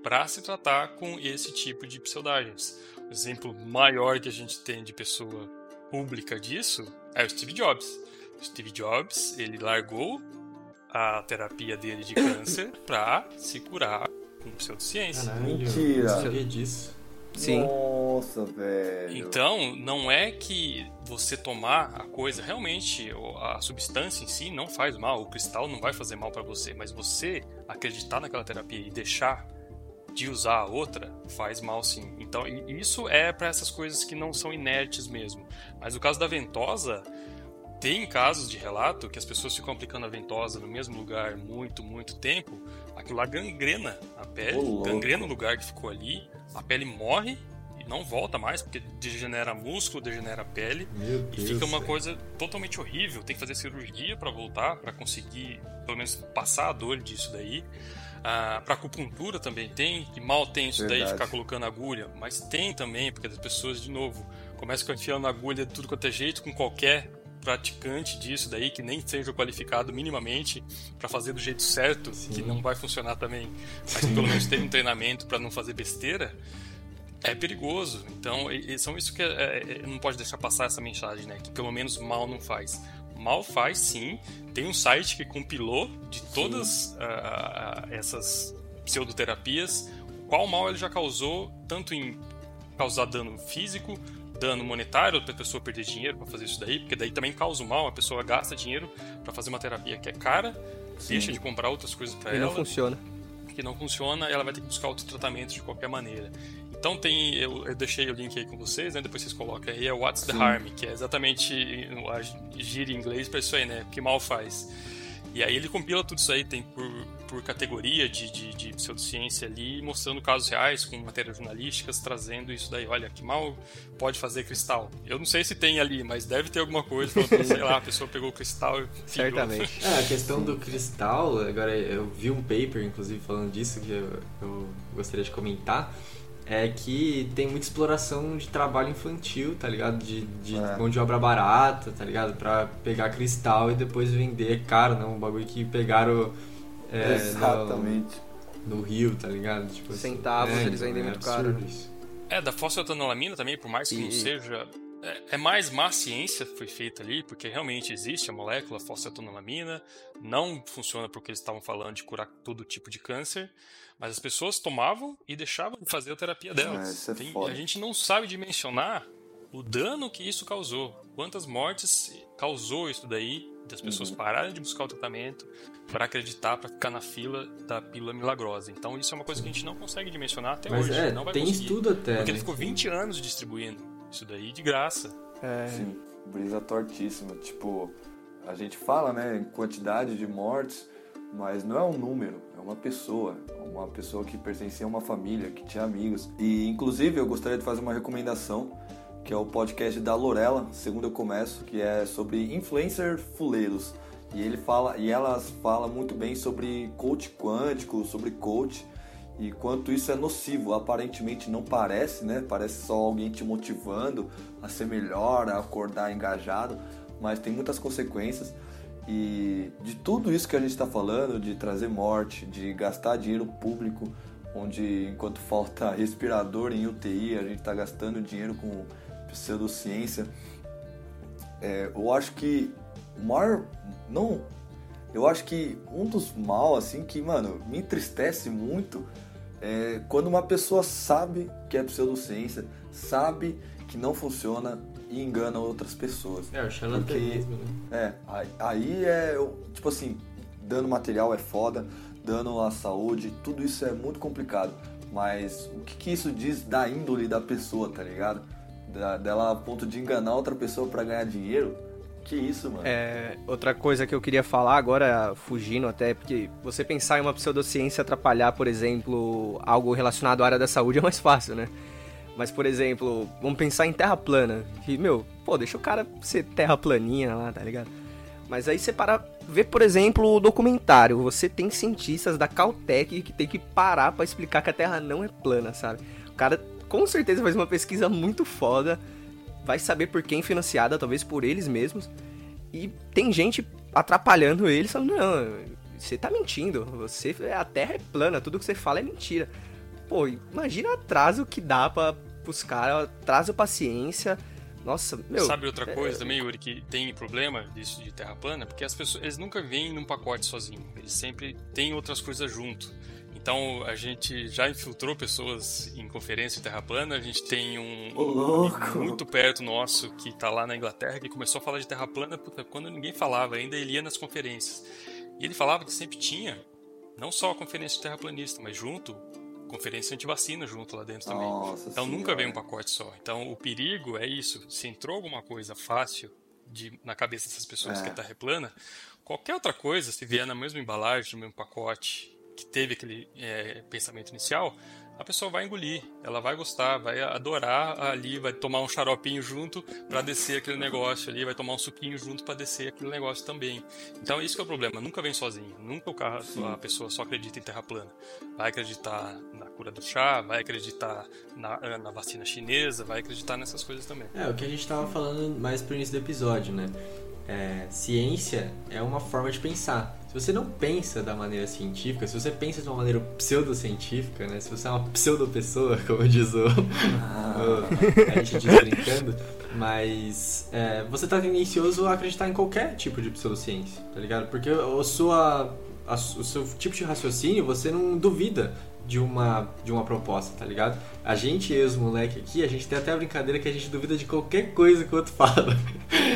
para se tratar com esse tipo de pseudagens. O exemplo maior que a gente tem de pessoa pública disso é o Steve Jobs. O Steve Jobs, ele largou a terapia dele de câncer para se curar com pseudociência. Caralho, Mentira. eu não sabia disso. Sim. Nossa, velho. Então, não é que você tomar a coisa, realmente a substância em si não faz mal, o cristal não vai fazer mal para você, mas você acreditar naquela terapia e deixar de usar a outra faz mal sim. Então, isso é para essas coisas que não são inertes mesmo. Mas o caso da ventosa, tem casos de relato que as pessoas ficam aplicando a ventosa no mesmo lugar muito, muito tempo, aquilo lá gangrena a pele, louco. gangrena o lugar que ficou ali, a pele morre e não volta mais, porque degenera músculo, degenera pele, Meu e Deus. fica uma coisa totalmente horrível. Tem que fazer cirurgia para voltar, para conseguir pelo menos passar a dor disso daí. Ah, para acupuntura também tem, que mal tem isso daí, Verdade. ficar colocando agulha, mas tem também, porque as pessoas, de novo, começam enfiando agulha de tudo quanto é jeito, com qualquer praticante disso daí, que nem seja qualificado minimamente para fazer do jeito certo, Sim. que não vai funcionar também, mas pelo menos tem um treinamento para não fazer besteira, é perigoso. Então, e, são isso que é, é, não pode deixar passar essa mensagem, né? Que pelo menos mal não faz. Mal faz, sim. Tem um site que compilou de todas uh, essas pseudoterapias qual mal ele já causou, tanto em causar dano físico, dano monetário, a pessoa perder dinheiro para fazer isso daí, porque daí também causa o mal, a pessoa gasta dinheiro para fazer uma terapia que é cara, Sim. deixa de comprar outras coisas para ela. E não funciona. Que não funciona, ela vai ter que buscar outro tratamento de qualquer maneira. Então tem, eu, eu, deixei o link aí com vocês, né? Depois vocês colocam aí, é What's Sim. the Harm, que é exatamente a gíria em inglês para isso aí, né? Que mal faz. E aí ele compila tudo isso aí, tem por, por categoria de, de, de pseudociência ali, mostrando casos reais com matérias jornalísticas, trazendo isso daí. Olha, que mal pode fazer cristal. Eu não sei se tem ali, mas deve ter alguma coisa. sei lá, a pessoa pegou o cristal e Certamente. É, a questão do cristal, agora eu vi um paper, inclusive, falando disso, que eu, eu gostaria de comentar é que tem muita exploração de trabalho infantil, tá ligado? De, de é. mão de obra barata, tá ligado? Pra pegar cristal e depois vender caro, não? Um bagulho que pegaram. É, Exatamente. No, no, rio, tá ligado? Tipo, assim, Centavos é, eles vendem é muito caro. Né? Isso. É, da fosfetanolamina também, por mais que e... não seja. É, é, mais má ciência que foi feita ali, porque realmente existe a molécula fosfetanolamina, não funciona porque eles estavam falando de curar todo tipo de câncer, mas as pessoas tomavam e deixavam de fazer a terapia delas. É, é Tem, a gente não sabe dimensionar o dano que isso causou. Quantas mortes causou isso daí, das pessoas uhum. pararem de buscar o tratamento para acreditar, para ficar na fila da pílula milagrosa. Então isso é uma coisa que a gente não consegue dimensionar até Mas hoje. É, não vai tem conseguir, estudo até. Porque né? ele ficou 20 anos distribuindo isso daí de graça. É. Sim, brisa tortíssima. Tipo, a gente fala, né, em quantidade de mortes, mas não é um número, é uma pessoa, uma pessoa que pertencia a uma família, que tinha amigos. E inclusive eu gostaria de fazer uma recomendação, que é o podcast da Lorela, segundo eu começo, que é sobre influencer fuleiros. E ele fala, e elas falam muito bem sobre coach quântico, sobre coach e quanto isso é nocivo. Aparentemente não parece, né? Parece só alguém te motivando a ser melhor, a acordar engajado, mas tem muitas consequências. E de tudo isso que a gente está falando, de trazer morte, de gastar dinheiro público, onde enquanto falta respirador em UTI, a gente está gastando dinheiro com pseudociência. É, eu acho que o maior. Não. Eu acho que um dos mal, assim, que, mano, me entristece muito é quando uma pessoa sabe que é pseudociência, sabe que não funciona e engana outras pessoas. É, o charlatanismo, né? É, aí, aí é, tipo assim, dano material é foda, dano à saúde, tudo isso é muito complicado. Mas o que, que isso diz da índole da pessoa, tá ligado? Da, dela a ponto de enganar outra pessoa para ganhar dinheiro. Que isso, mano. É, outra coisa que eu queria falar agora, fugindo até, porque você pensar em uma pseudociência atrapalhar, por exemplo, algo relacionado à área da saúde é mais fácil, né? Mas, por exemplo, vamos pensar em terra plana. Que, meu, pô, deixa o cara ser terra planinha lá, tá ligado? Mas aí você para ver, por exemplo, o documentário. Você tem cientistas da Caltech que tem que parar para explicar que a Terra não é plana, sabe? O cara com certeza faz uma pesquisa muito foda, vai saber por quem financiada, talvez por eles mesmos. E tem gente atrapalhando eles, falando, não, você tá mentindo, você a Terra é plana, tudo que você fala é mentira. Pô, imagina o atraso que dá para pros caras, traz a paciência. Nossa, meu. Sabe outra é, coisa é... também, Yuri, que tem problema disso de terra plana? Porque as pessoas, eles nunca vêm num pacote sozinho. Eles sempre têm outras coisas junto. Então a gente já infiltrou pessoas em conferência de terra plana. A gente tem um, um muito perto nosso que está lá na Inglaterra que começou a falar de terra plana puta, quando ninguém falava, ainda ele ia nas conferências. E ele falava que sempre tinha, não só a conferência de terraplanista, mas junto conferência antivacina junto lá dentro também. Nossa então senhora. nunca vem um pacote só. Então o perigo é isso. Se entrou alguma coisa fácil de, na cabeça dessas pessoas é. que é terra plana, qualquer outra coisa, se vier na mesma embalagem, no mesmo pacote, que teve aquele é, pensamento inicial, a pessoa vai engolir, ela vai gostar, vai adorar ali, vai tomar um xaropinho junto para descer aquele negócio ali, vai tomar um suquinho junto para descer aquele negócio também. Então isso que é o problema, nunca vem sozinho, nunca o carro, a pessoa só acredita em terra plana. Vai acreditar na cura do chá, vai acreditar na, na vacina chinesa, vai acreditar nessas coisas também. É, o que a gente estava falando mais pro início do episódio, né? é, ciência é uma forma de pensar. Você não pensa da maneira científica, se você pensa de uma maneira pseudocientífica, né? Se você é uma pseudo-pessoa, como diz o, o a gente diz brincando, mas é, você está tendencioso a acreditar em qualquer tipo de pseudociência, tá ligado? Porque a sua, a, o seu tipo de raciocínio, você não duvida de uma, de uma proposta, tá ligado? A gente e os moleques aqui, a gente tem até a brincadeira que a gente duvida de qualquer coisa que o outro fala.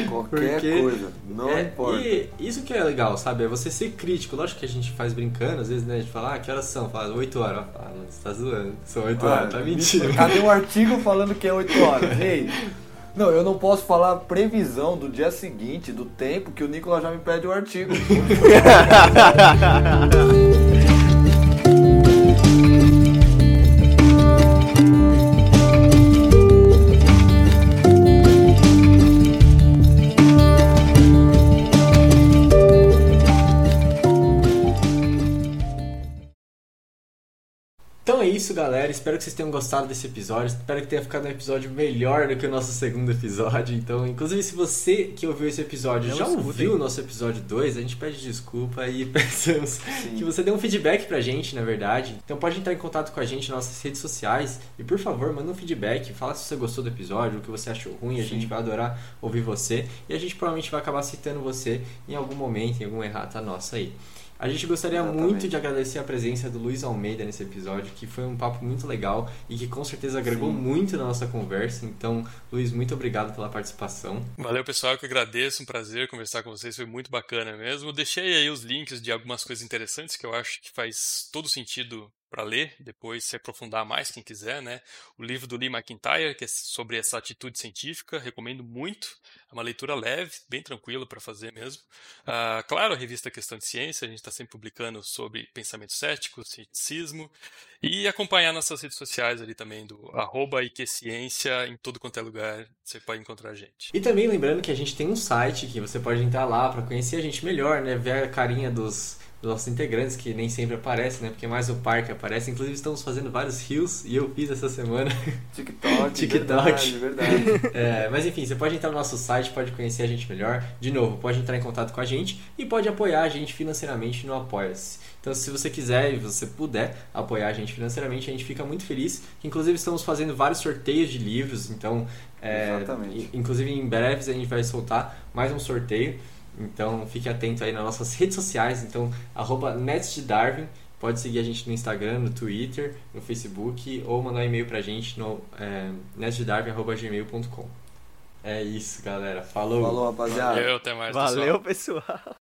Qualquer Porque coisa, não é, importa. E isso que é legal, sabe? É você ser crítico. Lógico que a gente faz brincando, às vezes, né? A gente fala, ah, que horas são? Fala, 8 horas. Ah, você tá zoando. São 8 ah, horas, tá mentindo. Cadê o artigo falando que é 8 horas? Ei! Não, eu não posso falar previsão do dia seguinte, do tempo, que o Nicolas já me pede o artigo. Então é isso, galera. Espero que vocês tenham gostado desse episódio. Espero que tenha ficado um episódio melhor do que o nosso segundo episódio. Então, inclusive, se você que ouviu esse episódio Não já ouviu o nosso episódio 2, a gente pede desculpa e pensamos Sim. que você dê um feedback pra gente, na verdade. Então, pode entrar em contato com a gente nas nossas redes sociais e, por favor, manda um feedback. Fala se você gostou do episódio, o que você achou ruim. Sim. A gente vai adorar ouvir você e a gente provavelmente vai acabar citando você em algum momento, em alguma errata nossa aí. A gente gostaria Exatamente. muito de agradecer a presença do Luiz Almeida nesse episódio, que foi um papo muito legal e que com certeza agregou Sim. muito na nossa conversa. Então, Luiz, muito obrigado pela participação. Valeu, pessoal, que eu agradeço. Um prazer conversar com vocês, foi muito bacana mesmo. Deixei aí os links de algumas coisas interessantes que eu acho que faz todo sentido para ler, depois se aprofundar mais quem quiser, né? O livro do Lee McIntyre, que é sobre essa atitude científica, recomendo muito. É uma leitura leve, bem tranquila para fazer mesmo. Uh, claro, a revista Questão de Ciência, a gente está sempre publicando sobre pensamento cético, cienticismo, e acompanhar nossas redes sociais ali também, do arroba Ciência, em todo quanto é lugar, você pode encontrar a gente. E também lembrando que a gente tem um site que você pode entrar lá para conhecer a gente melhor, né? Ver a carinha dos dos nossos integrantes, que nem sempre aparecem, né? Porque mais o parque aparece. Inclusive, estamos fazendo vários rios e eu fiz essa semana. TikTok, TikTok. Verdade, verdade. É, mas enfim, você pode entrar no nosso site, pode conhecer a gente melhor. De novo, pode entrar em contato com a gente e pode apoiar a gente financeiramente no Apoia-se. Então, se você quiser e você puder apoiar a gente financeiramente, a gente fica muito feliz. Inclusive, estamos fazendo vários sorteios de livros, então, é, Exatamente. inclusive em breve a gente vai soltar mais um sorteio. Então fique atento aí nas nossas redes sociais, então arroba Darwin, pode seguir a gente no Instagram, no Twitter, no Facebook ou mandar um e-mail pra gente no é. É isso, galera. Falou. Falou, rapaziada. Valeu, até mais. Valeu, pessoal. pessoal.